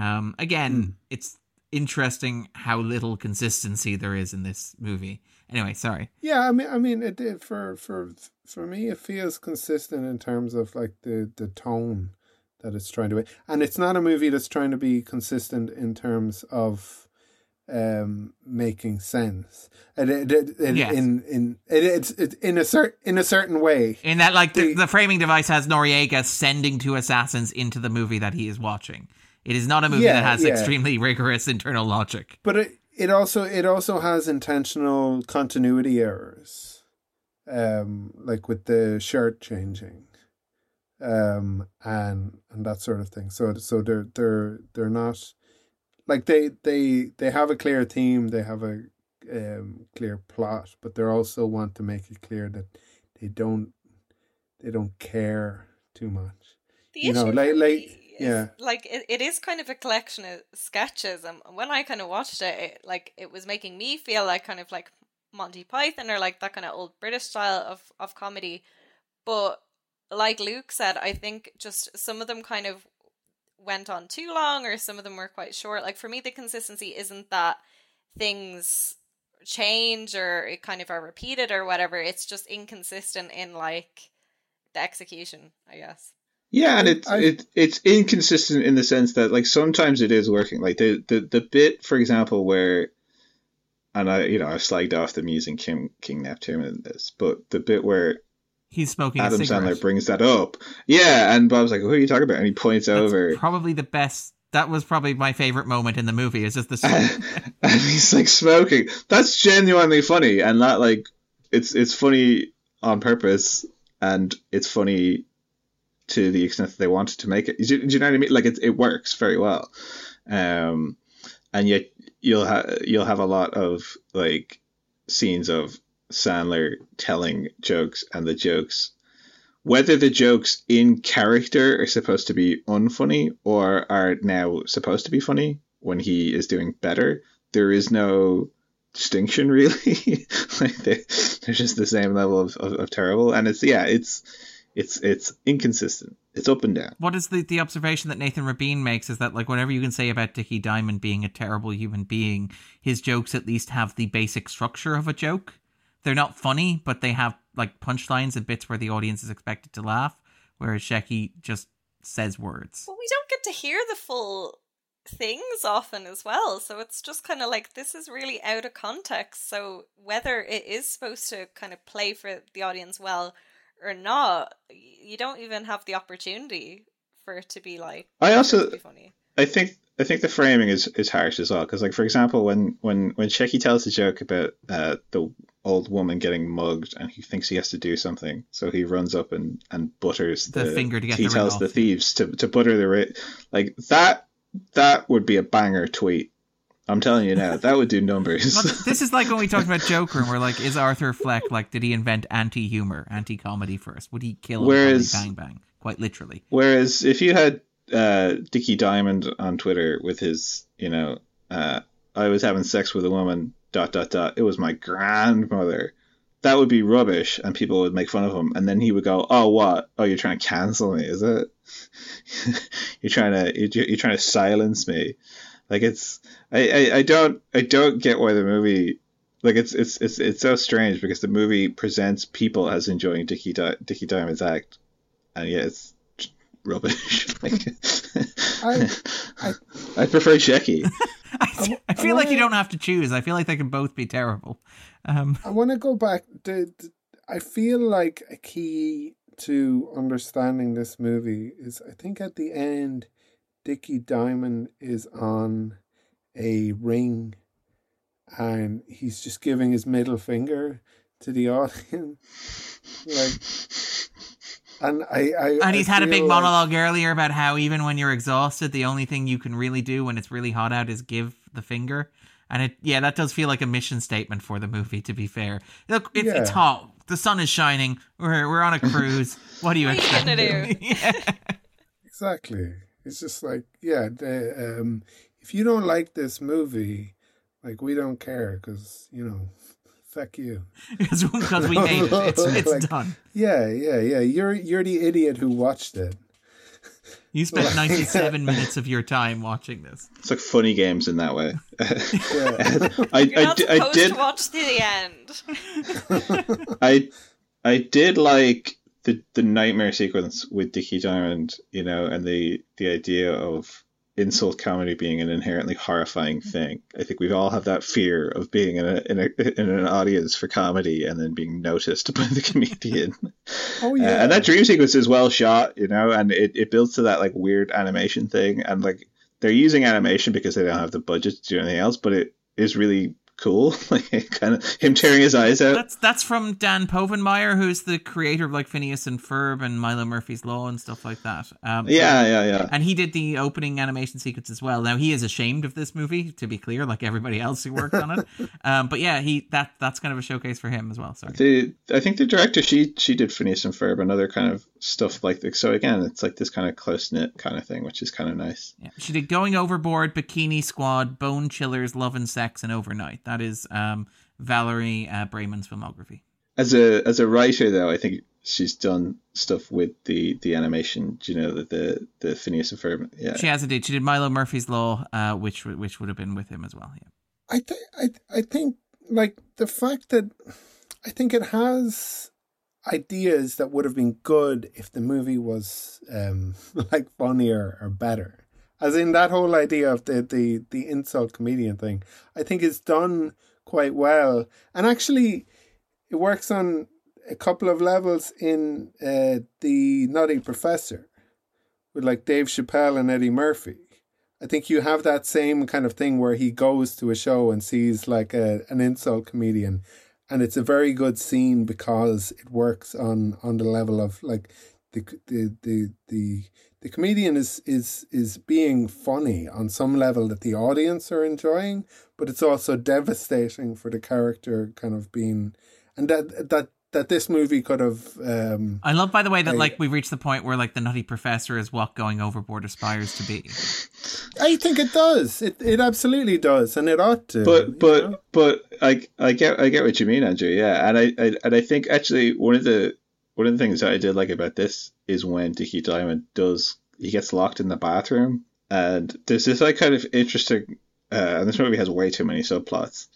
um again Hmm. it's interesting how little consistency there is in this movie anyway sorry Yeah, I mean, I mean, it, for for for me, it feels consistent in terms of like the the tone that it's trying to be, and it's not a movie that's trying to be consistent in terms of um making sense. And it, it, it, Yes. in in it, it's it, in a certain in a certain way. in that like the, The- the framing device has Noriega sending two assassins into the movie that he is watching it is not a movie Yeah, that has yeah. extremely rigorous internal logic But it it also it also has intentional continuity errors, um, like with the shirt changing, um, and and that sort of thing. So so they're they're they're not like they they they have a clear theme, they have a um, clear plot, but they also want to make it clear that they don't they don't care too much. The You know, like- like- me is, yeah. like it, it is kind of a collection of sketches, and when I kind of watched it, it, like it was making me feel like kind of like Monty Python or like that kind of old British style of of comedy. But like Luke said, I think just some of them kind of went on too long, or some of them were quite short. Like for me, the consistency isn't that things change or it kind of are repeated or whatever. It's just inconsistent in like the execution, I guess. Yeah, and it's I- it, it's inconsistent in the sense that like sometimes it is working. Like the, the the bit, for example, where and I you know I've slagged off them using King King Neptune in this, but the bit where he's smoking Adam a Sandler brings that up, yeah, and Bob's like, "Who are you talking about?" And he points That's over, probably the best. That was probably my favorite moment in the movie. Is just the and he's like smoking. That's genuinely funny, and that like it's it's funny on purpose, and it's funny to the extent that they wanted to make it. Do, you- do you know what I mean? Like it it works very well, um, and yet you'll have you'll have a lot of like scenes of Sandler telling jokes, and the jokes whether the jokes in character are supposed to be unfunny or are now supposed to be funny when he is doing better. There is no distinction really. like they, they're just the same level of, of, of terrible, and it's yeah, it's it's it's inconsistent. It's up and down. What is the, the observation that Nathan Rabin makes is that like whatever you can say about Dickie Diamond being a terrible human being, his jokes at least have the basic structure of a joke. They're not funny, but they have like punchlines and bits where the audience is expected to laugh, whereas Shecky just says words. Well, we don't get to hear the full things often as well. So it's just kind of like this is really out of context. So whether it is supposed to kind of play for the audience well or not, you don't even have the opportunity for it to be like. I also, funny. I think, I think the framing is is harsh as well. Because, like, for example, when when when Shecky tells a joke about uh, the old woman getting mugged and he thinks he has to do something, so he runs up and and butters The finger to get He the ring tells off. the thieves to to butter the ri- like that. That would be a banger tweet. I'm telling you now, that would do numbers. This is like when we talked about Joker, and we're like, is Arthur Fleck like, did he invent anti-humor, anti-comedy first? Would he kill Whereas- Bang Bang? Quite literally. Whereas if you had uh, Dickie Diamond on Twitter with his, you know, uh, I was having sex with a woman, dot, dot, dot, it was my grandmother, that would be rubbish and people would make fun of him. And then he would go, oh, what? Oh, you're trying to cancel me, is it? you're trying to, you're, you're trying to silence me. Like it's, I, I, I don't, I don't get why the movie, like it's, it's, it's, it's so strange because the movie presents people as enjoying Dickie, Di- Dickie Diamond's act and yet it's rubbish. like, I- I- I prefer Shecky. I, I feel like you don't have to choose. I feel like they can both be terrible. Um, I want to go back. To, the, I feel like a key to understanding this movie is I think at the end, Dickie Diamond is on a ring and he's just giving his middle finger to the audience. like, and I, I and he's I had a big like- monologue earlier about how even when you're exhausted, the only thing you can really do when it's really hot out is give the finger. And it, yeah, that does feel like a mission statement for the movie. To be fair, look, it's, it's hot. The sun is shining. We're we're on a cruise. What do you What are you expect? yeah. Exactly. It's just like, yeah, the, um, if you don't like this movie, like we don't care because you know, fuck you. because because we made it. It's it's Like- done. Yeah, yeah, yeah. You're you're the idiot who watched it. You spent 97 minutes of your time watching this. It's like funny games in that way. Yeah. I, You're I, not di- I did to watch to the end. I I did like the the nightmare sequence with Dickie Diamond, you know, and the the idea of insult comedy being an inherently horrifying thing. I think we all have that fear of being in a in a in an audience for comedy and then being noticed by the comedian. oh Uh, yeah. and that dream sequence is well shot, you know, and it, it builds to that like weird animation thing. And like they're using animation because they don't have the budget to do anything else, but it is really cool. like kind of him tearing his eyes out. That's that's from Dan Povenmire, who's the creator of like Phineas and Ferb and Milo Murphy's Law and stuff like that. Um, Yeah, yeah, yeah. And he did the opening animation sequence as well. Now he is ashamed of this movie, to be clear, like everybody else who worked on it. Um, but yeah, he that that's kind of a showcase for him as well. Sorry. The I think the director she she did Phineas and Ferb and other kind of stuff like this. So again, it's like this kind of close knit kind of thing, which is kind of nice. Yeah. She did Going Overboard, Bikini Squad, Bone Chillers, Love and Sex, and Overnight. That is um, Valerie uh, Breiman's filmography. As a as a writer, though, I think she's done stuff with the the animation. Do you know the the, the Phineas and Ferb? Yeah, She has indeed. She did Milo Murphy's Law, uh, which which would have been with him as well. Yeah. I think I I think like the fact that I think it has ideas that would have been good if the movie was um like funnier or better. As in that whole idea of the the the insult comedian thing, I think is done quite well, and actually, it works on a couple of levels in uh, the Nutty Professor, with like Dave Chappelle and Eddie Murphy. I think you have that same kind of thing where he goes to a show and sees like a, an insult comedian, and it's a very good scene because it works on on the level of like the the the the, the comedian is is is being funny on some level that the audience are enjoying, but it's also devastating for the character kind of being, and that that that this movie could have. Um, I love, by the way, that I- like we've reached the point where like the Nutty Professor is what going overboard aspires to be. I think it does. It it absolutely does, and it ought to. but but know? but I I get I get what you mean, Andrew. Yeah, and I, I and I think actually one of the one of the things that I did like about this is when Dickie Diamond does he gets locked in the bathroom, and there's this like kind of interesting. Uh, and this movie has way too many subplots,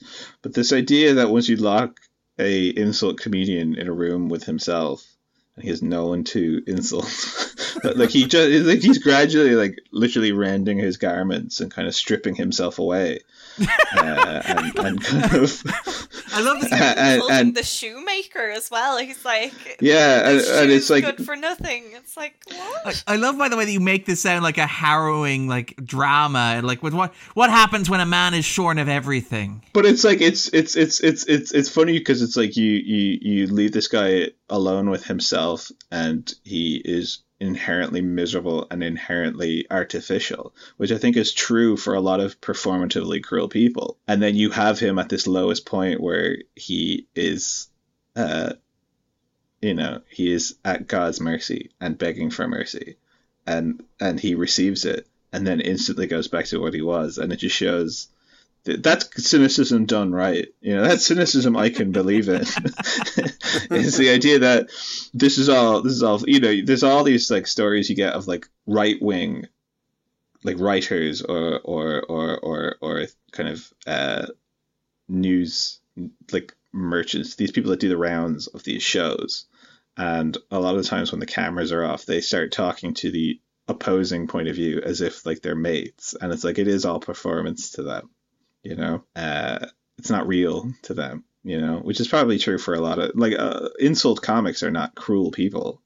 but this idea that once you lock a insult comedian in a room with himself, and he has no one to insult, like he just like he's gradually like literally rending his garments and kind of stripping himself away, uh, and, and kind of I love this. and, Insulting and the shoemaker as well. He's like, yeah, and, and it's like good for nothing. It's like what? I, I love, by the way, that you make this sound like a harrowing like drama, and like with what what happens when a man is shorn of everything. but it's like it's it's it's it's it's it's funny because it's like you you you leave this guy alone with himself and he is inherently miserable and inherently artificial which i think is true for a lot of performatively cruel people. And then you have him at this lowest point where he is uh you know he is at god's mercy and begging for mercy. And and he receives it and then instantly goes back to what he was. And it just shows that's cynicism done right. You know, that's cynicism I can believe in. it's the idea that this is all this is all you know, there's all these like stories you get of like right wing like writers or or or or or kind of uh news like merchants, these people that do the rounds of these shows. And a lot of the times when the cameras are off, they start talking to the opposing point of view as if like they're mates. And it's like it is all performance to them you know uh it's not real to them you know which is probably true for a lot of like uh, insult comics are not cruel people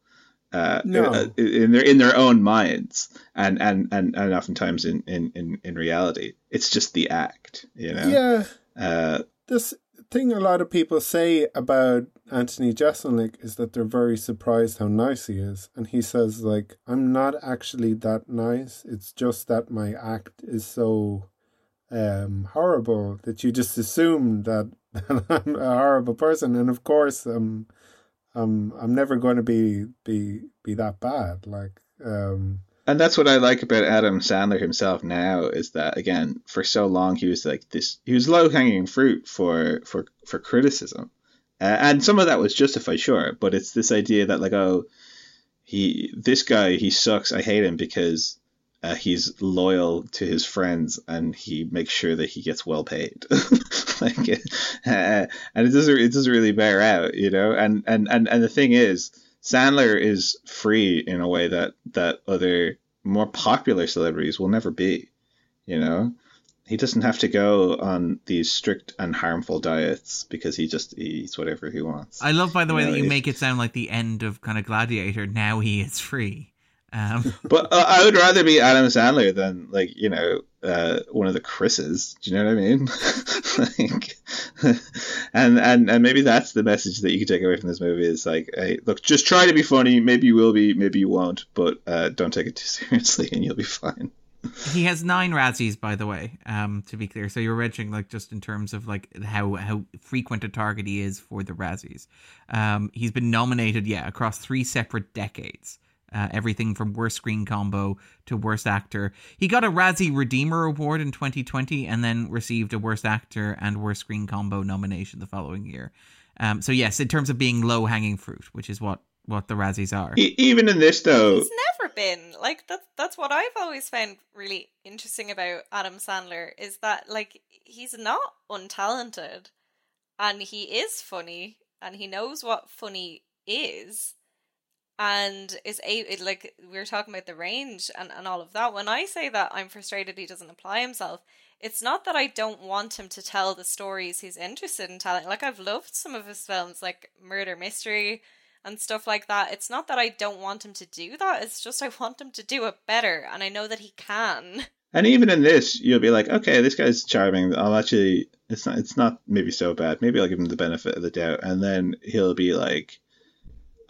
uh No. uh, in their in their own minds and and and, and oftentimes in, in in in reality it's just the act you know yeah, uh this thing a lot of people say about Anthony Jeselnik is that they're very surprised how nice he is, and he says like, "I'm not actually that nice. It's just that my act is so." Um, horrible that you just assume that, that I'm a horrible person, and of course, um, I'm I'm never going to be be be that bad. Like, um, and that's what I like about Adam Sandler himself now is that again for so long he was like this he was low hanging fruit for for for criticism uh, and some of that was justified sure but it's this idea that like oh he this guy he sucks I hate him because uh, he's loyal to his friends and he makes sure that he gets well paid like uh, and it doesn't it doesn't really bear out you know and and and, and the thing is Sandler is free in a way that that other more popular celebrities will never be. You know, he doesn't have to go on these strict and harmful diets because he just eats whatever he wants. I love, by the way, Yeah, that you make it sound like the end of kind of Gladiator. Now he is free. Um, But uh, I would rather be Adam Sandler than like you know uh, one of the Chris's. Do you know what I mean? like, and and and maybe that's the message that you can take away from this movie is like, hey, look, just try to be funny. Maybe you will be, maybe you won't, but uh, don't take it too seriously, and you'll be fine. he has nine Razzies, by the way. Um, to be clear, so you're mentioning like just in terms of like how how frequent a target he is for the Razzies. Um, he's been nominated, yeah, across three separate decades. Uh, everything from worst screen combo to worst actor. He got a Razzie Redeemer Award in 2020, and then received a worst actor and worst screen combo nomination the following year. Um, so yes, in terms of being low hanging fruit, which is what what the Razzies are. E- even in this though, it's never been like that's that's what I've always found really interesting about Adam Sandler is that like he's not untalented and he is funny and he knows what funny is and is a like we were talking about the range and, and all of that. When i say that i'm frustrated he doesn't apply himself it's not that i don't want him to tell the stories he's interested in telling. Like i've loved some of his films like murder mystery and stuff like that. It's not that i don't want him to do that. It's just i want him to do it better and i know that he can. And even in this, you'll be like, okay, this guy's charming. I'll actually, it's not, it's not maybe so bad. Maybe I'll give him the benefit of the doubt, and then he'll be like,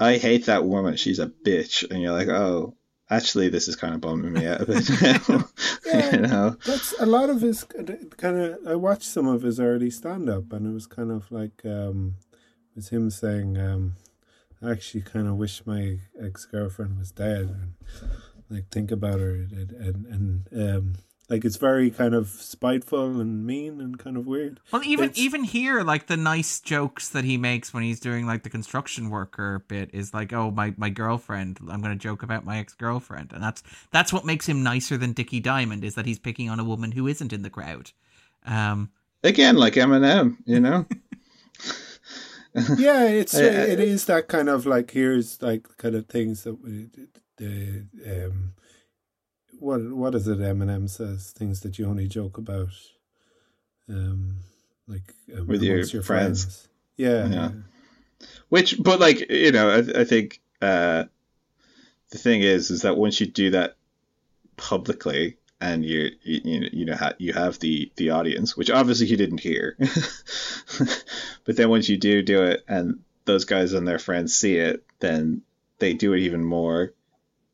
I hate that woman. She's a bitch, and you're like, oh. Actually, this is kind of bumming me out a bit. now." Yeah. you know, that's a lot of his kind of. I watched some of his early stand up, and it was kind of like um, was him saying, um, "I actually kind of wish my ex girlfriend was dead," and like think about her, and and, and um, like it's very kind of spiteful and mean and kind of weird. Well, even It's- even here, like the nice jokes that he makes when he's doing like the construction worker bit is like, "Oh, my my girlfriend. I'm going to joke about my ex girlfriend," and that's that's what makes him nicer than Dickie Diamond is that he's picking on a woman who isn't in the crowd. Um, Again, like Eminem, you know. yeah, it's I- I- it is that kind of like here's like kind of things that we, the um what what is it Eminem says things that you only joke about um like um, With your amongst friends. Yeah, Yeah. Which, but like you know, I, I think uh, the thing is, is that once you do that publicly, and you you you know you have the the audience, which obviously he didn't hear, but then once you do do it, and those guys and their friends see it, then they do it even more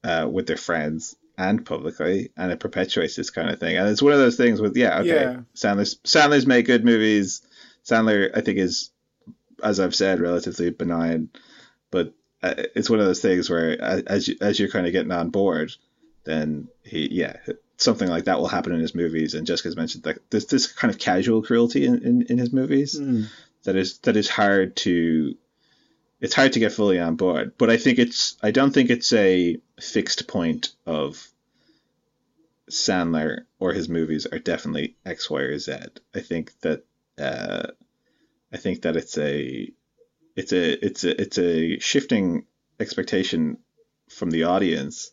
uh, with their friends and publicly, and it perpetuates this kind of thing. And it's one of those things with yeah, okay, Yeah. Sandler's Sandler's made good movies. Sandler, I think, is as I've said, relatively benign, but uh, it's one of those things where uh, as you, as you're kind of getting on board, then he yeah something like that will happen in his movies. And Jessica's mentioned that there's this kind of casual cruelty in, in, in his movies Mm. that is that is hard to it's hard to get fully on board. But I think it's I don't think it's a fixed point of Sandler or his movies are definitely X, Y, or Z. I think that uh, I think that it's a it's a it's a it's a shifting expectation from the audience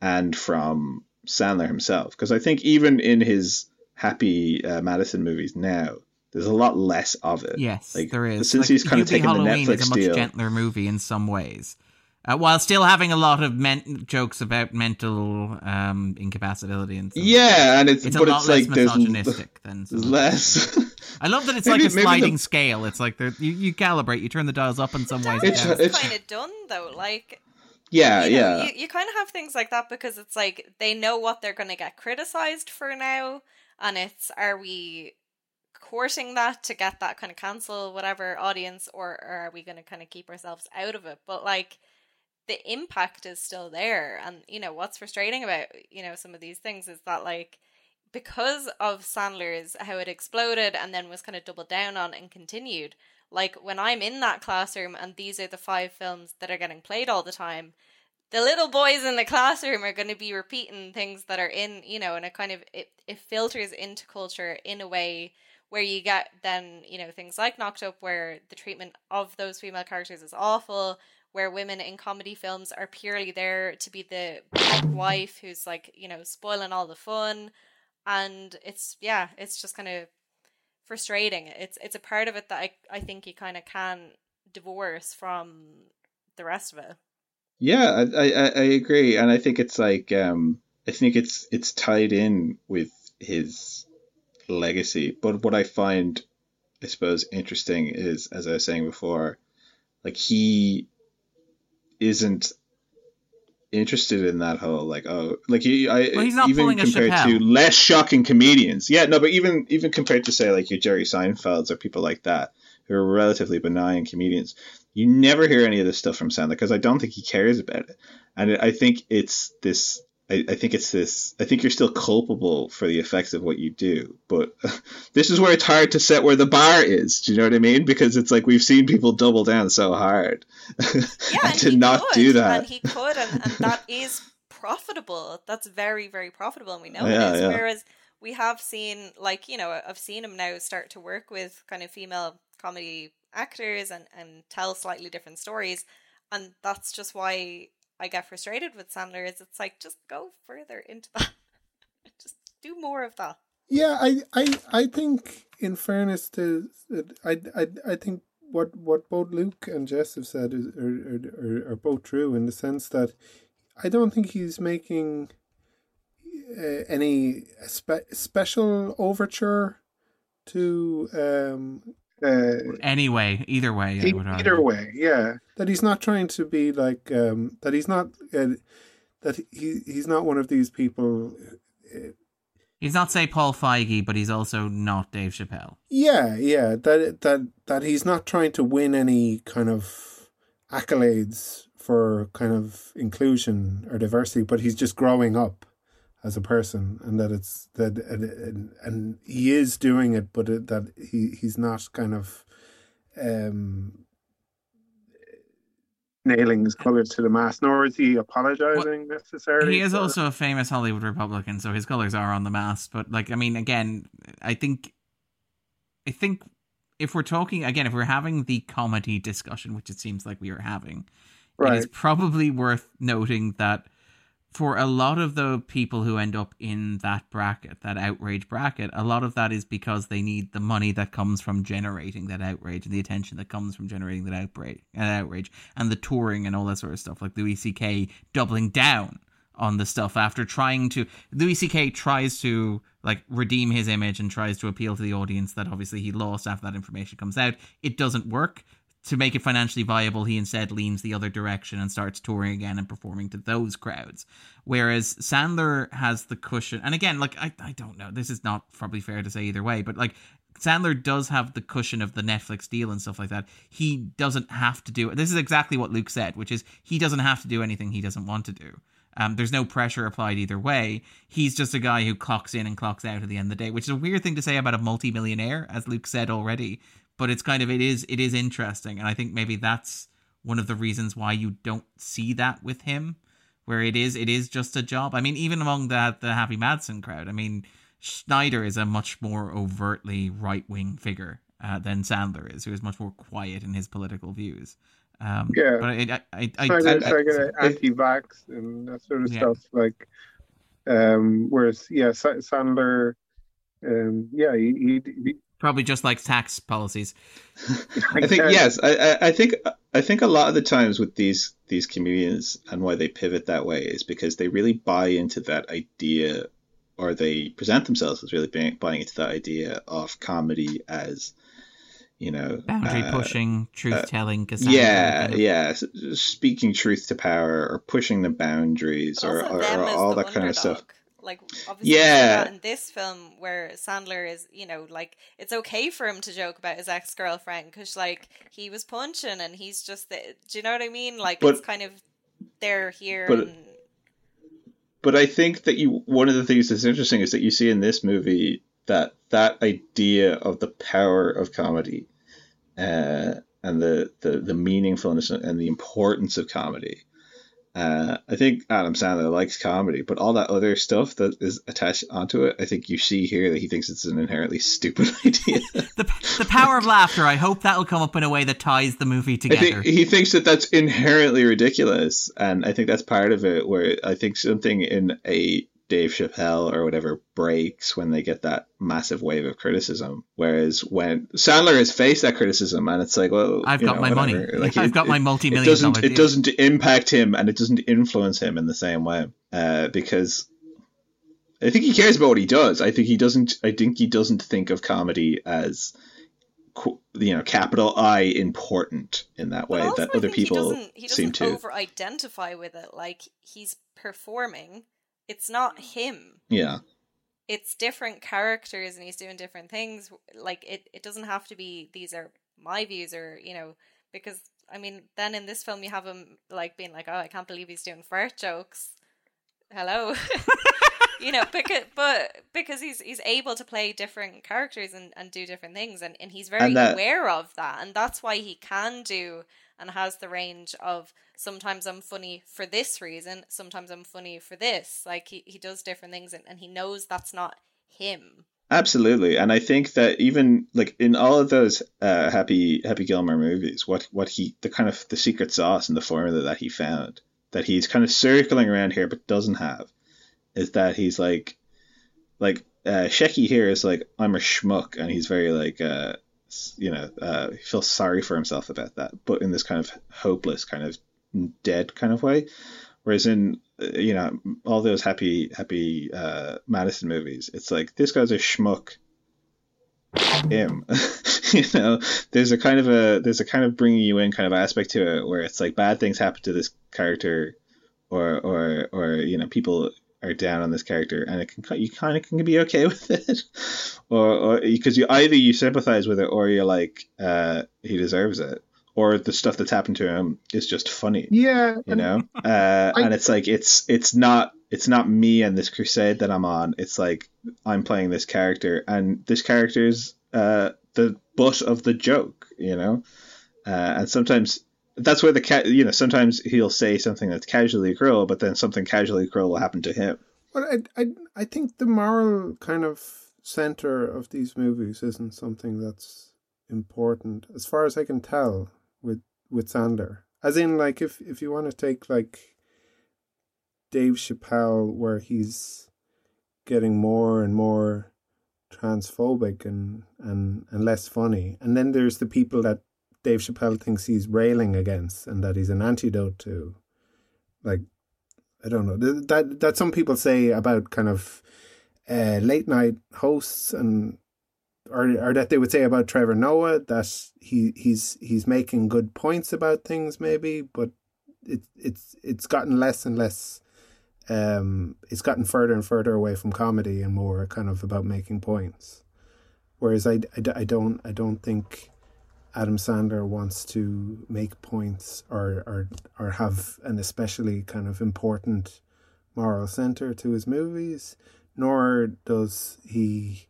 and from Sandler himself because I think even in his Happy uh, Madison movies now there's a lot less of it. yes, Like, there is. since Like, he's kind of Hubie taken the Netflix is a much deal. gentler movie in some ways. Uh, while still having a lot of men- jokes about mental um, incapacity and stuff. Yeah, and it's, it's a but lot it's less like there's misogynistic than there's less. I love that it's Maybe- like a maybe the- sliding scale. It's like you, you calibrate, you turn the dials up in some ways. and It's- it's- kind of done though. Like yeah, you know, yeah. You, you kind of have things like that because it's like they know what they're going to get criticized for now, and it's are we courting that to get that kind of cancel whatever audience, or, or are we going to kind of keep ourselves out of it? But like the impact is still there, and you know what's frustrating about you know some of these things is that like because of Sandler's how it exploded and then was kind of doubled down on and continued. Like when I'm in that classroom and these are the five films that are getting played all the time, the little boys in the classroom are going to be repeating things that are in, you know, and it kind of it, it filters into culture in a way where you get then, you know, things like Knocked Up where the treatment of those female characters is awful, where women in comedy films are purely there to be the wife who's like, you know, spoiling all the fun and it's yeah, it's just kind of frustrating. It's it's a part of it that I I think you kind of can divorce from the rest of it. Yeah, I, I I agree, and I think it's like um I think it's it's tied in with his legacy. But what I find, I suppose, interesting is, as I was saying before, like he isn't interested in that whole like oh like he I Well, he's not even pulling a compared to less shocking comedians. Yeah, no, but even even compared to say like your Jerry Seinfelds or people like that who are relatively benign comedians, you never hear any of this stuff from Sandler because I don't think he cares about it. And I think it's this. I, I think it's this. I think you're still culpable for the effects of what you do, but this is where it's hard to set where the bar is. Do you know what I mean? Because it's like we've seen people double down so hard Yeah, to not could, do that. and he could, and, and that is profitable. That's very, very profitable, and we know Yeah, it is. yeah. Whereas we have seen, like you know, I've seen him now start to work with kind of female comedy actors and and tell slightly different stories, and that's just why I get frustrated with Sandler. Is it's like just go further into that, just do more of that. Yeah, I, I, I think, in fairness to, I, I, I think what what both Luke and Jess have said is are, are, are, both true in the sense that I don't think he's making uh, any spe- special overture to um uh, Anyway, either way, I would argue. either way, yeah, that he's not trying to be like um that he's not uh, that he he's not one of these people. Uh, He's not say Paul Feig, but he's also not Dave Chappelle. Yeah, yeah. That that that he's not trying to win any kind of accolades for kind of inclusion or diversity, but he's just growing up as a person, and that it's that and, and he is doing it, but it, that he he's not kind of um nailing his colors to the mast, nor is he apologizing well, necessarily. He is also a famous Hollywood Republican, so his colors are on the mast. But like, I mean, again, I think, I think if we're talking again, if we're having the comedy discussion, which it seems like we are having, right. it is probably worth noting that for a lot of the people who end up in that bracket, that outrage bracket, a lot of that is because they need the money that comes from generating that outrage and the attention that comes from generating that outrage, uh, outrage and the touring and all that sort of stuff. Like Louis C.K. doubling down on the stuff after trying to Louis C.K. tries to like redeem his image and tries to appeal to the audience that obviously he lost after that information comes out. It doesn't work to make it financially viable, he instead leans the other direction and starts touring again and performing to those crowds. Whereas Sandler has the cushion, and again, like I, I don't know, this is not probably fair to say either way, but like Sandler does have the cushion of the Netflix deal and stuff like that. He doesn't have to do. This is exactly what Luke said, which is he doesn't have to do anything he doesn't want to do. Um, there's no pressure applied either way. He's just a guy who clocks in and clocks out at the end of the day, which is a weird thing to say about a multimillionaire, as Luke said already but it's kind of it is it is interesting. And i think maybe that's one of the reasons why you don't see that with him where it is it is just a job. I mean even among the the happy madison crowd i mean schneider is a much more overtly right-wing figure uh, than sandler is who is much more quiet in his political views. Um, yeah. but I, I, I, I, Schneider's I, like anti-vax and that sort of yeah. stuff like um whereas yeah sandler um yeah he, he Probably just like tax policies. I think yes. I, I think I think a lot of the times with these these comedians and why they pivot that way is because they really buy into that idea, or they present themselves as really being, buying into that idea of comedy as you know boundary uh, pushing truth telling uh, yeah kind of... yeah speaking truth to power or pushing the boundaries or, or, or all that kind of stuff like obviously yeah. in this film where Sandler is you know like it's okay for him to joke about his ex girlfriend because like he was punching and he's just the, do you know what I mean? Like but, it's kind of there here but, and... but I think that you one of the things that's interesting is that you see in this movie that that idea of the power of comedy uh, and the, the the meaningfulness and the importance of comedy uh, I think Adam Sandler likes comedy, but all that other stuff that is attached onto it, I think you see here that he thinks it's an inherently stupid idea. the, the power of laughter. I hope that will come up in a way that ties the movie together. he thinks that that's inherently ridiculous, and I think that's part of it. Where I think something in a Dave Chappelle or whatever breaks when they get that massive wave of criticism. Whereas when Sandler has faced that criticism and it's like, well, I've got know, my whatever. money. Like, I've it, got my multi-million. It doesn't. It doesn't impact him and it doesn't influence him in the same way uh, because I think he cares about what he does. I think he doesn't. I think he doesn't think of comedy as you know capital I important in that way that other people he doesn't, he doesn't seem to over identify with it. Like he's performing it's not him. Yeah. It's different characters and he's doing different things. Like it, it doesn't have to be these are my views or, you know, because I mean, then in this film you have him like being like, Oh, I can't believe he's doing fart jokes. Hello. you know, because but because he's he's able to play different characters and, and do different things and, and he's very and that, aware of that and that's why he can do and has the range of sometimes I'm funny for this reason, sometimes I'm funny for this. Like he, he does different things and, and he knows that's not him. Absolutely, and I think that even like in all of those uh, Happy Happy Gilmore movies, what what he the kind of the secret sauce and the formula that he found that he's kind of circling around here but doesn't have is that he's like like uh, Shecky here is like I'm a schmuck and he's very like uh, you know uh, he feels sorry for himself about that, but in this kind of hopeless kind of dead kind of way. Whereas in uh, you know all those happy happy uh, Madison movies, it's like this guy's a schmuck. Him, you know, there's a kind of a there's a kind of bringing you in kind of aspect to it where it's like bad things happen to this character, or or or you know people are down on this character, and it can you kind of can be okay with it, or or because you either you sympathize with it or you're like uh, he deserves it, or the stuff that's happened to him is just funny. Yeah, you know, uh, I, and it's like it's it's not it's not me and this crusade that I'm on. It's like I'm playing this character, and this character's uh, the butt of the joke, you know, uh, and sometimes that's where the cat you know sometimes he'll say something that's casually cruel but then something casually cruel will happen to him well i i, I think the moral kind of center of these movies isn't something that's important as far as i can tell with with sandler as in like if if you want to take like dave chappelle where he's getting more and more transphobic and and and less funny and then there's the people that Dave Chappelle thinks he's railing against and that he's an antidote to. Like, I don't know that that some people say about kind of uh, late night hosts and or or that they would say about Trevor Noah that he he's he's making good points about things maybe, but it it's it's gotten less and less. Um, it's gotten further and further away from comedy and more kind of about making points. Whereas I, I, I don't I don't think Adam Sandler wants to make points or, or or have an especially kind of important moral center to his movies, nor does he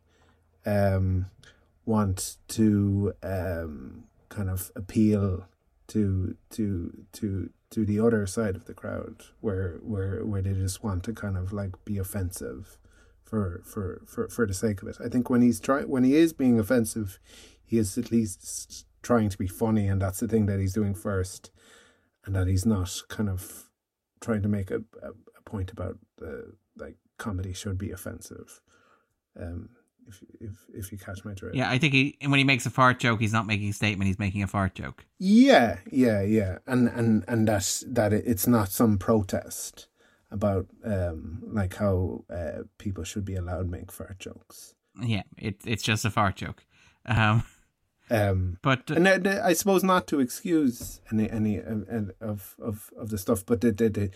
um, want to um, kind of appeal to to to to the other side of the crowd where where where they just want to kind of like be offensive for for for, for the sake of it. I think when he's try when he is being offensive, he is at least trying to be funny, and that's the thing that he's doing first, and that he's not kind of trying to make a, a, a point about the like comedy should be offensive. Um, if if if you catch my drift. Yeah, I think he when he makes a fart joke, he's not making a statement; he's making a fart joke. Yeah, yeah, yeah, and and and that's that it's not some protest about um like how uh, people should be allowed to make fart jokes. Yeah, it it's just a fart joke. Um, um, but uh, and uh, I suppose not to excuse any any uh, of of of the stuff, but the, the, the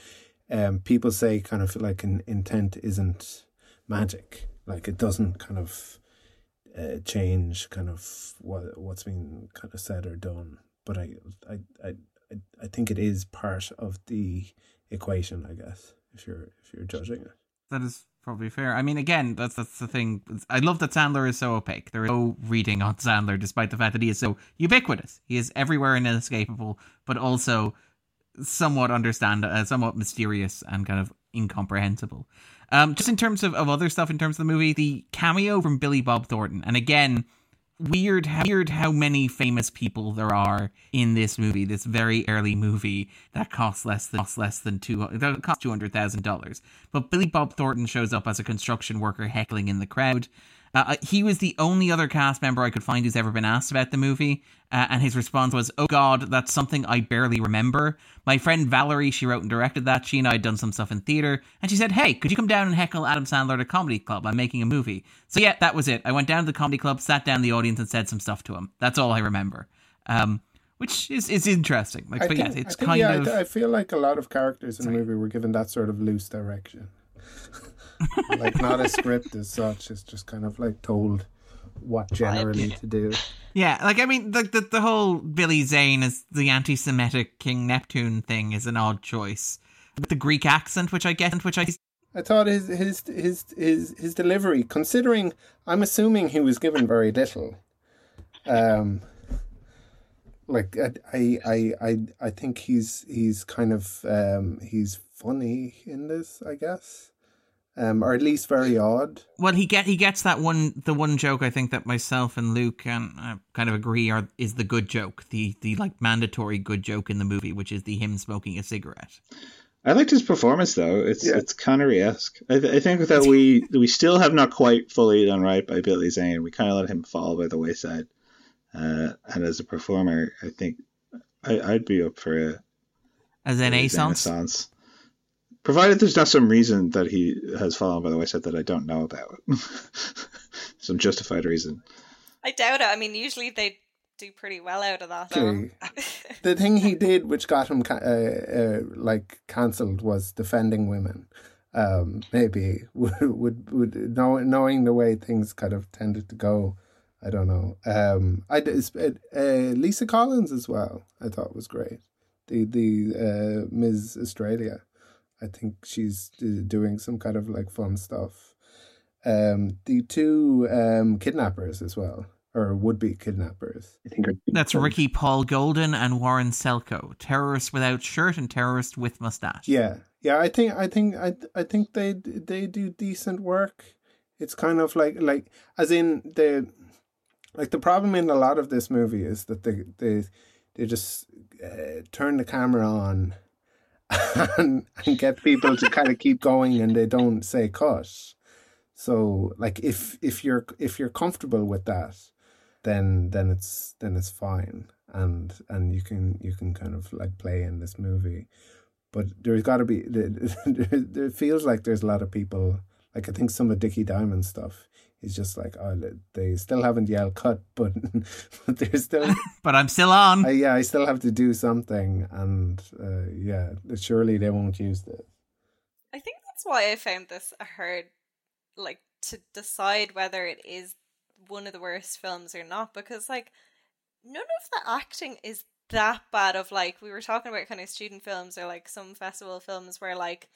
um, people say kind of like an intent isn't magic, like it doesn't kind of uh, change kind of what what's been kind of said or done. But I I I I think it is part of the equation, I guess, if you're if you're judging it. That is probably fair. I mean, again, that's that's the thing. I love that Sandler is so opaque. There is no reading on Sandler, despite the fact that he is so ubiquitous. He is everywhere and inescapable, but also somewhat understand, uh, somewhat mysterious and kind of incomprehensible. Um, just in terms of, of other stuff, in terms of the movie, the cameo from Billy Bob Thornton, and again, weird how, weird how many famous people there are in this movie this very early movie that costs less than costs less than two that costs two hundred thousand dollars. But billy bob thornton shows up as a construction worker heckling in the crowd uh, uh, he was the only other cast member I could find who's ever been asked about the movie, uh, and his response was, "Oh God, that's something I barely remember." My friend Valerie, she wrote and directed that. She and I had done some stuff in theater, and she said, "Hey, could you come down and heckle Adam Sandler at a comedy club? I'm making a movie." So yeah, that was it. I went down to the comedy club, sat down in the audience, and said some stuff to him. That's all I remember. Um, which is is interesting. Like, I but think, yeah, it's think, kind yeah, of. I feel like a lot of characters in Sorry. the movie were given that sort of loose direction. like not a script as such. It's just kind of like told what generally to do. Yeah, like I mean, the, the the whole Billy Zane as the anti-Semitic King Neptune thing is an odd choice with the Greek accent, which I get, which I. I thought his his his his his delivery, considering I'm assuming he was given very little. Um, like I I I I think he's he's kind of um he's funny in this, I guess um, or at least very odd. Well, he get he gets that one the one joke I think that myself and Luke and uh, kind of agree are is the good joke, the the like mandatory good joke in the movie, which is the him smoking a cigarette. I liked his performance though. It's yeah. it's Connery esque. I, th- I think that we we still have not quite fully done right by Billy Zane. We kind of let him fall by the wayside. Uh, and as a performer, I think I, would be up for a as an Assance provided there's not some reason that he has fallen by the wayside that I don't know about, some justified reason. I doubt it. I mean, usually they do pretty well out of that. the thing he did, which got him uh, uh, like cancelled, was defending women, um, maybe would would, would know, knowing the way things kind of tended to go. I don't know. Um, I uh, Lisa Collins as well. I thought was great. The the uh, Ms. Australia. I think she's doing some kind of like fun stuff. Um, the two um, kidnappers as well or would be kidnappers. I think that's Ricky Paull Goldin and Warren Selko, terrorist without shirt and terrorist with mustache. Yeah, yeah. I think I think I I think they they do decent work. It's kind of like like as in the like the problem in a lot of this movie is that they they they just uh, turn the camera on and, and get people to kind of keep going and they don't say cut. So like if if you're if you're comfortable with that, then then it's then it's fine and and you can you can kind of like play in this movie but there's got to be it feels like there's a lot of people like i think some of dickie diamond stuff is just like oh they still haven't yelled cut but but they're still but i'm still on. I, yeah i still have to do something and uh, yeah surely they won't use this. I think that's why i found this hard like to decide whether it is one of the worst films or not because like none of the acting is that bad of like we were talking about kind of student films or like some festival films where like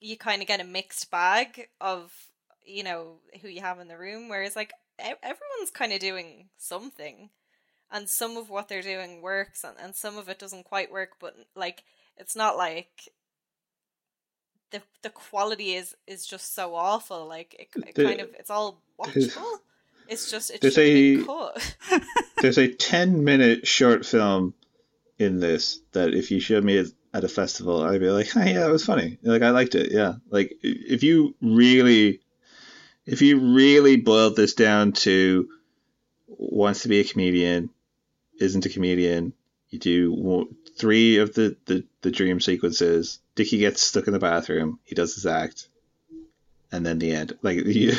you kind of get a mixed bag of you know who you have in the room whereas like everyone's kind of doing something and some of what they're doing works and, and some of it doesn't quite work but like it's not like the the quality is is just so awful like it, it the, kind of it's all watchable it's just it's there's a there's a ten minute short film in this that if you showed me at a festival, I'd be like, hey, yeah, it was funny. Like I liked it. Yeah, like if you really, if you really boiled this down to wants to be a comedian, isn't a comedian. You do three of the, the, the dream sequences. Dickie gets stuck in the bathroom. He does his act and then the end. Like you,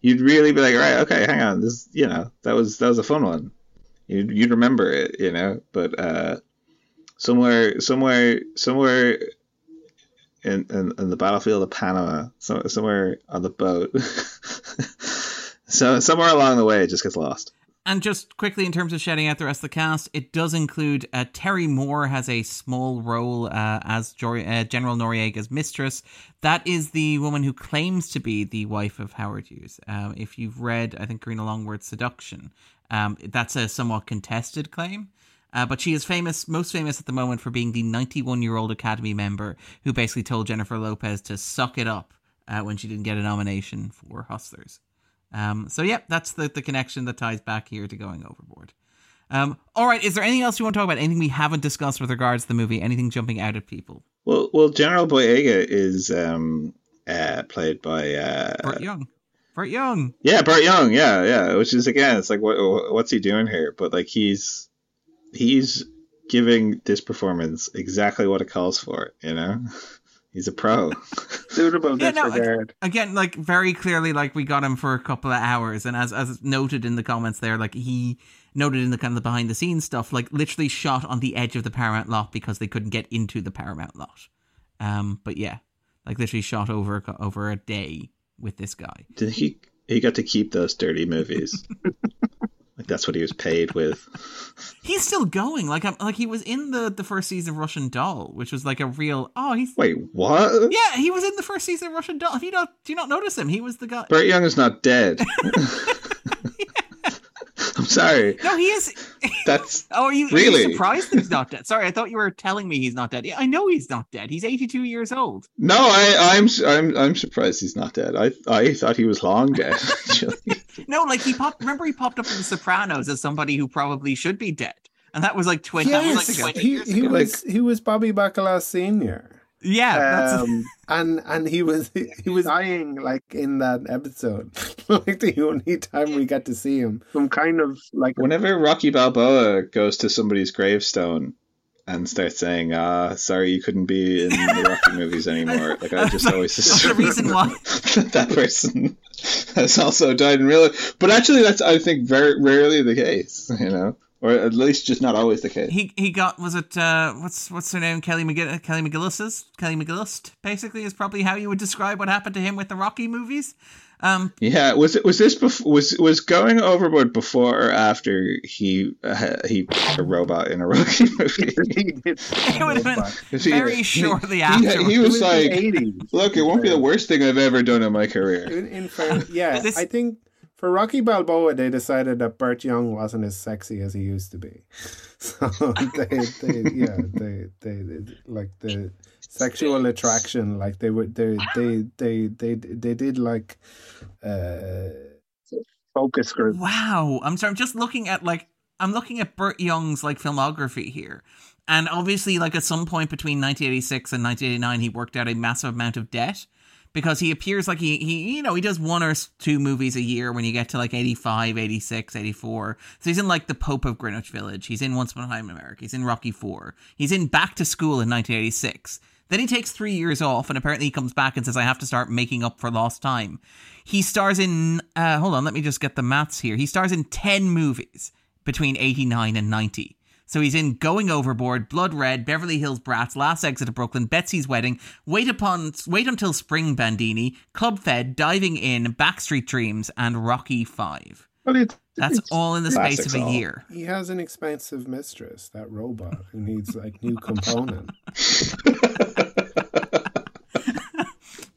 you'd really be like, right, okay, hang on, this, you know, that was that was a fun one. You'd, you'd remember it, you know, but uh, somewhere, somewhere, somewhere in, in, in the battlefield of Panama, so, somewhere on the boat, so somewhere along the way, it just gets lost. And just quickly, in terms of shouting out the rest of the cast, it does include uh, Terry Moore has a small role uh, as uh, General Noriega's mistress. That is the woman who claims to be the wife of Howard Hughes. Um, if you've read, I think, Karina Longworth's Seduction, um, that's a somewhat contested claim. Uh, but she is famous, most famous at the moment for being the 91 year old Academy member who basically told Jennifer Lopez to suck it up uh, when she didn't get a nomination for Hustlers. Um, so yeah, that's the, the connection that ties back here to going overboard. Um, all right, is there anything else you want to talk about? Anything we haven't discussed with regards to the movie? Anything jumping out at people? Well, well, General Noriega is um, uh, played by uh, Burt Young. Burt Young. Yeah, Burt Young. Yeah, yeah. Which is again, it's like, what, what's he doing here? But like, he's he's giving this performance exactly what it calls for. You know. He's a pro. Suitable yeah, no, again, like very clearly, like we got him for a couple of hours, and as as noted in the comments there, like he noted in the kind of the behind the scenes stuff, like literally shot on the edge of the Paramount lot because they couldn't get into the Paramount lot. Um, but yeah, like literally shot over over a day with this guy. Did he? He got to keep those dirty movies. Like that's what he was paid with. He's still going. Like I'm, like he was in the the first season of Russian Doll, which was like a real. Oh, he's wait what? Yeah, he was in the first season of Russian Doll. If you don't, do you not notice him? He was the guy. Burt Young is not dead. I'm sorry. No, he is. That's oh, are you, really are you surprised that he's not dead? Sorry, I thought you were telling me he's not dead. Yeah, I know he's not dead. He's 82 years old. No, I, I'm I'm I'm surprised he's not dead. I I thought he was long dead. No, like he popped. Remember, he popped up in The Sopranos as somebody who probably should be dead, and that was like 20. Yes, was like 20 he, he was he was Bobby Bacala Senior. Yeah, um, and and he was he was dying like in that episode, like the only time we got to see him. Some kind of like whenever Rocky Balboa goes to somebody's gravestone and start saying, "Ah, sorry, you couldn't be in the Rocky movies anymore." Like I just always assume the reason why that person has also died in real life. But actually, that's I think very rarely the case. You know, or at least just not always the case. He he got was it uh, what's what's her name Kelly McGill Kelly McGillis's Kelly McGillist basically is probably how you would describe what happened to him with the Rocky movies. Um, yeah, was it was this before, was was going overboard before or after he uh, he put a robot in a Rocky movie? it would have been He- very he- shortly he, after. he was was like, 80s. "Look, it won't be the worst thing I've ever done in my career." In, in fair, yeah, This- I think for Rocky Balboa, they decided that Burt Young wasn't as sexy as he used to be. So they, they yeah, they, they, they like the sexual attraction, like they would, they, they, they, they, they did like uh, focus group. Wow, I'm sorry. I'm just looking at like I'm looking at Burt Young's like filmography here, and obviously, like at some point between 1986 and 1989, he worked out a massive amount of debt because he appears like he he you know he does one or two movies a year when you get to like 85 86 84 so he's in like the pope of greenwich village. He's in once upon a time in america. He's in rocky 4 he's in back to school in 1986 then he takes three years off and apparently he comes back and says i have to start making up for lost time. He stars in uh hold on let me just get the maths here. He stars in 10 movies between 89 and 90 so he's in Going Overboard, Blood Red, Beverly Hills Brats, Last Exit of Brooklyn, Betsy's Wedding, Wait upon Wait Until Spring Bandini, Club Fed, Diving In, Backstreet Dreams, and Rocky Five. Well, it's, That's it's- all in the space of a all. year. He has an expensive mistress, that robot, who needs like new component.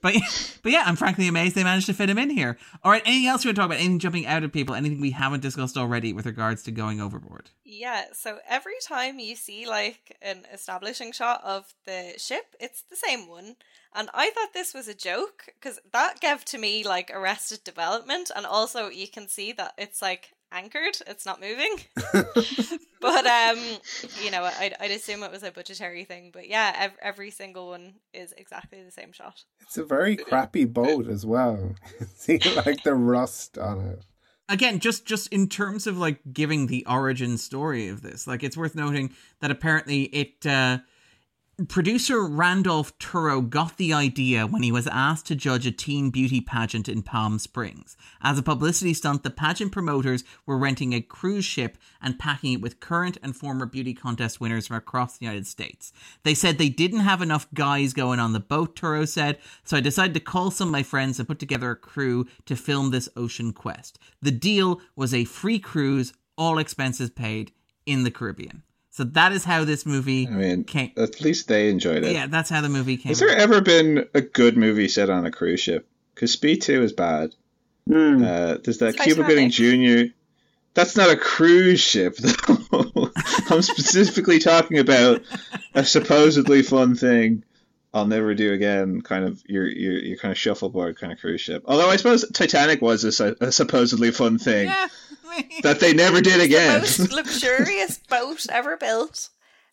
But but yeah, I'm frankly amazed they managed to fit him in here. All right, anything else you want to talk about? Anything jumping out at people? Anything we haven't discussed already with regards to going overboard? Yeah, so every time you see like an establishing shot of the ship, it's the same one. And I thought this was a joke because that gave to me like arrested development, and also you can see that it's like anchored, it's not moving. but um, you know, I'd, I'd assume it was a budgetary thing. But yeah, ev- every single one is exactly the same shot. It's a very crappy boat as well. See, like the rust on it. again just just in terms of like giving the origin story of this like it's worth noting that apparently it uh producer Randolph Turo got the idea when he was asked to judge a teen beauty pageant in Palm Springs. As a publicity stunt, the pageant promoters were renting a cruise ship and packing it with current and former beauty contest winners from across the United States. They said they didn't have enough guys going on the boat, Turo said, so I decided to call some of my friends and put together a crew to film this ocean quest. The deal was a free cruise, all expenses paid, in the Caribbean. So that is how this movie I mean, came. at least they enjoyed it. Yeah, that's how the movie came. Has there ever been a good movie set on a cruise ship? Because Speed Two is bad. Hmm. Uh, there's that Titanic. Cuba Gooding Jr. That's not a cruise ship, though. I'm specifically talking about a supposedly fun thing I'll never do again. Kind of your your your kind of shuffleboard kind of cruise ship. Although I suppose Titanic was a, a supposedly fun thing Yeah, I mean- that they never did the again. most luxurious boat ever built.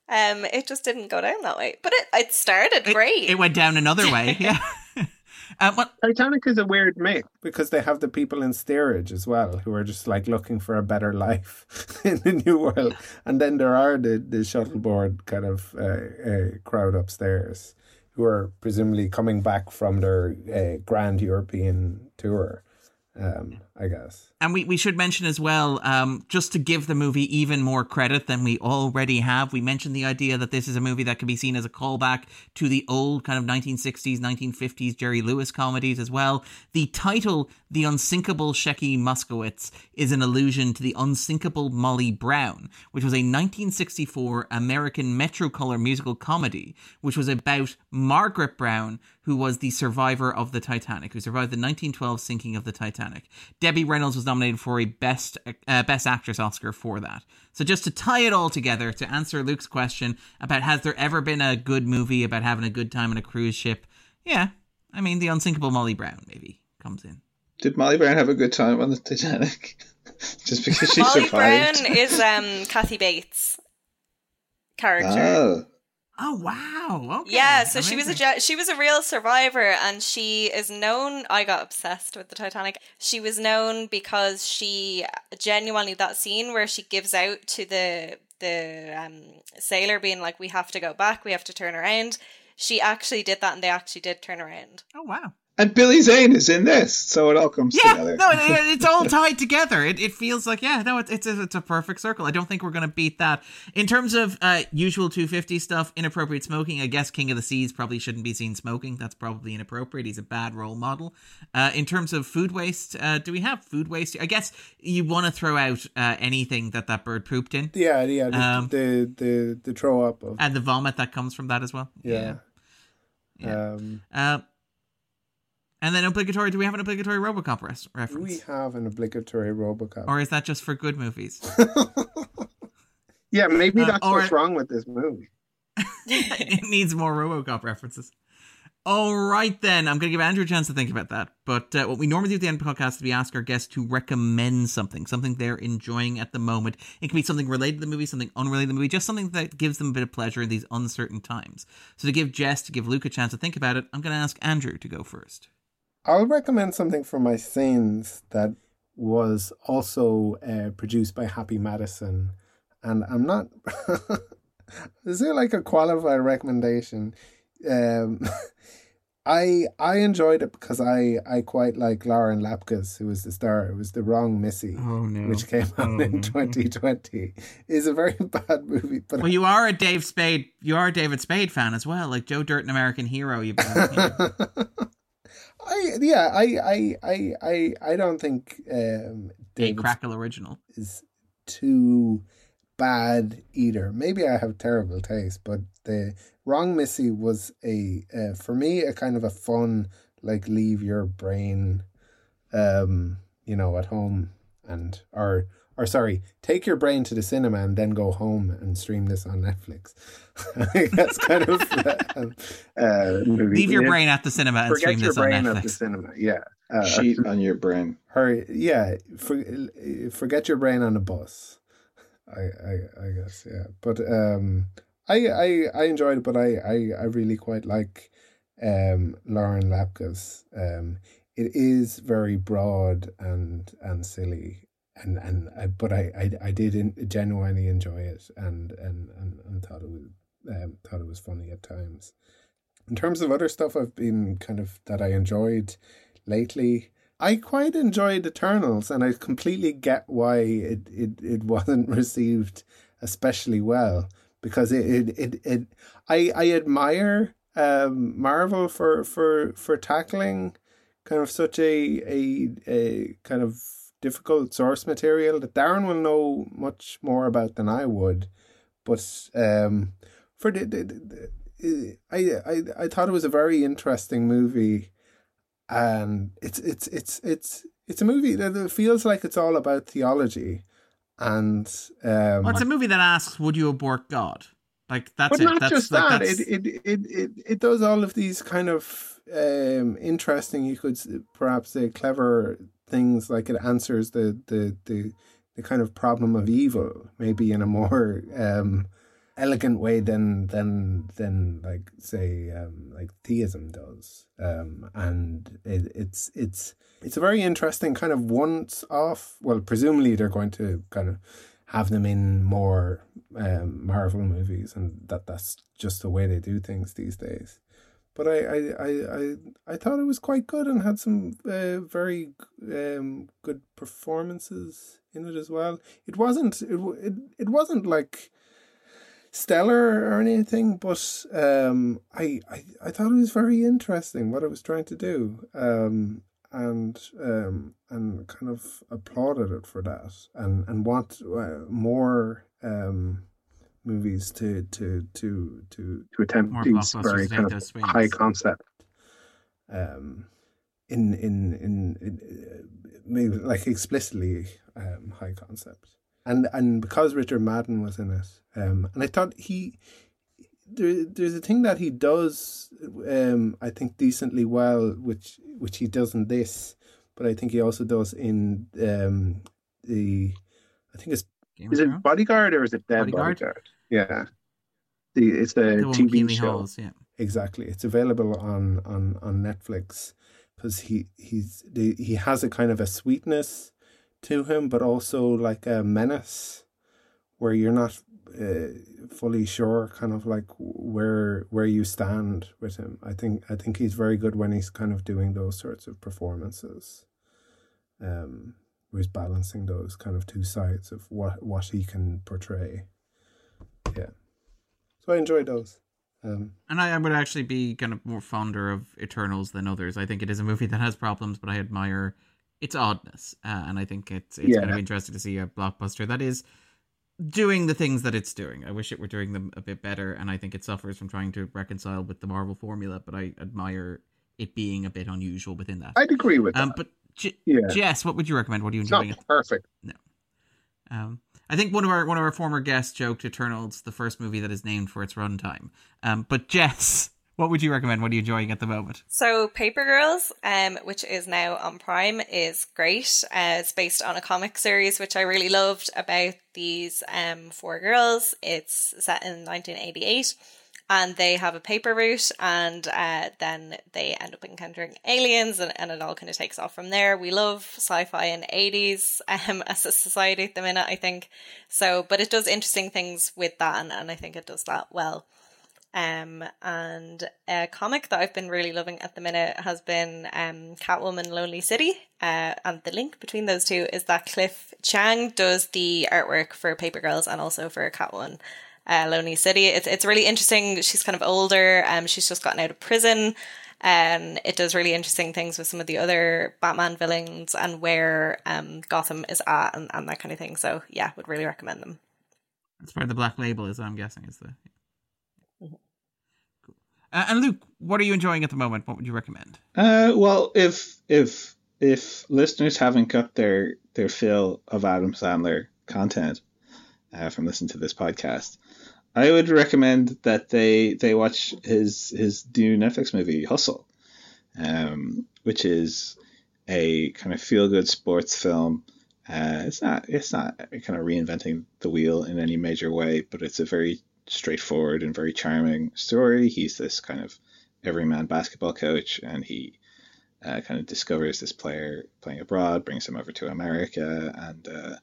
Um, it just didn't go down that way, but it it started it, great. it went down another way. Yeah. uh, what, Titanic is a weird mix because they have the people in steerage as well who are just like looking for a better life in the new world, and then there are the the shuffleboard kind of uh, uh, crowd upstairs who are presumably coming back from their uh, grand European tour. Um, I guess. and we, we should mention as well, um, just to give the movie even more credit than we already have, we mentioned the idea that this is a movie that can be seen as a callback to the old kind of 1960s, 1950s Jerry Lewis comedies as well. The title, The Unsinkable Shecky Moskowitz, is an allusion to the unsinkable Molly Brown, which was a 1964 American Metrocolor musical comedy, which was about Margaret Brown, who was the survivor of the Titanic, who survived the 1912 sinking of the Titanic. Debbie Reynolds was nominated for a Best uh, Best Actress Oscar for that. So just to tie it all together, to answer Luke's question about has there ever been a good movie about having a good time on a cruise ship? Yeah, I mean the unsinkable Molly Brown maybe comes in. Did Molly Brown have a good time on the Titanic? Just because she Molly survived. Brown is um Kathy Bates character. Oh. Oh wow! Okay. Yeah, so she was a Amazing. she was a real survivor, and she is known. I got obsessed with the Titanic. She was known because she genuinely that scene where she gives out to the the um, sailor, being like, "We have to go back. We have to turn around." She actually did that, and they actually did turn around. Oh wow! And Billy Zane is in this, so it all comes yeah, together. no, it, it's all tied together. It, it feels like yeah, no, it's it's a, it's a perfect circle. I don't think we're gonna beat that in terms of uh, usual 250 stuff. Inappropriate smoking. I guess King of the Seas probably shouldn't be seen smoking. That's probably inappropriate. He's a bad role model. Uh, in terms of food waste, uh, do we have food waste? I guess you want to throw out uh, anything that that bird pooped in. Yeah, yeah, the Um, the, the the throw up of and the vomit that comes from that as well. yeah. Yeah. Um, Uh, and then obligatory. Do we have an obligatory RoboCop res- we have an obligatory RoboCop. or is that just for good movies? yeah, maybe Uh, that's or- what's wrong with this movie. it needs more RoboCop references. All right, then. I'm going to give Andrew a chance to think about that. But uh, what we normally do at the end of the podcast is we ask our guests to recommend something, something they're enjoying at the moment. It can be something related to the movie, something unrelated to the movie, just something that gives them a bit of pleasure in these uncertain times. So to give Jess, to give Luke a chance to think about it, I'm going to ask Andrew to go first. I'll recommend something for my sins that was also uh, produced by Happy Madison, and I'm not. Is there like a qualified recommendation? Um, I I enjoyed it because I I quite like Lauren Lapkus, who was the star. It was the wrong Missy, Oh, no. which came out in 2020. Is a very bad movie, but Well, you are a Dave Spade, you are a David Spade fan as well, like Joe Dirt and American Hero. You've you know. I yeah I I I I I don't think um, a David Crackle original. is too bad either. Maybe I have terrible taste, but the Wrong Missy was a uh, for me a kind of a fun like leave your brain, um, you know, at home and or or sorry, take your brain to the cinema and then go home and stream this on Netflix. That's kind of um, uh. Leave your Yeah. brain at the cinema and Forget stream your this on brain at the Netflix. cinema. Yeah. Uh, Cheat on your brain. her yeah for, forget your brain on a bus I, I i guess yeah but um i i i enjoyed it but i i, I really quite like um lauren lapkus um it is very broad and and silly and and I, but I, I i did in, genuinely enjoy it and and and, and thought it was um, thought it was funny at times. In terms of other stuff i've been kind of that i enjoyed lately I quite enjoyed Eternals, and I completely get why it, it, it wasn't received especially well because it it, it, it I I admire um, Marvel for, for for tackling kind of such a, a a kind of difficult source material that Darren will know much more about than I would, but um, for the, the, the I I I thought it was a very interesting movie and it's it's it's it's it's a movie that feels like it's all about theology and um Well, it's a movie that asks, "Would you abort God?" Like that's but it. not that's, just like, that that's- it, it it it it does all of these kind of um interesting you could perhaps say clever things like it answers the the the the kind of problem of evil maybe in a more um elegant way than than than like say um like theism does. Um and it, it's it's it's a very interesting kind of once off. Well presumably they're going to kind of have them in more um marvel movies and that that's just the way they do things these days but I, I, I, I, I thought it was quite good and had some uh, very um, good performances in it as well. It wasn't it, it, it wasn't like stellar or anything, but um, I, I I thought it was very interesting what it was trying to do, um, and um, and kind of applauded it for that, and and want uh, more um, movies to to to to to attempt More these very to take kind of high concept. Um, in in in, in uh, maybe like explicitly um, high concept and and because Richard Madden was in it, um, and I thought he there there's a thing that he does, um, I think decently well, which which he does in this, but I think he also does in um the, I think it's Game is it Bodyguard or is it Dead Bodyguard? Bodyguard? Yeah, the it's a The TV Keeley show. Hawes, yeah. Exactly, it's available on on on Netflix because he he's the, he has a kind of a sweetness to him, but also like a menace, where you're not uh, fully sure, kind of like where where you stand with him. I think I think he's very good when he's kind of doing those sorts of performances. Um, where he's balancing those kind of two sides of what what he can portray. Yeah, so I enjoy those. Um, and I, I would actually be kind of more fonder of Eternals than others. I think it is a movie that has problems, but I admire its oddness, uh, and I think it's it's yeah. kind of interesting to see a blockbuster that is doing the things that it's doing. I wish it were doing them a bit better, and I think it suffers from trying to reconcile with the Marvel formula. But I admire it being a bit unusual within that. I'd agree with um, that. But J- yeah. Jess, what would you recommend? What are you enjoy? Not perfect. No. Um, I think one of our one of our former guests joked Eternals the first movie that is named for its runtime. Um, but Jess, what would you recommend? What are you enjoying at the moment? So, Paper Girls, um, which is now on Prime, is great. Uh, it's based on a comic series which I really loved about these um, four girls. It's set in 1988 and they have a paper route and uh, then they end up encountering aliens and, and it all kind of takes off from there. We love sci-fi in 80s um, as a society at the minute i think. So but it does interesting things with that and, and i think it does that well. Um, and a comic that I've been really loving at the minute has been um, Catwoman Lonely City. Uh, and the link between those two is that Cliff Chiang does the artwork for Paper Girls and also for Catwoman uh, Lonely City. It's, it's really interesting. She's kind of older. Um, she's just gotten out of prison. And it does really interesting things with some of the other Batman villains and where um, Gotham is at and, and that kind of thing. So, yeah, would really recommend them. That's where the black label is, I'm guessing, is the uh, and Luke, what are you enjoying at the moment? What would you recommend? Uh, well, if if if listeners haven't got their their fill of Adam Sandler content uh, from listening to this podcast, I would recommend that they they watch his his new Netflix movie Hustle, um, which is a kind of feel good sports film. Uh, it's not it's not kind of reinventing the wheel in any major way, but it's a very straightforward and very charming story. He's this kind of everyman basketball coach, and he uh, kind of discovers this player playing abroad, brings him over to America, and uh,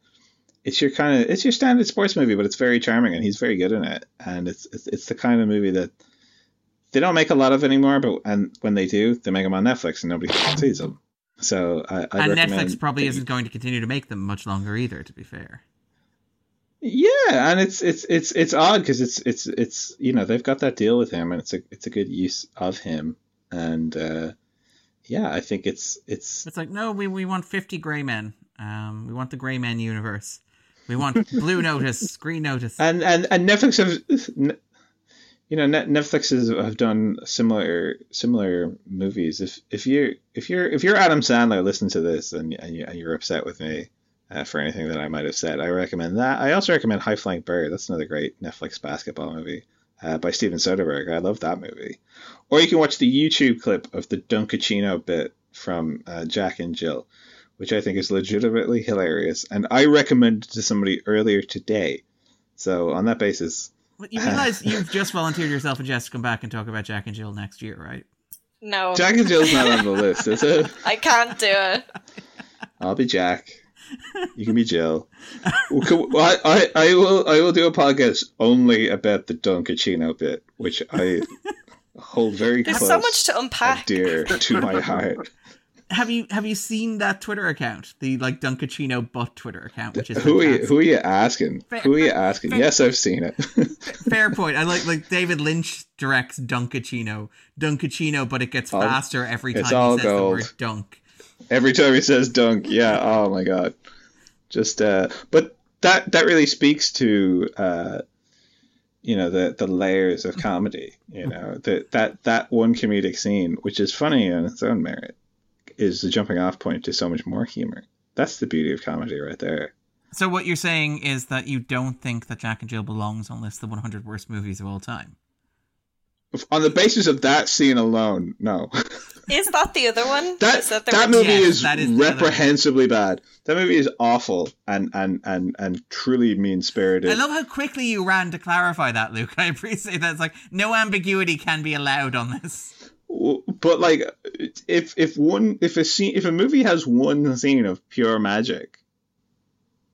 it's your kind of it's your standard sports movie, but it's very charming, and he's very good in it. And it's it's, it's the kind of movie that they don't make a lot of anymore, but and when they do, they make them on Netflix, and nobody sees them. So I, I and Netflix probably isn't going to continue to make them much longer either. To be fair. Yeah, and it's it's it's it's odd because it's it's it's you know they've got that deal with him, and it's a it's a good use of him, and uh, yeah, I think it's it's it's like no, we we want fifty gray men, um, we want the gray men universe, we want blue notice, green notice, and and and Netflix have. You know, Netflix has have done similar similar movies. If if you if you're if you're Adam Sandler, listen to this and and, you, you're upset with me, uh, for anything that I might have said. I recommend that. I also recommend High Flying Bird. That's another great Netflix basketball movie uh, by Steven Soderbergh. I love that movie. Or you can watch the YouTube clip of the Dunkaccino bit from uh, Jack and Jill, which I think is legitimately hilarious. And I recommended to somebody earlier today. So on that basis. Well, you realize you've just volunteered yourself and Jess to come back and talk about Jack and Jill next year, right? No. Jack and Jill's not on the list, is it? I can't do it. I'll be Jack. You can be Jill. I, I, I will I will do a podcast only about the Dunkaccino bit, which I hold very There's close. so much to unpack. Dear to my heart. Have you have you seen that Twitter account, the like Dunkaccino butt Twitter account, which is who are you, who are you asking? Fair, who are you asking? Fair, yes, I've seen it. fair point. I like like David Lynch directs Dunkaccino, Dunkaccino, but it gets faster every time he says gold. the word dunk. Every time he says dunk, yeah. Oh my god. Just uh, but that that really speaks to uh, you know the the layers of comedy. You know that that that one comedic scene, which is funny on its own merit, is the jumping off point to so much more humor. That's the beauty of comedy, right there. So what you're saying is that you don't think that Jack and Jill belongs on list the 100 worst movies of all time on the basis of that scene alone, no. Is that the other one? that that, that movie yes, is, is reprehensibly bad. That movie is awful and and and and truly mean spirited. I love how quickly you ran to clarify that, Luke. I appreciate that. It's like no ambiguity can be allowed on this. But like, if if one if a scene if a movie has one scene of pure magic,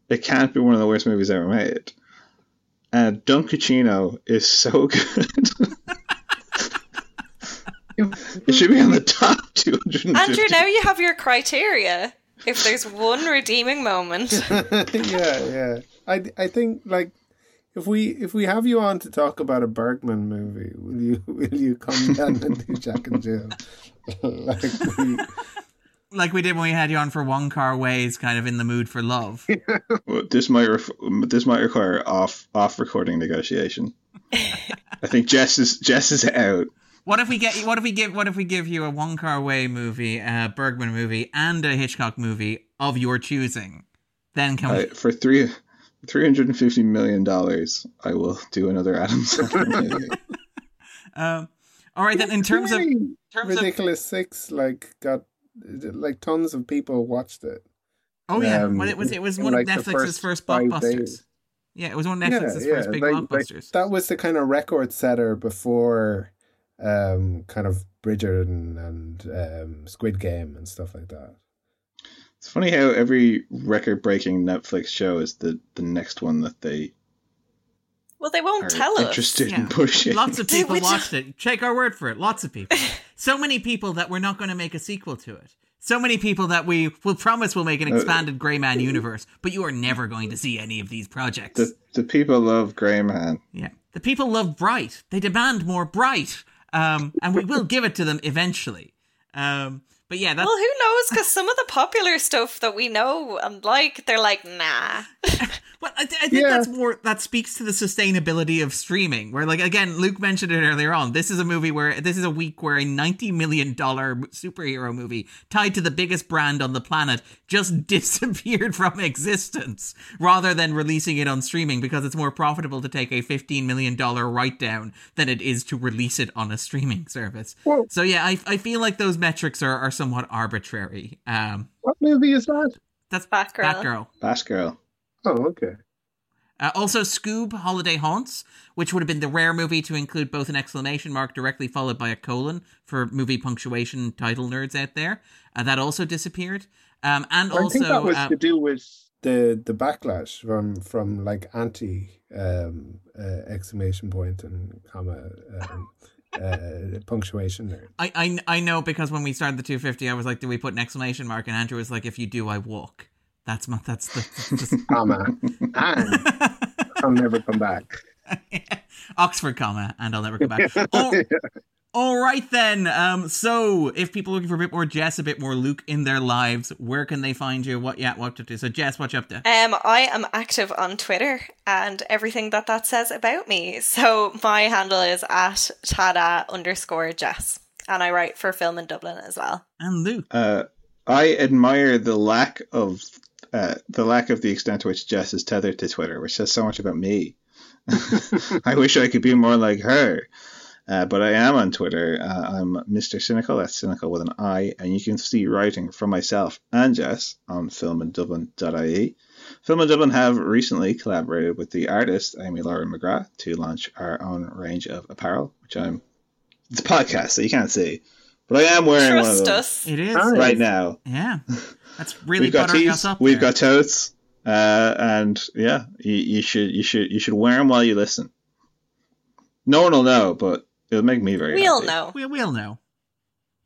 it can't be one of the worst movies ever made. uh, Dunkaccino is so good. it should be on the top 250. Andrew, now you have your criteria. If there's one redeeming moment, yeah, yeah. I, I think like if we if we have you on to talk about a Bergman movie, will you will you come down and do Jack and Jill? like we, Like we did when we had you on for Wong Kar-wai's, kind of in the mood for love. Well, this might ref- this might require off off recording negotiation. I think Jess is Jess is out. What if we get? What if we give? What if we give you a Wong Kar-wai movie, a Bergman movie, and a Hitchcock movie of your choosing? Then can I, we? for three three hundred and fifty million dollars, I will do another Adam Sandler movie. Um, all right, then. In terms of really terms of ridiculous six, like got like tons of people watched it. oh yeah, um, well, it was it was one like, of Netflix's first first blockbusters. Yeah, it was one of Netflix's first big like- like, blockbusters. that was the kind of record setter before um kind of Bridgerton and um Squid Game and stuff like that. It's funny how every record breaking Netflix show is the, the next one that they well, they won't are tell us. interested Yeah. in pushing. Lots of people would- watched it. Take our word for it. Lots of people. So many people that we're not going to make a sequel to it. So many people that we will promise will make an Uh, expanded Grey Man universe, but you are never going to see any of these projects. the, the people love Grey Man. Yeah. The people love Bright. They demand more Bright. Um, and we will give it to them eventually. Um, but yeah, that's Well, who knows? Because some of the popular stuff that we know and like, they're like, nah. well, I, th- I think Yeah. that's more that speaks to the sustainability of streaming. Where, like, again, Luke mentioned it earlier on. This is a movie where this is a week where a ninety million dollar superhero movie tied to the biggest brand on the planet just disappeared from existence, rather than releasing it on streaming because it's more profitable to take a fifteen million dollar write down than it is to release it on a streaming service. Well- so yeah, I I feel like those metrics are, are somewhat arbitrary. Um, What movie is that? that's Batgirl. Batgirl. Batgirl. Oh, okay. Uh, also, Scoob Holiday Haunts, which would have been the rare movie to include both an exclamation mark directly followed by a colon for movie punctuation title nerds out there. Uh, that also disappeared. Um, and I think that was uh, to do with the the backlash from from like anti um uh, exclamation point and comma um, uh, punctuation there. I, I I know because when we started the 250, I was like, "Do we put an exclamation mark?" And Andrew was like, "If you do, I walk." That's my that's the that's just Comma and I'll never come back. Oxford comma, and I'll never come back. Oh, all right then. Um, so if people are looking for a bit more Jess, a bit more Luke in their lives, where can they find you? What yeah, what to do? So Jess, what you up to? Um, I am active on Twitter and everything that that says about me. So my handle is at tada underscore Jess, and I write for Film in Dublin as well. And Luke. Uh, I admire the lack of uh, the lack of the extent to which Jess is tethered to Twitter, which says so much about me. I wish I could be more like her. Uh, but I am on Twitter. Uh, I'm Mr. Cynical. That's cynical with an I. And you can see writing from myself and Jess on filmindublin.ie. Film in Dublin have recently collaborated with the artist Amy Lauren McGrath to launch our own range of apparel, which I'm. It's a podcast, so you can't see. But I am wearing one of Trust them us. It is. Nice. right now. Yeah. That's really we've got buttering tees, us up. we've there. got totes, uh, and yeah, you, you should you should you should wear them while you listen. No one will know, but it'll make me very. We'll happy. know. We, we'll know.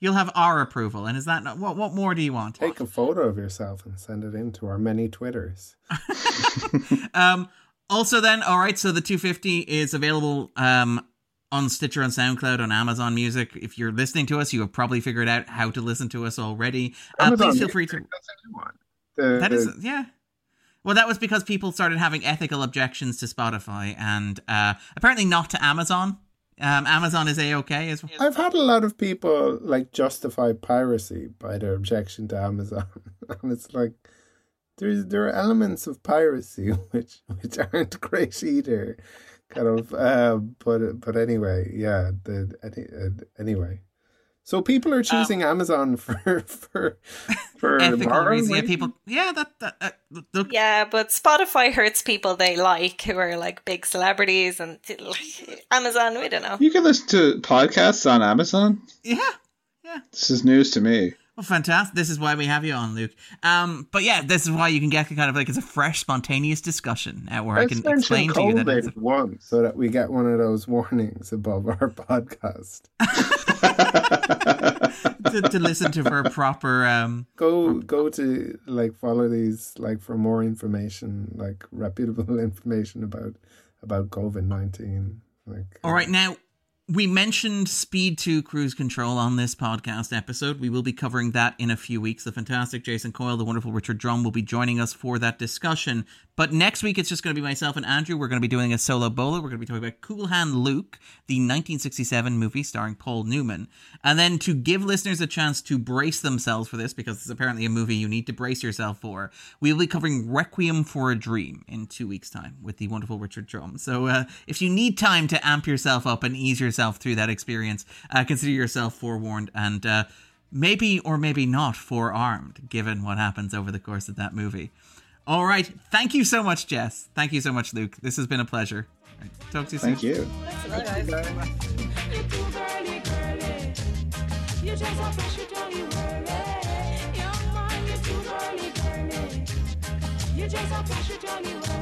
You'll have our approval, and is that not what? What more do you want? Take a photo of yourself and send it in to our many Twitters. um. Also, then, all right. So the 250 is available um on Stitcher, on SoundCloud, on Amazon Music. If you're listening to us, you have probably figured out how to listen to us already. Uh, please feel free to. Music, That's a new one. The, That is, yeah. Well, that was because people started having ethical objections to Spotify, and uh, apparently not to Amazon. Um, Amazon is a okay as well. I've had a lot of people like justify piracy by their objection to Amazon, and it's like there's there are elements of piracy which which aren't great either, kind of. Uh, but but anyway, yeah. The any, uh, anyway, so people are choosing Amazon for for for ethical moral reasons. Yeah, people. Yeah, that. that uh, look, Yeah, but Spotify hurts people they like who are like big celebrities and like, Amazon. We don't know. You can listen to podcasts on Amazon. Yeah, yeah. This is news to me. Well, fantastic. This is why we have you on, Luke. Um, but yeah, this is why you can get kind of like it's a fresh, spontaneous discussion uh, where I can explain to you that it's a... one, so that we get one of those warnings above our podcast. to, to, listen to for proper um go go to like follow these like for more information like reputable information about about covid-19 like all right now we mentioned Speed 2 cruise control on this podcast episode. We will be covering that in a few weeks. The fantastic Jason Coyle, the wonderful Richard Drum will be joining us for that discussion. But next week, it's just going to be myself and Andrew. We're going to be doing a solo bolo. We're going to be talking about Cool Hand Luke, the 1967 movie starring Paul Newman. And then to give listeners a chance to brace themselves for this, because it's apparently a movie you need to brace yourself for, we will be covering Requiem for a Dream in two weeks' time with the wonderful Richard Drum. So uh, if you need time to amp yourself up and ease yourself through that experience, uh, consider yourself forewarned and uh, maybe or maybe not forearmed, given what happens over the course of that movie. All right. Thank you so much, Jess. Thank you so much, Luke. This has been a pleasure. Talk to you Thank soon. You. Thank you.